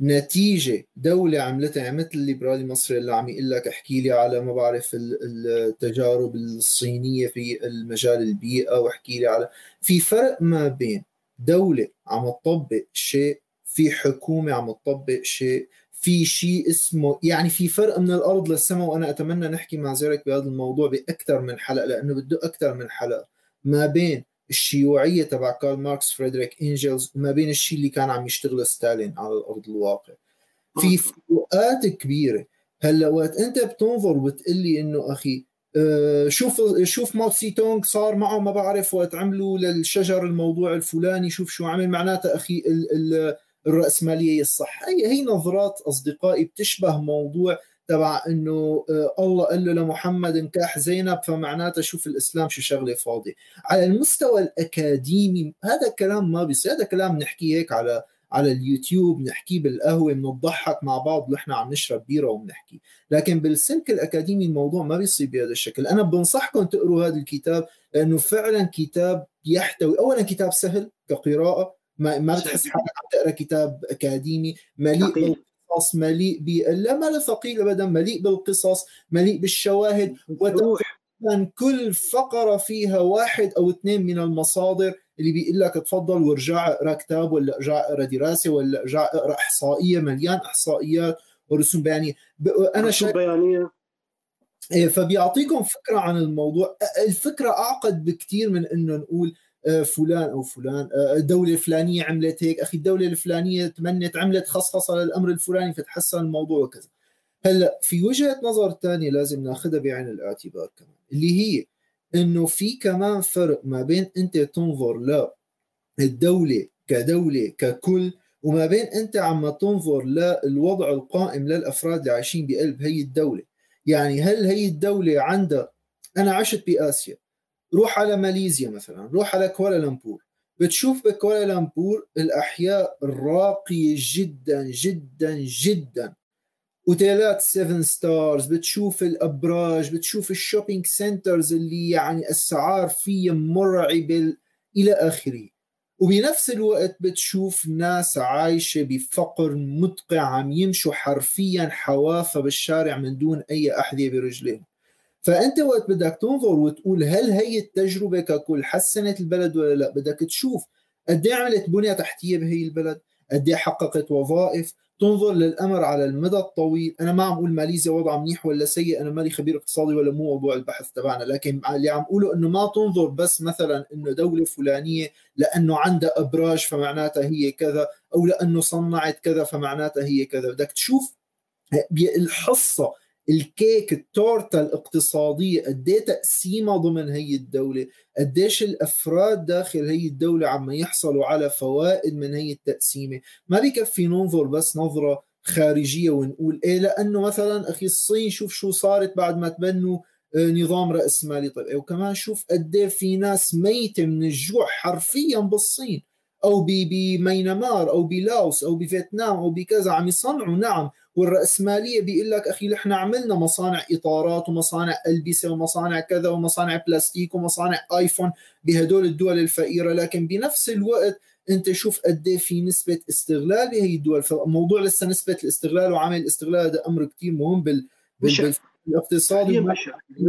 نتيجة دولة عملتها يعني مثل الليبرالي المصري اللي عم يقول لك احكي لي على ما بعرف التجارب الصينية في المجال البيئة واحكي لي على. في فرق ما بين دولة عم تطبق شيء في حكومة عم تطبق شيء في شيء اسمه يعني في فرق من الأرض للسماء وأنا أتمنى نحكي مع زيرك بهذا الموضوع بأكثر من حلقة لأنه بده أكثر من حلقة. ما بين الشيوعية تبع كارل ماركس فريدريك انجلز وما بين الشيء اللي كان عم يشتغله ستالين على الأرض الواقع. في فروقات كبيرة. هلأ وقت أنت بتنظر وبتقلي إنه أخي آه، شوف شوف ماو سي تونغ صار معه ما بعرف وقت عملوا للشجر الموضوع الفلاني شوف شو عمل. معناتها أخي ال ال الرأسمالية الصح هي هي نظرات أصدقائي بتشبه موضوع تبع إنه آه، الله قال له لمحمد انكاح زينب فمعناتها شوف الإسلام شو شغلة فاضية. على المستوى الأكاديمي هذا كلام ما بيصير هذا كلام نحكيه هيك على على اليوتيوب نحكيه بالقهوة بنضحك مع بعض ونحن عم نشرب بيرة وبنحكي. لكن بالسلك الأكاديمي الموضوع ما بيصير بهذا الشكل. أنا بنصحكم تقروا هذا الكتاب لأنه فعلا كتاب يحتوي اولا كتاب سهل كقراءة ما ما بتحس حالك عم تقرأ كتاب أكاديمي مليء القصص مليء ب لا ما ثقيل ابدا مليء بالقصص مليء بالشواهد وتقريبا كل فقرة فيها واحد أو اثنين من المصادر اللي بيقول لك تفضل وارجع اقرأ كتاب ولا ارجع اقرأ دراسة ولا ارجع اقرأ إحصائية مليان إحصائيات ورسوم بيانية. أنا شايف بيانية. إيه، فبيعطيكم فكرة عن الموضوع. الفكرة أعقد بكثير من إنه نقول فلان أو فلان الدولة آه، الفلانيه عملت هيك أخي الدولة الفلانية تمنت عملت خصخصة للأمر الفلاني فتحسن الموضوع وكذا. هلأ في وجهة نظر ثانية لازم ناخذها بعين الاعتبار كمان اللي هي إنه في كمان فرق ما بين أنت تنظر للدوله كدولة ككل وما بين أنت عم تنظر للوضع القائم للأفراد اللي عايشين بقلب هي الدولة. يعني هل هي الدولة عندها أنا عشت بآسيا روح على ماليزيا مثلا روح على كوالالمبور. بتشوف بكوالالمبور الأحياء الراقية جدا جدا جدا. اوتيلات 7 stars بتشوف الأبراج بتشوف ال shopping centers اللي يعني الاسعار فيها مرعبه إلى آخره. وبنفس الوقت بتشوف ناس عايشة بفقر مدقع عم يمشوا حرفيا حوافة بالشارع من دون أي أحذية برجليهم. فأنت وقت بدك تنظر وتقول هل هي التجربة ككل حسنت البلد ولا لا؟ بدك تشوف قد إيه عملت بنية تحتية بهي البلد قد إيه حققت وظائف. تنظر للأمر على المدى الطويل. أنا ما عم أقول ماليزيا وضعها منيح ولا سيء أنا مالي خبير اقتصادي ولا مو موضوع البحث تبعنا لكن اللي عم أقوله إنه ما تنظر بس مثلا إنه دولة فلانية لأنه عندها أبراج فمعناتها هي كذا أو لأنه صنعت كذا فمعناتها هي كذا. بدك تشوف الحصة الكيك التورتة الاقتصادية قد إيه تقسيمها ضمن هي الدولة؟ قديش الأفراد داخل هي الدولة عم يحصلوا على فوائد من هي التقسيمة؟ ما بكفي ننظر بس نظرة خارجية ونقول إيه لأنه مثلا أخي الصين شوف شو صارت بعد ما تبنوا آه، نظام رأسمالي طيب وكمان شوف قد إيه في ناس ميتة من الجوع حرفيا بالصين. أو بمينمار أو بلاوس أو بفيتنام أو بكذا عم يصنعوا نعم. والرأسمالية بيقول لك أخي نحن عملنا مصانع إطارات ومصانع ألبسة ومصانع كذا ومصانع بلاستيك ومصانع آيفون بهدول الدول الفقيرة لكن بنفس الوقت أنت شوف قد إيه في نسبة استغلال بهي الدول. فموضوع لسه نسبة الاستغلال وعمل الاستغلال هذا أمر كثير مهم بال بالاقتصاد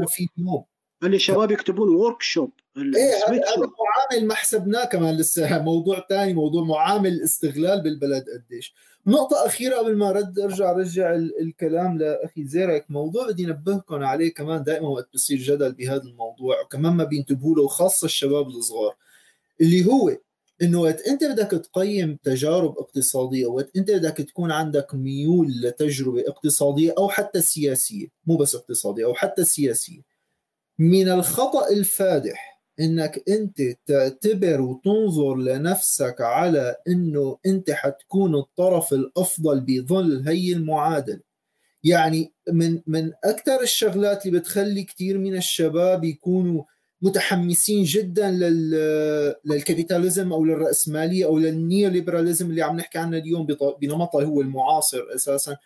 في اليوم. اللي الشباب يكتبون ورك شوب إيه هذا معامل ما حسبناه كمان لسه. [laughs] موضوع ثاني موضوع معامل الاستغلال بالبلد قديش. نقطة أخيرة قبل ما رد أرجع رجع الكلام لأخي زيرك. موضوع بدي أنبهكم عليه كمان دائما وقت بصير جدل بهذا الموضوع وكمان ما بينتبهوا له وخاصة الشباب الصغار. اللي هو إنه وقت أنت بدك تقيم تجارب اقتصادية وقت أنت بدك تكون عندك ميول لتجربة اقتصادية أو حتى سياسية مو بس اقتصادية أو حتى سياسية. من الخطأ الفادح إنك أنت تعتبر وتنظر لنفسك على إنه أنت حتكون الطرف الأفضل بظل هي المعادلة. يعني من من أكثر الشغلات اللي بتخلي كثير من الشباب يكونوا متحمسين جدا لل للكابيتاليزم أو للرأسمالية أو للنيوليبراليزم اللي عم نحكي عنه اليوم بنمطه هو المعاصر أساسا.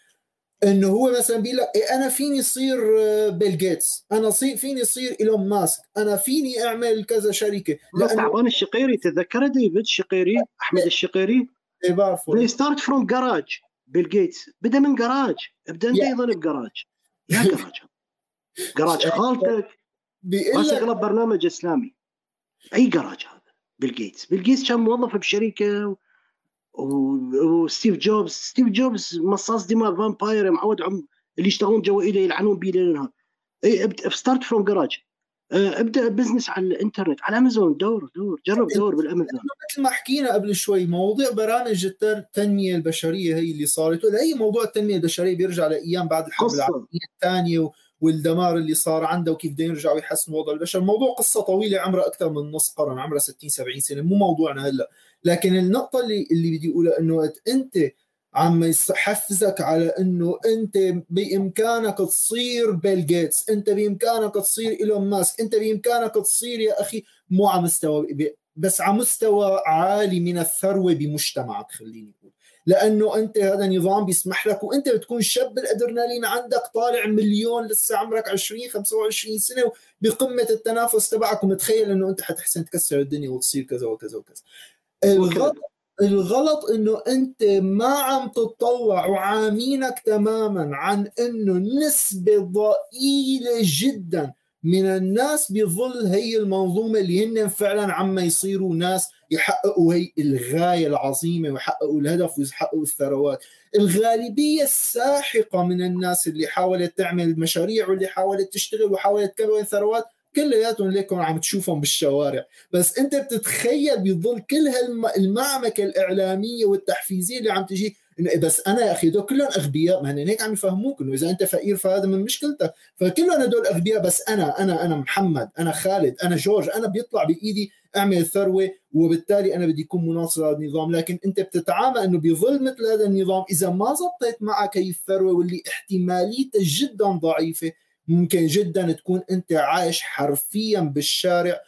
إنه هو مثلا بيقول لك إيه أنا فيني صير آه، بيل جيتس أنا فيني صير إيلون ماسك؟ أنا فيني أعمل كذا شركة؟ لأنه تعبان الشقيري تذكر ديفيد الشقيري؟ أحمد الشقيري؟ اي بعرفه. They start from garage بيل جيتس بدأ من جراج ابدا أنت أيضا بجراج يا garage garage خالتك. ما شغلة برنامج إسلامي. أي جراج هذا؟ بيل جيتس بيل جيتس كان موظف بشركة وستيف جوبز. ستيف جوبز مصاص دماء vampire معود عم اللي يشتغلون جوا ايده يلعنون بيه ليل نهار. start from garage ابدأ business على الإنترنت على امازون دور دور جرب دور بالأمازون. مثل ما حكينا قبل شوي مواضيع برامج التنمية البشرية هي اللي صارت ولا اي موضوع التنمية البشرية بيرجع لأيام بعد الحرب العالمية الثانية والدمار اللي صار عنده وكيف بدهم يرجعوا يحسنوا وضع البشر. موضوع قصة طويلة عمرها أكثر من نص قرن عمرها 60 70 سنة مو موضوعنا هلأ. لكن النقطة اللي اللي بدي أقولها إنه أنت عم يحفزك على إنه أنت بإمكانك تصير بيل جيتس أنت بإمكانك تصير إيلون ماسك أنت بإمكانك تصير يا أخي مو على مستوى بس على مستوى عالي من الثروة بمجتمعك خليني أقول. لأنه أنت هذا نظام بيسمح لك وأنت بتكون شاب الأدرينالين عندك طالع مليون لسه عمرك 20 25 سنة بقمة التنافس تبعك ومتخيل إنه أنت حتحسن تكسر الدنيا وتصير كذا وكذا وكذا. الغلط الغلط إنه أنت ما عم تتطوع وعامينك تماما عن إنه نسبة ضئيلة جدا من الناس بظل هي المنظومة اللي هن فعلا عم يصيروا ناس يحققوا هي الغاية العظيمة ويحققوا الهدف ويحققوا الثروات. الغالبية الساحقة من الناس اللي حاولت تعمل مشاريع واللي حاولت تشتغل وحاولت تكون ثروات كلياتهم ليكم عم تشوفهم بالشوارع. بس أنت بتتخيل بظل كل هالمعمكه الإعلامية والتحفيزية اللي عم تجي. بس أنا يا أخي دول كلهم أغبياء ما هيك عم يفهموك. إنه إذا أنت فقير فهذا من مشكلتك. فكلهم هدول أغبياء. بس أنا أنا أنا محمد أنا خالد أنا جورج أنا بيطلع بإيدي أعمل ثروه وبالتالي أنا بدي أكون مناصر هذا النظام. لكن أنت بتتعامل إنه بظل مثل هذا النظام. إذا ما زبطت معك هي الثروة واللي احتماليتها جدا ضعيفة ممكن جدا تكون أنت عايش حرفيا بالشارع.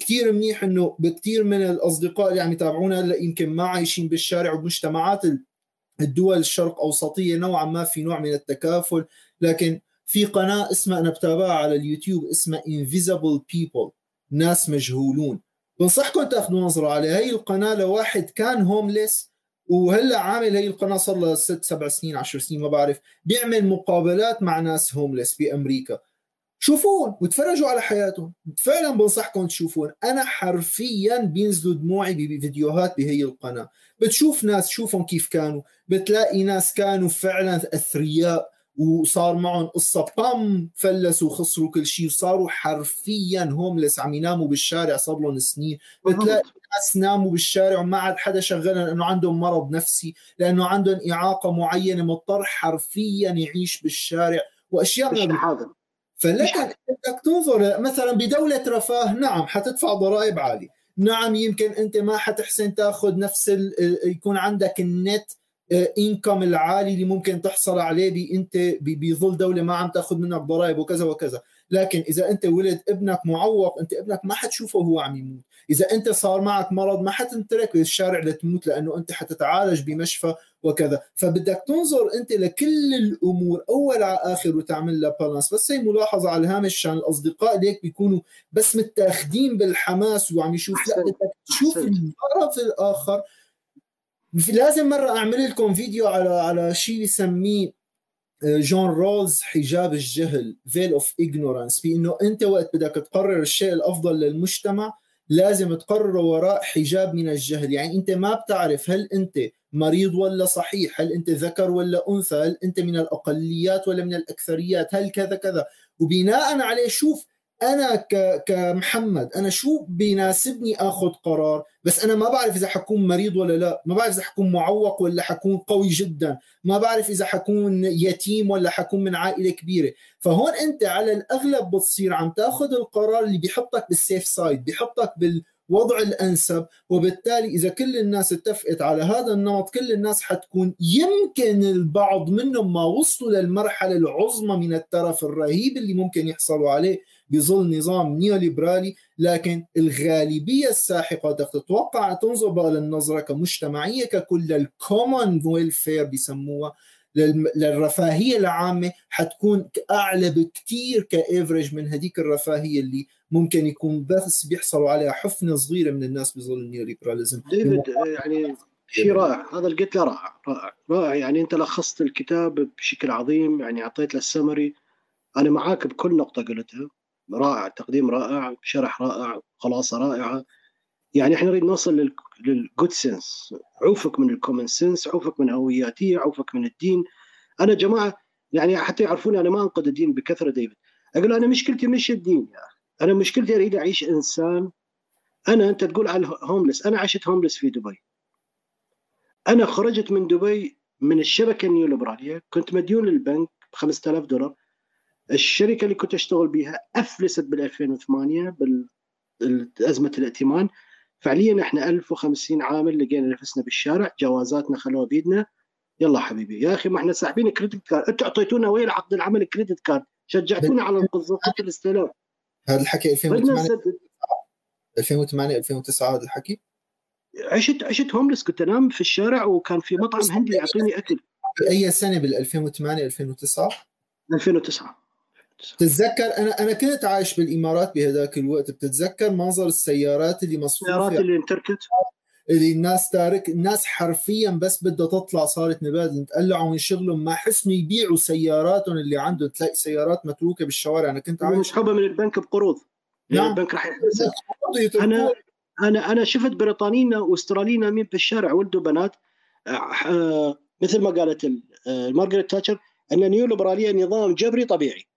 كثير منيح إنه بكثير من الأصدقاء اللي عم يتابعونا هلأ يمكن ما عايشين بالشارع وبمجتمعات الدول الشرق أوسطية. نوعا ما في نوع من التكافل. لكن في قناة اسمها أنا بتابعها على اليوتيوب اسمها Invisible People. ناس مجهولون. بنصحكم تاخذوا نظرة على هي القناة لواحد كان هومليس وهلا عامل هي القناة صار لها ست سبع سنين عشر سنين ما بعرف. بيعمل مقابلات مع ناس هومليس بأمريكا. شوفون وتفرجوا على حياتهم. فعلا بنصحكم تشوفون. أنا حرفيا بينزلوا دموعي بفيديوهات بهي القناة. بتشوف ناس شوفهم كيف كانوا. بتلاقي ناس كانوا فعلا أثرياء. وصار معهم قصة بام فلسوا وخسروا كل شيء وصاروا حرفيا هوملس عم يناموا بالشارع صار لهم سنين. بتلاقي ناس ناموا بالشارع وما عاد حدا شغلهم لأنه عندهم مرض نفسي لأنه عندهم إعاقة معينة مضطر حرفيا يعيش بالشارع وأشياء هذا فلكن بدك تنظر مثلا بدولة رفاه نعم حتدفع ضرائب عالية. نعم يمكن أنت ما حتحسن تأخذ نفس يكون عندك النت انكم العالي اللي ممكن تحصل عليه انت بظل دولة ما عم تاخذ منك ضرائب وكذا وكذا. لكن إذا أنت ولد ابنك معوق أنت ابنك ما حتشوفه وهو عم يموت. إذا أنت صار معك مرض ما حتنترك بالشارع لتموت لأنه أنت حتتعالج بمشفى وكذا. فبدك تنظر أنت لكل الأمور أول على آخر وتعمل لها balance بس هي ملاحظة على الهامش عشان الأصدقاء ليك بيكونوا بس متاخدين بالحماس وعم يشوف. لا بدك تشوف الطرف الآخر لازم مرة أعمل لكم فيديو على على شيء يسميه جون رولز حجاب الجهل veil of ignorance بانه أنت وقت بدك تقرر الشيء الأفضل للمجتمع لازم تقرره وراء حجاب من الجهل. يعني أنت ما بتعرف هل أنت مريض ولا صحيح هل أنت ذكر ولا أنثى هل أنت من الأقليات ولا من الأكثريات هل كذا كذا. وبناء عليه شوف أنا. كمحمد أنا شو بيناسبني آخذ قرار؟ بس أنا ما بعرف إذا حكون مريض ولا لا. ما بعرف إذا حكون معوق ولا حكون قوي جدا. ما بعرف إذا حكون يتيم ولا حكون من عائلة كبيرة. فهون أنت على الأغلب بتصير عم تاخذ القرار اللي بيحطك بالسيف سايد بيحطك بال وضع الأنسب. وبالتالي إذا كل الناس اتفقت على هذا النمط كل الناس حتكون يمكن البعض منهم ما وصلوا للمرحلة العظمى من الترف الرهيب اللي ممكن يحصلوا عليه. بظل نظام نيوليبرالي لكن الغالبية الساحقة بدك تتوقع تنظر بقى للنظره كمجتمعية ككل ال common welfare بسموها للرفاهية العامة حتكون أعلى بكثير ك average من هذيك الرفاهية اللي ممكن يكون بس بيحصلوا عليها حفنة صغيرة من الناس بظل ال neoliberalism. ديفيد يعني شيء رائع. هذا اللي قلت له رائع رائع رائع. يعني أنت لخصت الكتاب بشكل عظيم يعني أعطيت له السمري أنا معاك بكل نقطة قلتها. رائع تقديم رائع شرح رائع خلاصة رائعة. يعني إحنا نريد نوصل لل good sense عوفك من ال common sense عوفك من هوياتيه عوفك من الدين. أنا جماعة يعني حتى يعرفوني أنا ما انقد الدين بكثرة ديفيد أقول أنا مشكلتي مش الدين يا أخي؟ أنا مشكلتي أريد أعيش إنسان. أنا أنت تقول على homeless أنا عشت homeless في دبي. أنا خرجت من دبي من الشبكة النيوليبرالية. كنت مديون للبنك ب 5000 دولار. الشركة اللي كنت أشتغل بها أفلست بال 2008 بالأزمة الائتمان. فعليا إحنا 1050 عامل لقينا نفسنا بالشارع جوازاتنا خلوها بيدنا. يلا حبيبي يا أخي ما إحنا ساحبين credit card. أنتوا أعطيتونا وين عقد العمل credit card؟ شجعتونا على القذافات الاستلام. هذا الحكي 2008 2008 2009 هذا الحكي؟ عشت عشت homeless كنت أنام في الشارع وكان في مطعم هندي يعطيني أكل. بأي سنة بال 2008 2009 2009 بتتذكر أنا أنا كنت عايش بالإمارات بهذاك الوقت. بتتذكر منظر السيارات اللي مصفوفة؟ السيارات اللي انتركت؟ اللي الناس تارك الناس حرفيا بس بدها تطلع صارت نبادل تقلعوا من شغلهم ما حسنوا يبيعوا سياراتهم اللي عندهم. تلاقي سيارات متروكة بالشوارع. أنا كنت عايش مسحوبه من البنك بقروض. نعم. البنك راح أنا أنا أنا شفت بريطانيين وأستراليين نايمين في الشارع ولدوا بنات. آه مثل ما قالت آه مارغريت تاتشر أن نيو ليبراليه نظام جبري طبيعي.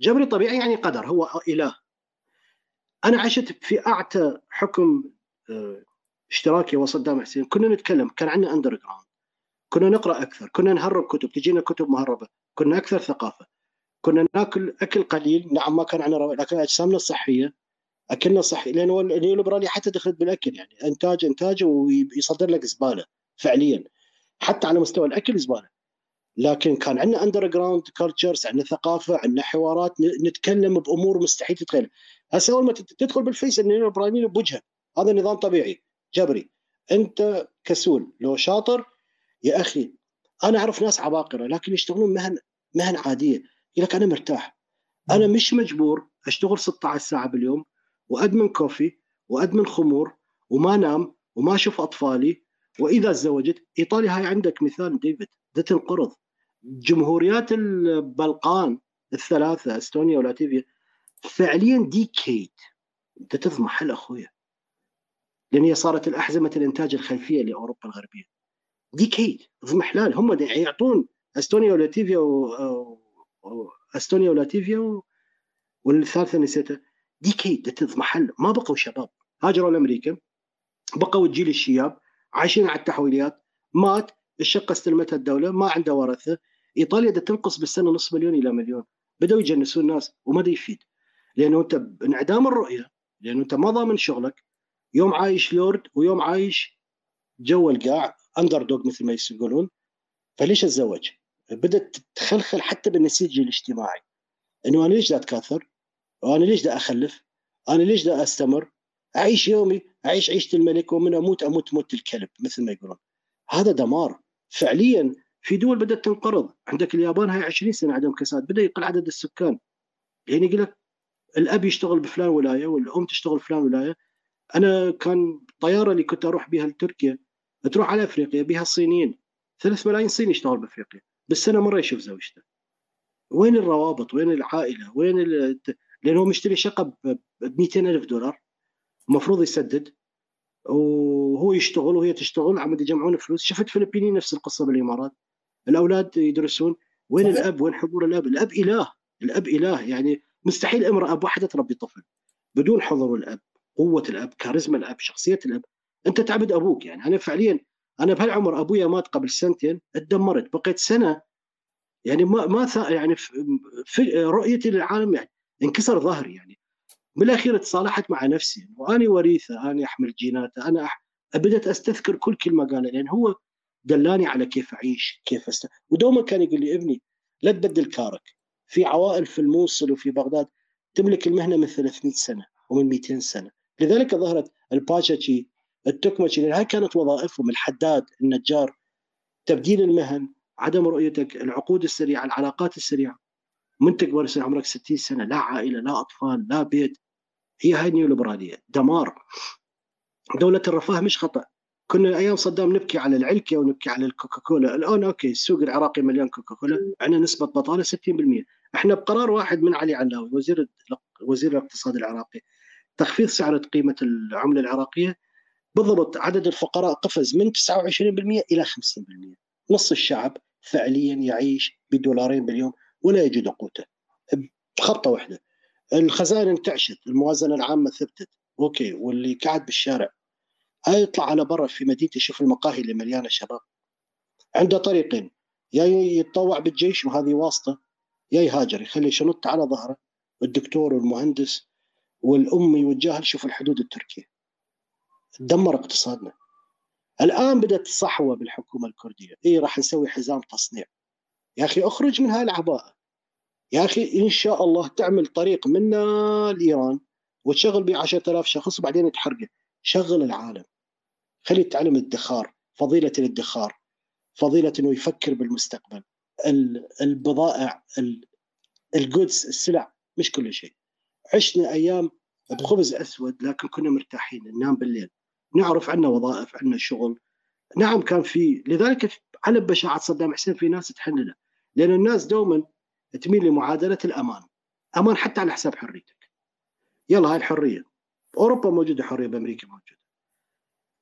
جبري طبيعي يعني قدر هو إله. أنا عشت في أعتى حكم آه، اشتراكي وصدام حسين. كنا نتكلم كان عندنا underground كنا نقرأ أكثر كنا نهرب كتب تجينا كتب مهربة. كنا أكثر ثقافة. كنا ناكل أكل قليل نعم ما كان عندنا لكن أجسامنا الصحيه أكلنا صحي. لأن هو النيوليبرالي حتى دخلت بالأكل يعني إنتاج إنتاج ويصدر لك زبالة فعليا. حتى على مستوى الأكل زبالة. لكن كان عندنا underground cultures عندنا ثقافة عندنا حوارات نتكلم بأمور مستحيل تتخيل. هسه أول ما تدخل بالفيس النيو بوجهة. هذا نظام طبيعي. جبري. أنت كسول. لو شاطر يا أخي أنا أعرف ناس عباقرة لكن يشتغلون مهن مهن عادية. يقول لك أنا مرتاح. أنا مش مجبور أشتغل 16 ساعة باليوم وادمن كوفي وادمن خمور وما نام وما أشوف أطفالي وإذا تزوجت إيطاليا هاي عندك مثال ديفيد. ده تنقرض جمهوريات البلقان الثلاثة إستونيا ولاتفيا فعليا ديكيت أنت تضمحل أخويا. لأن هي صارت الأحزمة الإنتاج الخلفية لأوروبا الغربية. ديكيد اضمحلال هم يعطون إستونيا ولاتفيا و... إستونيا ولاتفيا والثالثة نسيتها. ديكيد تضمحل ما بقوا شباب. هاجروا لأمريكا. بقوا الجيل الشياب. عايشين على التحويلات مات. الشقة استلمتها الدولة. ما عنده ورثة. إيطاليا دا تنقص بالسنة نص مليون إلى مليون بدأوا يجنسون الناس وما دا يفيد لأنه أنت بانعدام الرؤية لأنه أنت ما ضامن شغلك يوم عايش لورد ويوم عايش جو القاع underdog مثل ما يقولون فليش أتزوج؟ بدات تخلخل حتى بالنسيج الاجتماعي إنه أنا ليش دا أتكاثر؟ وأنا ليش دا أخلف؟ أنا ليش دا أستمر؟ أعيش يومي أعيش عيشة الملك ومن أموت أموت موت الكلب مثل ما يقولون هذا دمار فعليا في دول بدأت تنقرض. عندك اليابان هاي 20 سنة عدم كساد. بدأ يقل عدد السكان. يعني يقول لك الأب يشتغل بفلان ولاية والأم تشتغل بفلان ولاية. أنا كان الطياره اللي كنت أروح بها لتركيا تروح على أفريقيا بها الصينيين. ثلاث ملايين صيني يشتغل بأفريقيا. بالسنة مرة يشوف زوجته. وين الروابط؟ وين العائلة؟ وين ال... لأنه هو مشتري شقة ب 200 ألف دولار. المفروض يسدد. وهو يشتغل وهي تشتغل عم يجمعون فلوس. شفت فلبينيين نفس القصة بالإمارات. الأولاد يدرسون وين صحيح. الأب؟ وين حضور الأب؟ الأب إله. الأب إله يعني مستحيل امرأة اب واحدة تربي طفل بدون حضور الأب قوة الأب كاريزما الأب شخصية الأب أنت تعبد أبوك. يعني أنا فعليا أنا بهالعمر أبويا مات قبل سنتين اتدمرت بقيت سنة. يعني ما ما يعني في رؤيتي للعالم يعني انكسر ظهري يعني. بالاخير تصالحت مع نفسي. واني وريثة اني أحمل جيناته أنا أح... بدأت أستذكر كل كلمة قالها. لأن هو دلاني على كيف أعيش كيف است... ودوما كان يقول لي ابني لا تبدل كارك. في عوائل في الموصل وفي بغداد تملك المهنة من 300 سنة ومن 200 سنة. لذلك ظهرت الباشاتشي التكمشي لأن هاي كانت وظائفهم الحداد النجار. تبديل المهن عدم رؤيتك العقود السريعة العلاقات السريعة. من تكبر يصير عمرك 60 سنة لا عائلة لا أطفال لا بيت. هي هاي النيوليبراليه دمار. دولة الرفاه مش خطأ. كنا أيام صدام نبكي على العلكة ونبكي على الكوكاكولا. الآن أوكي السوق العراقي مليان كوكاكولا عندنا نسبة بطالة 60% إحنا بقرار واحد من علي علاوي وزير وزير الاقتصاد العراقي. تخفيض سعر قيمة العملة العراقية بالضبط عدد الفقراء قفز من 29% إلى 50% نص الشعب فعليا يعيش بدولارين باليوم ولا يجد قوته. بخطة واحدة. الخزائن انتعشت الموازنة العامة ثبتت. أوكي واللي قاعد بالشارع يطلع على برا في مدينته يشوف المقاهي اللي مليانة شباب. عنده طريقين يا يتطوع بالجيش وهذه واسطة يا يهاجر يخلي شنط على ظهره. الدكتور والمهندس والامي والجاهل شوف الحدود التركية. دمر اقتصادنا. الآن بدأت الصحوه بالحكومة الكردية. إي راح نسوي حزام تصنيع. يا أخي أخرج من هاي العباءه يا أخي إن شاء الله تعمل طريق منا لإيران وتشغل به 10000 شخص وبعدين تحرقه. شغل العالم. خلي يتعلم الادخار فضيلة الادخار فضيلة إنه يفكر بالمستقبل. البضائع الجودز السلع مش كل شيء. عشنا أيام بخبز أسود لكن كنا مرتاحين ننام بالليل. نعرف عنا وظائف عنا شغل. نعم كان في لذلك على بشاعة صدام حسين في ناس تحنله لأن الناس دوما تميل لمعادلة الأمان. أمان حتى على حساب حريتك. يلا هاي الحرية. أوروبا موجودة حرية بأمريكا موجودة.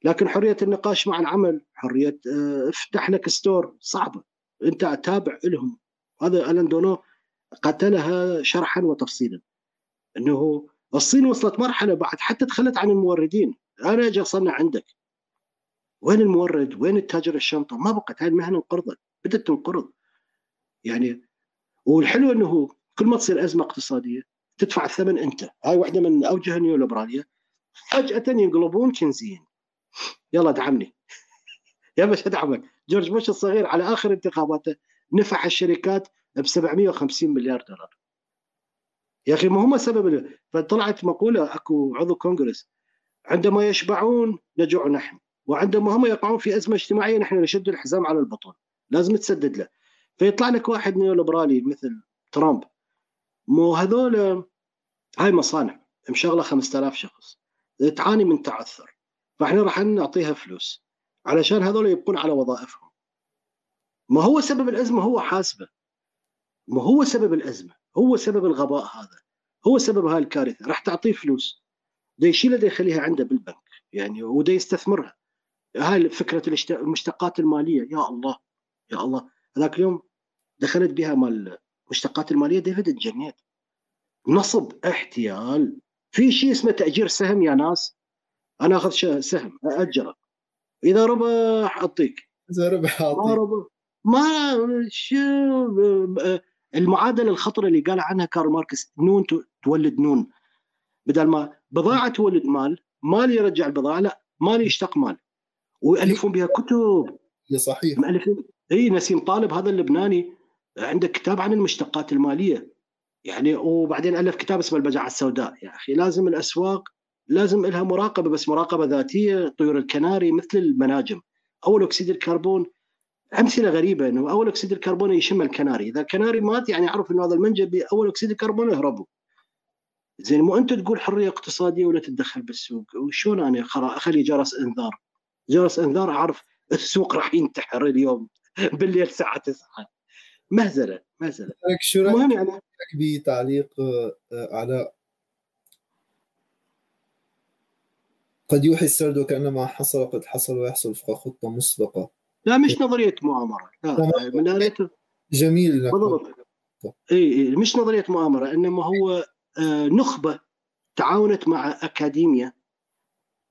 لكن حرية النقاش مع العمل حرية آه، افتح لك store صعبة. انت تابع لهم. هذا ألان دونو قتلها شرحا وتفصيلا. إنه الصين وصلت مرحلة بعد حتى تخلت عن الموردين. أنا أجي أصنع عندك. وين المورد؟ وين التاجر الشنطة؟ ما بقت هاي المهنة انقرضت. بدات تنقرض. يعني والحلو إنه كل ما تصير أزمة اقتصادية تدفع الثمن أنت. هاي واحدة من أوجه النيوليبراليه فجأة ينقلبون كنزيين يلا دعمني. يا باش ادعمك جورج بوش الصغير على آخر انتخاباته نفح الشركات ب 750 مليار دولار. يا أخي ما هم سبب فطلعت مقولة أكو عضو كونغرس. عندما يشبعون نجوع نحن وعندما هم يقعون في أزمة اجتماعية نحن نشد الحزام على البطن لازم تسدد له. فيطلع لك واحد نيوليبرالي مثل ترامب. مو هذول هاي مصانع مشغلة 5000 شخص. تعاني من تعثر. فاحنا راح نعطيها فلوس علشان هذول يبقون على وظائفهم. ما هو سبب الأزمة؟ هو حاسبة. ما هو سبب الأزمة؟ هو سبب الغباء هذا. هو سبب هاي الكارثة. راح تعطيه فلوس. ده يشيلها ده يخليها عنده بالبنك يعني وده يستثمرها. هاي فكره المشتقات المالية. يا الله. يا الله. هذاك اليوم دخلت بها مال المشتقات المالية ديفيد تجنيت نصب احتيال. في شيء اسمه تأجير سهم يا ناس؟ أنا اخذ سهم اجره إذا ربح اعطيك إذا ربح اعطيك ما ربح ما شو المعادلة الخطرة اللي قال عنها كارل ماركس نون تولد نون. بدل ما بضاعة تولد مال مال يرجع البضاعة لا مال يشتق مال. ويألفون بها كتب. صحيح. مؤلفين إي نسيم طالب هذا اللبناني عنده كتاب عن المشتقات المالية. يعني وبعدين ألف كتاب اسمه البجعه السوداء. يا أخي لازم الأسواق لازم لها مراقبة بس مراقبة ذاتية طيور الكناري مثل المناجم. أول أكسيد الكربون أمثلة غريبة إنه أول أكسيد الكربون يشم الكناري. إذا الكناري مات يعني اعرف إنه هذا المنجم أول أكسيد الكربون يهربوا. زين مو أنت تقول حرية اقتصادية ولا تتدخل بالسوق؟ وشون أنا أخلي جرس إنذار؟ جرس إنذار اعرف [laughs] السوق راح ينتحر اليوم [laughs] بالليل الساعة 9 مهزلة مهزلة. شو رأيك؟ يعني بتعليق على قد يوحي السرد وكأنما حصل قد حصل ويحصل وفق خطة مسبقة. لا مش نظرية مؤامرة. لا من نظريه جميل بالضبط. اي مش نظرية مؤامرة إنما هو نخبة تعاونت مع اكاديميا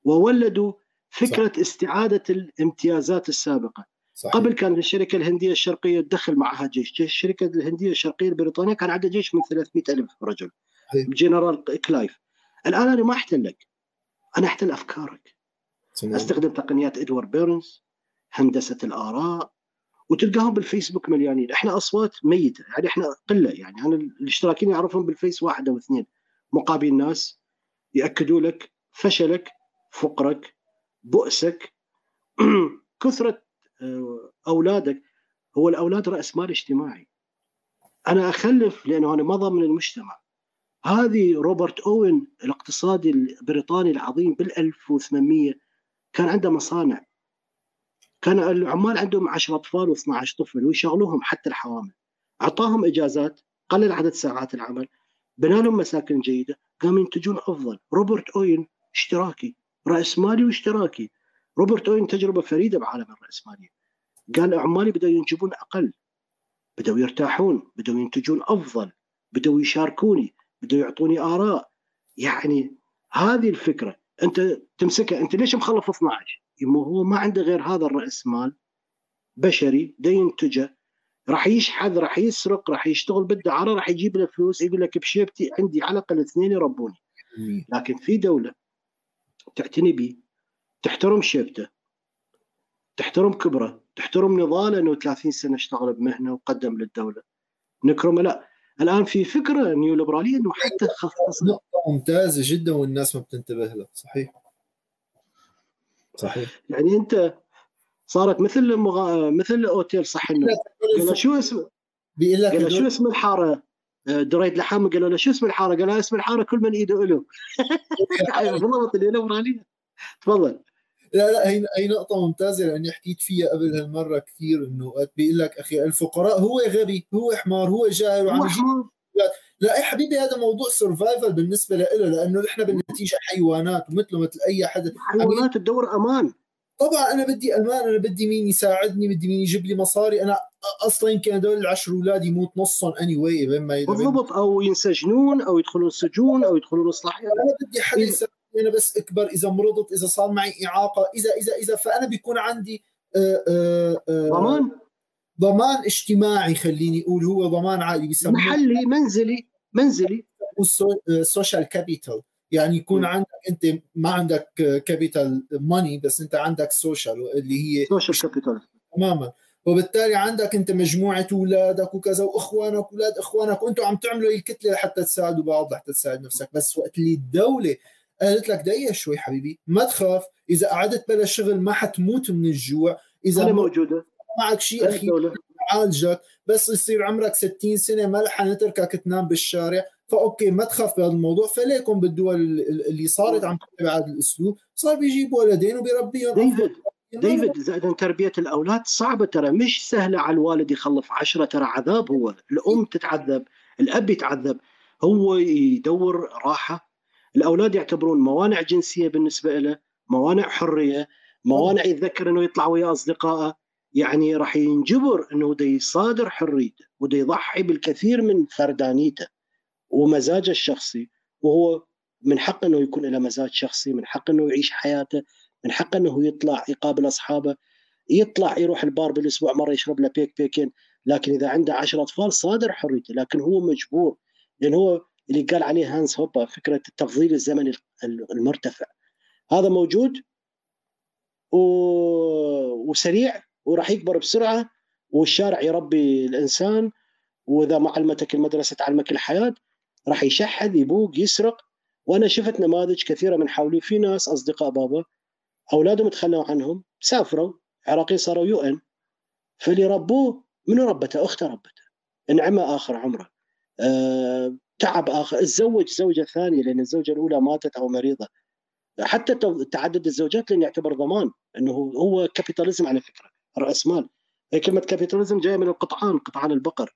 وولدوا فكرة صح. استعادة الامتيازات السابقة. صحيح. قبل كانت الشركة الهندية الشرقية تدخل معها جيش. الشركة الهندية الشرقية البريطانية كان عندها جيش من 300 ألف رجل. جنرال كلايف. الآن أنا ما احتلك أنا أحتل أفكارك. سمع. أستخدم تقنيات إدوارد بيرنيز هندسة الآراء وتلقاهم بالفيسبوك مليانين. إحنا أصوات ميتة يعني إحنا قلة يعني أنا الاشتراكيين يعرفون بالفيس واحد أو اثنين. مقابل ناس يأكدوا لك فشلك فقرك بؤسك. [clears throat] كثرة آه، أولادك. هو الأولاد رأس مال اجتماعي. أنا أخلف لأنه أنا مضى من المجتمع. هذه روبرت أوين الاقتصادي البريطاني العظيم بال 1800 كان عنده مصانع. كان العمال عندهم 10 أطفال و12 طفل ويشغلوهم حتى الحوامل. أعطاهم إجازات قلل عدد ساعات العمل بنى لهم مساكن جيدة قاموا ينتجون أفضل. روبرت أوين اشتراكي راس مالي واشتراكي. روبرت أوين تجربة فريدة بعالم الرأسمالية. قال عمالي بدأوا ينجبون أقل بدأوا يرتاحون بدأوا ينتجون أفضل بدأوا يشاركوني. بدأوا يعطوني آراء. يعني هذه الفكرة أنت تمسكها أنت ليش مخلف 12 هو ما عنده غير هذا الرأس مال بشري ده ينتجه راح يشحذ راح يسرق راح يشتغل بالدعارة راح يجيب له فلوس يقول لك بشيبتي عندي على الأقل اثنين يربوني. لكن في دولة تعتني بي تحترم شيبته تحترم كبره تحترم نضاله إنه 30 سنة اشتغل بمهنة وقدم للدولة. نكرمه لا. الآن في فكرة نيوليبرالية إنه حتى خصص نقطة ممتازة جدا والناس ما بتنتبه لها. صحيح. صحيح. يعني أنت صارت مثل مغا... مثل أوتيل صح النوم قال شو اسم بيقول لك قال شو اسم الحارة؟ دريد لحام قالوا له شو اسم الحارة؟ قال اسم الحارة كل من إيده له [laughs] بالضبط الليلة تفضل. لا لا هي هي نقطة ممتازة لأني حكيت فيها قبل هالمرة كثير إنه بيقول لك أخي الفقراء هو غبي هو حمار هو جاهل وعم يجيب لا يا حبيبي هذا موضوع survival بالنسبة له لأنه نحن بالنتيجة حيوانات ومثله مثل أي حدا. حيوانات تدور أمان. طبعا أنا بدي أمان أنا بدي مين يساعدني بدي مين يجيب لي مصاري. أنا أصلا يمكن هدول العشر أولاد يموت نصهم anyway بين ما بالضبط أو ينسجنون أو يدخلون السجون أو يدخلون اصلاحيات أنا بدي حدا يساعدني. أنا بس أكبر إذا مرضت إذا صار معي إعاقة إذا إذا إذا فأنا بيكون عندي آه، آه، آه، ضمان؟ ضمان اجتماعي خليني أقول هو ضمان عائلي بيسموه. محلي منزلي منزلي. social capital يعني يكون م. عندك أنت ما عندك capital ماني بس أنت عندك social اللي هي social capital تماما. وبالتالي عندك أنت مجموعة أولادك وكذا وإخوانك أولاد إخوانك وأنتم عم تعملوا الكتله لحتى تساعدوا بعض لحتى تساعد نفسك. بس وقت اللي الدولة قالت لك دقيقة شوي حبيبي ما تخاف إذا قعدت بلا شغل ما حتموت من الجوع إذا أنا موجودة. معك شيء أخير عالجك بس يصير عمرك 60 سنة ما رح نتركك تنام بالشارع فأوكي ما تخاف بهذا الموضوع فليكم بالدول اللي صارت عم تتبع هذا الأسلوب صار بيجيب ولدين وبيربيهم. ديفيد ديفيد زائدا تربية الأولاد صعبة ترى مش سهلة على الوالد يخلف عشرة ترى عذاب هو الأم تتعذب الأب يتعذب هو يدور راحة الأولاد يعتبرون موانع جنسية بالنسبة له موانع حرية موانع يتذكر إنه يطلع ويا أصدقائه. يعني راح ينجبر إنه دا يصادر حريته ودا يضحي بالكثير من فردانيته ومزاجه الشخصي. وهو من حقه إنه يكون له مزاج شخصي من حقه إنه يعيش حياته من حقه إنه يطلع يقابل أصحابه. يطلع يروح البار بالأسبوع مرة يشرب له بيك بيكين لكن إذا عنده عشر أطفال صادر حريته لكن هو مجبور. لأن هو اللي قال عليه هانس هوبا فكرة التفضيل الزمني المرتفع. هذا موجود و... وسريع وراح يكبر بسرعة والشارع يربي الإنسان وإذا ما علمتك المدرسة تعلمك الحياة راح يشحذ يبوق يسرق. وأنا شفت نماذج كثيرة من حولي في ناس أصدقاء بابا أولادهم تخلوا عنهم سافروا عراقيين صاروا UN. فاللي ربوه منو ربته؟ أخته ربته. انعمى آخر عمره. أه تعب آخر. تزوج زوجة ثانية لأن الزوجة الأولى ماتت أو مريضة. حتى تعدد الزوجات لن يعتبر ضمان إنه هو capitalism على فكرة رأس مال. هي كلمه capitalism جاية من القطعان قطعان البقر.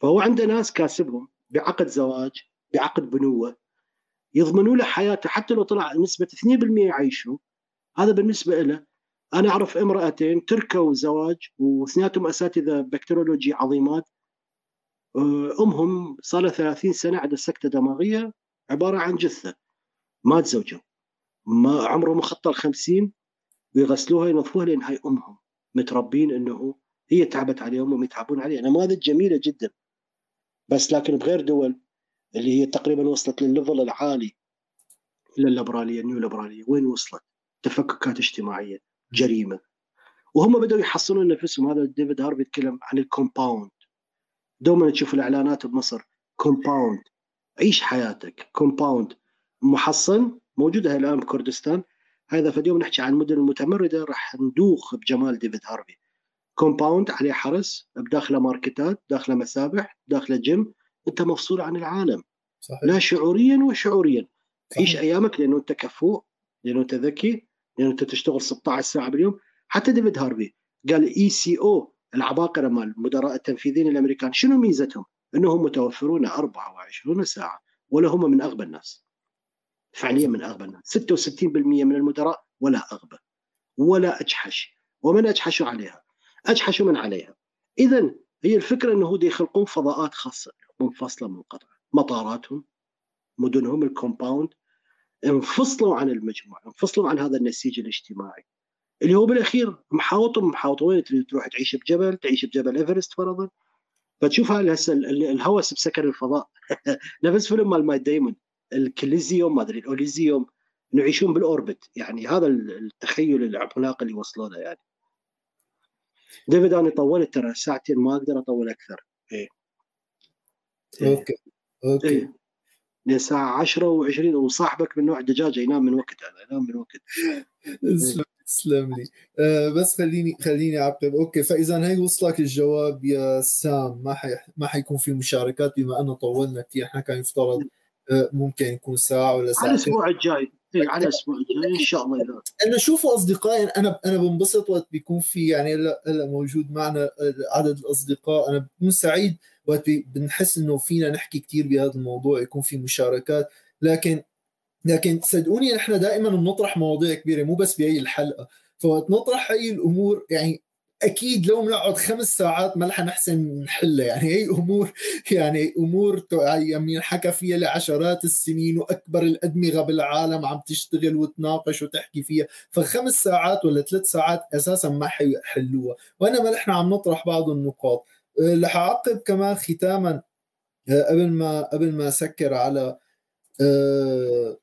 فهو عنده ناس كاسبهم بعقد زواج بعقد بنوة يضمنوا له حياته. حتى لو طلع نسبة 2% يعيشوا هذا بالنسبة له أنا أعرف امرأتين تركوا زواج واثنيناتهم أساتذة bacteriology عظيمات أمهم صار لها 30 سنة عندها سكتة دماغية عبارة عن جثة ما تزوجوا ما عمره مخطى ال 50 ويغسلوها ينظفوها لأن هاي أمهم متربين إنه هي تعبت عليهم وهم يتعبون عليها. نماذج جميلة جدا بس لكن بغير دول اللي هي تقريبا وصلت للل level العالي للليبرالية النيو ليبرالية. وين وصلت؟ تفككات اجتماعية جريمة. وهم بدأوا يحصنون نفسهم. هذا ديفيد هارفي يتكلم عن ال compound. دوما تشوف الإعلانات بمصر. compound عيش حياتك. compound محصن. موجوده الآن بكردستان. هذا في اليوم نحكي عن المدن المتمرده راح ندوخ بجمال ديفيد هارفي. compound عليه حرس. بداخله ماركتات داخله مسابح داخله جيم. أنت مفصول عن العالم. صحيح. لا شعوريا وشعوريا. عيش أيامك لأنه أنت كفوء لأنه أنت ذكي لأنه أنت تشتغل 16 ساعة باليوم. حتى ديفيد هارفي قال إي CEO العباقرة مال المدراء التنفيذيين الأمريكان شنو ميزتهم؟ إنهم متوفرون 24 ساعة ولا هم من أغبى الناس. فعليا من أغبى الناس. 66% من المدراء ولا أغبى ولا أجحش. ومن اجحشوا عليها؟ اجحشوا من عليها. اذا هي الفكرة إنه يخلقون فضاءات خاصة منفصلة منقطعه مطاراتهم مدنهم ال compound انفصلوا عن المجموعة انفصلوا عن هذا النسيج الاجتماعي. اللي هو بالاخير محاوط محاوط وين تريد تروح تعيش بجبل تعيش بجبل إيفرست فرضا. فتشوف هسه الهوس بسكن الفضاء. [laughs] نفس فيلم مال مات دايمون ال Elysium ما أدري ال Elysium إنه يعيشون بال orbit. يعني هذا التخيل العملاق اللي وصلوا له يعني. ديفيد أنا طولت ترى ساعتين ما أقدر أطول أكثر. إيه. Okay. Okay. إيه. للساعة 10 و20 وصاحبك من نوع دجاجة ينام من وقت أنا ينام من وقت. [laughs] تسلم لي. آه بس خليني خليني أعقب. Okay فإذا هي وصلك الجواب يا سام ما حي... ما حيكون في مشاركات بما أنه طولنا كثير إحنا كان يفترض آه ممكن يكون ساعة ولا ساعه على الأسبوع الجاي. إيه، على الأسبوع الجاي إن شاء الله أنا شوفوا أصدقائي أنا أنا بنبسط وقت بيكون في يعني هلا هلا موجود معنا عدد الأصدقاء. أنا بكون سعيد وقت بنحس إنه فينا نحكي كثير بهذا الموضوع يكون في مشاركات. لكن لكن صدقوني نحن دائما بنطرح مواضيع كبيرة مو بس بهي الحلقة. فوقت نطرح هي الأمور يعني أكيد لو بنقعد خمس ساعات ما رح نحسن نحلها. يعني هي أمور يعني أمور يعني حكى فيها لعشرات السنين وأكبر الأدمغة بالعالم عم تشتغل وتناقش وتحكي فيها. فخمس ساعات ولا ثلاث ساعات أساسا ما حيحلوها وإنما نحن عم نطرح بعض النقاط. أه، رح أعقب كمان ختاما أه، قبل ما قبل ما أسكر على أه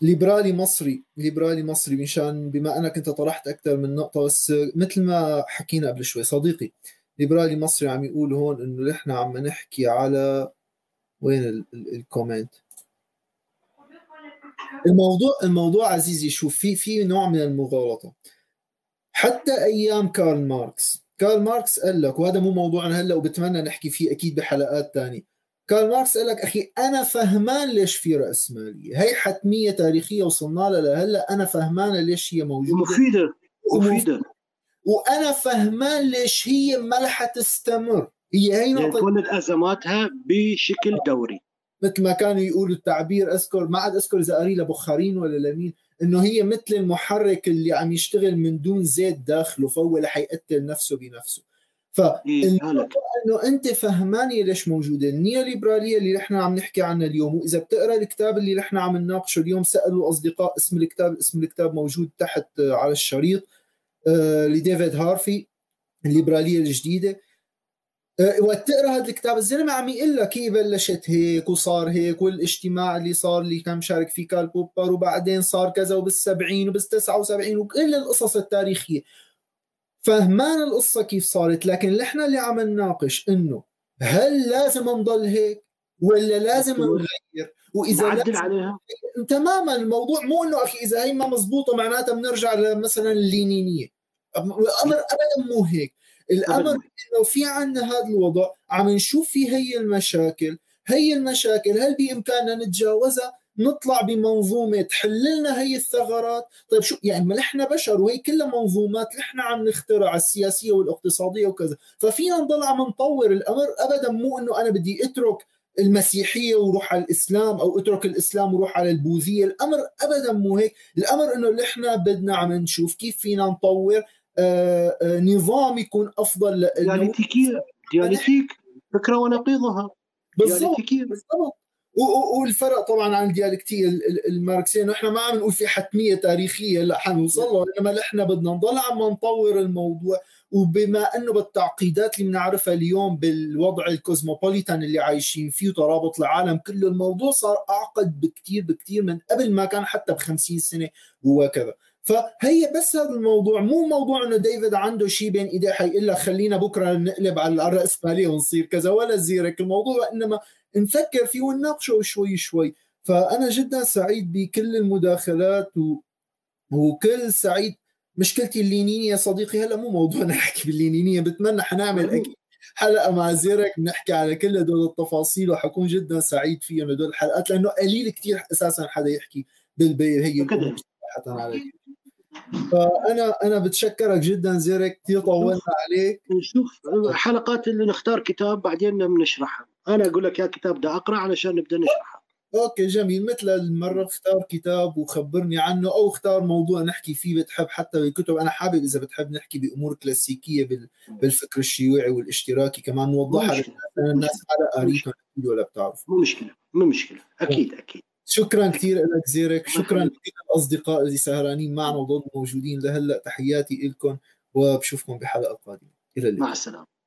ليبرالي مصري ليبرالي مصري مشان بما أنك أنت طرحت أكثر من نقطة بس مثل ما حكينا قبل شوي صديقي ليبرالي مصري عم يقول هون إنه نحن عم نحكي على وين ال comment؟ الموضوع الموضوع عزيزي شوف في في نوع من المغالطة. حتى أيام كارل ماركس كارل ماركس قال لك وهذا مو موضوعنا هلأ وبتمنى نحكي فيه أكيد بحلقات ثانية كارل ماركس قال لك أخي أنا فهمان ليش في راسماليه هي حتميه تاريخية وصلنا لها لهلأ أنا فهمان ليش هي موجودة؟ مفيدة مفيدة. وأنا فهمان ليش هي ما رح تستمر. هي هي نقطه تولد أزماتها بشكل دوري. مثل ما كانوا يقولوا التعبير أذكر ما عاد أذكر إذا قاري لبخارين ولا لمين إنه هي مثل المحرك اللي عم يشتغل من دون زيت داخله فهو رح يقتل نفسه بنفسه. فإنه أنت فهماني ليش موجودة. النيو ليبراليه اللي نحن عم نحكي عنها اليوم وإذا بتقرأ الكتاب اللي نحن عم نناقشه اليوم سألوا الاصدقاء اسم الكتاب اسم الكتاب موجود تحت على الشريط آه لديفيد هارفي الليبرالية الجديدة. آه وقت تقرا هذا الكتاب. الزلمة عم يقول لك هي بلشت هيك وصار هيك والاجتماع اللي صار اللي كان مشارك فيه كارل بوبر وبعدين صار كذا وبال70 وبال79 وكل القصص التاريخية. فهمان القصة كيف صارت لكن نحن اللي عم نناقش إنه هل لازم نضل هيك ولا لازم نغير؟ وإذا نعدل عليها. تماما الموضوع مو إنه أخي إذا هي ما مزبوطه معناتها بنرجع مثلا اللينينيه الأمر ابدا مو هيك. الأمر إنه في عندنا هذا الوضع عم نشوف فيه هي المشاكل هي المشاكل هل بإمكاننا نتجاوزها؟ نطلع بمنظومة تحل لنا هي الثغرات. طيب شو يعني ما نحن بشر وهي كلها منظومات نحن عم نخترع السياسية والاقتصادية وكذا. ففينا نضل عم نطور الأمر. ابدا مو إنه أنا بدي أترك المسيحية وروح على الإسلام أو أترك الإسلام وروح على البوذية. الأمر ابدا مو هيك. الأمر إنه نحن بدنا عم نشوف كيف فينا نطور آآ آآ نظام يكون أفضل ديالكتيكيه ديالكتيك فكرة ونقيضها. بالضبط بالضبط. والفرق طبعا عن الديالكتية الماركسيه انه إحنا ما عم نقول في حتمية تاريخية لا حنوصل له إنما نحن بدنا نضل عم نطور الموضوع. وبما إنه بالتعقيدات اللي بنعرفها اليوم بالوضع الكوزموبوليتان اللي عايشين فيه وترابط العالم كله الموضوع صار أعقد بكثير بكثير من قبل ما كان حتى ب 50 سنه وكذا فهي بس هذا الموضوع. مو موضوع إنه ديفيد عنده شيء بين إيديه حيقول لك خلينا بكرة نقلب على الرأسمالية ونصير كذا ولا زيرك. الموضوع إنما نفكر فيه ونناقشه شوي شوي. فأنا جدا سعيد بكل المداخلات و... وكل سعيد. مشكلتي اللينينية صديقي هلا مو موضوع نحكي باللينينية بتمنى حنعمل أكيد حلقة مع زيرك بنحكي على كل هدول التفاصيل وحكون جدا سعيد فيهم هدول الحلقات لأنه قليل كثير أساسا حدا يحكي بالبي هي فانا أنا بتشكرك جدا زيرك كثير طولنا عليك. نشوف حلقات اللي نختار كتاب بعدين بنشرحها أنا أقول لك يا كتاب بدي أقرأ علشان نبدأ نشرحها أوكي جميل. مثل المرة اختار كتاب وخبرني عنه أو اختار موضوع نحكي فيه بتحب حتى بالكتب. أنا حابب إذا بتحب نحكي بأمور كلاسيكية بالفكر الشيوعي والاشتراكي كمان. نوضحها للناس على قريتهم ولا بتعرف. مو مشكلة مو مشكلة. أكيد أكيد. شكرا كثير لك زيرك. شكرا لكل الاصدقاء اللي سهرانين معنا وضلوا موجودين. لهلأ تحياتي لكم وبشوفكم بحلقة قادمة. إلى اللقاء. مع السلامة.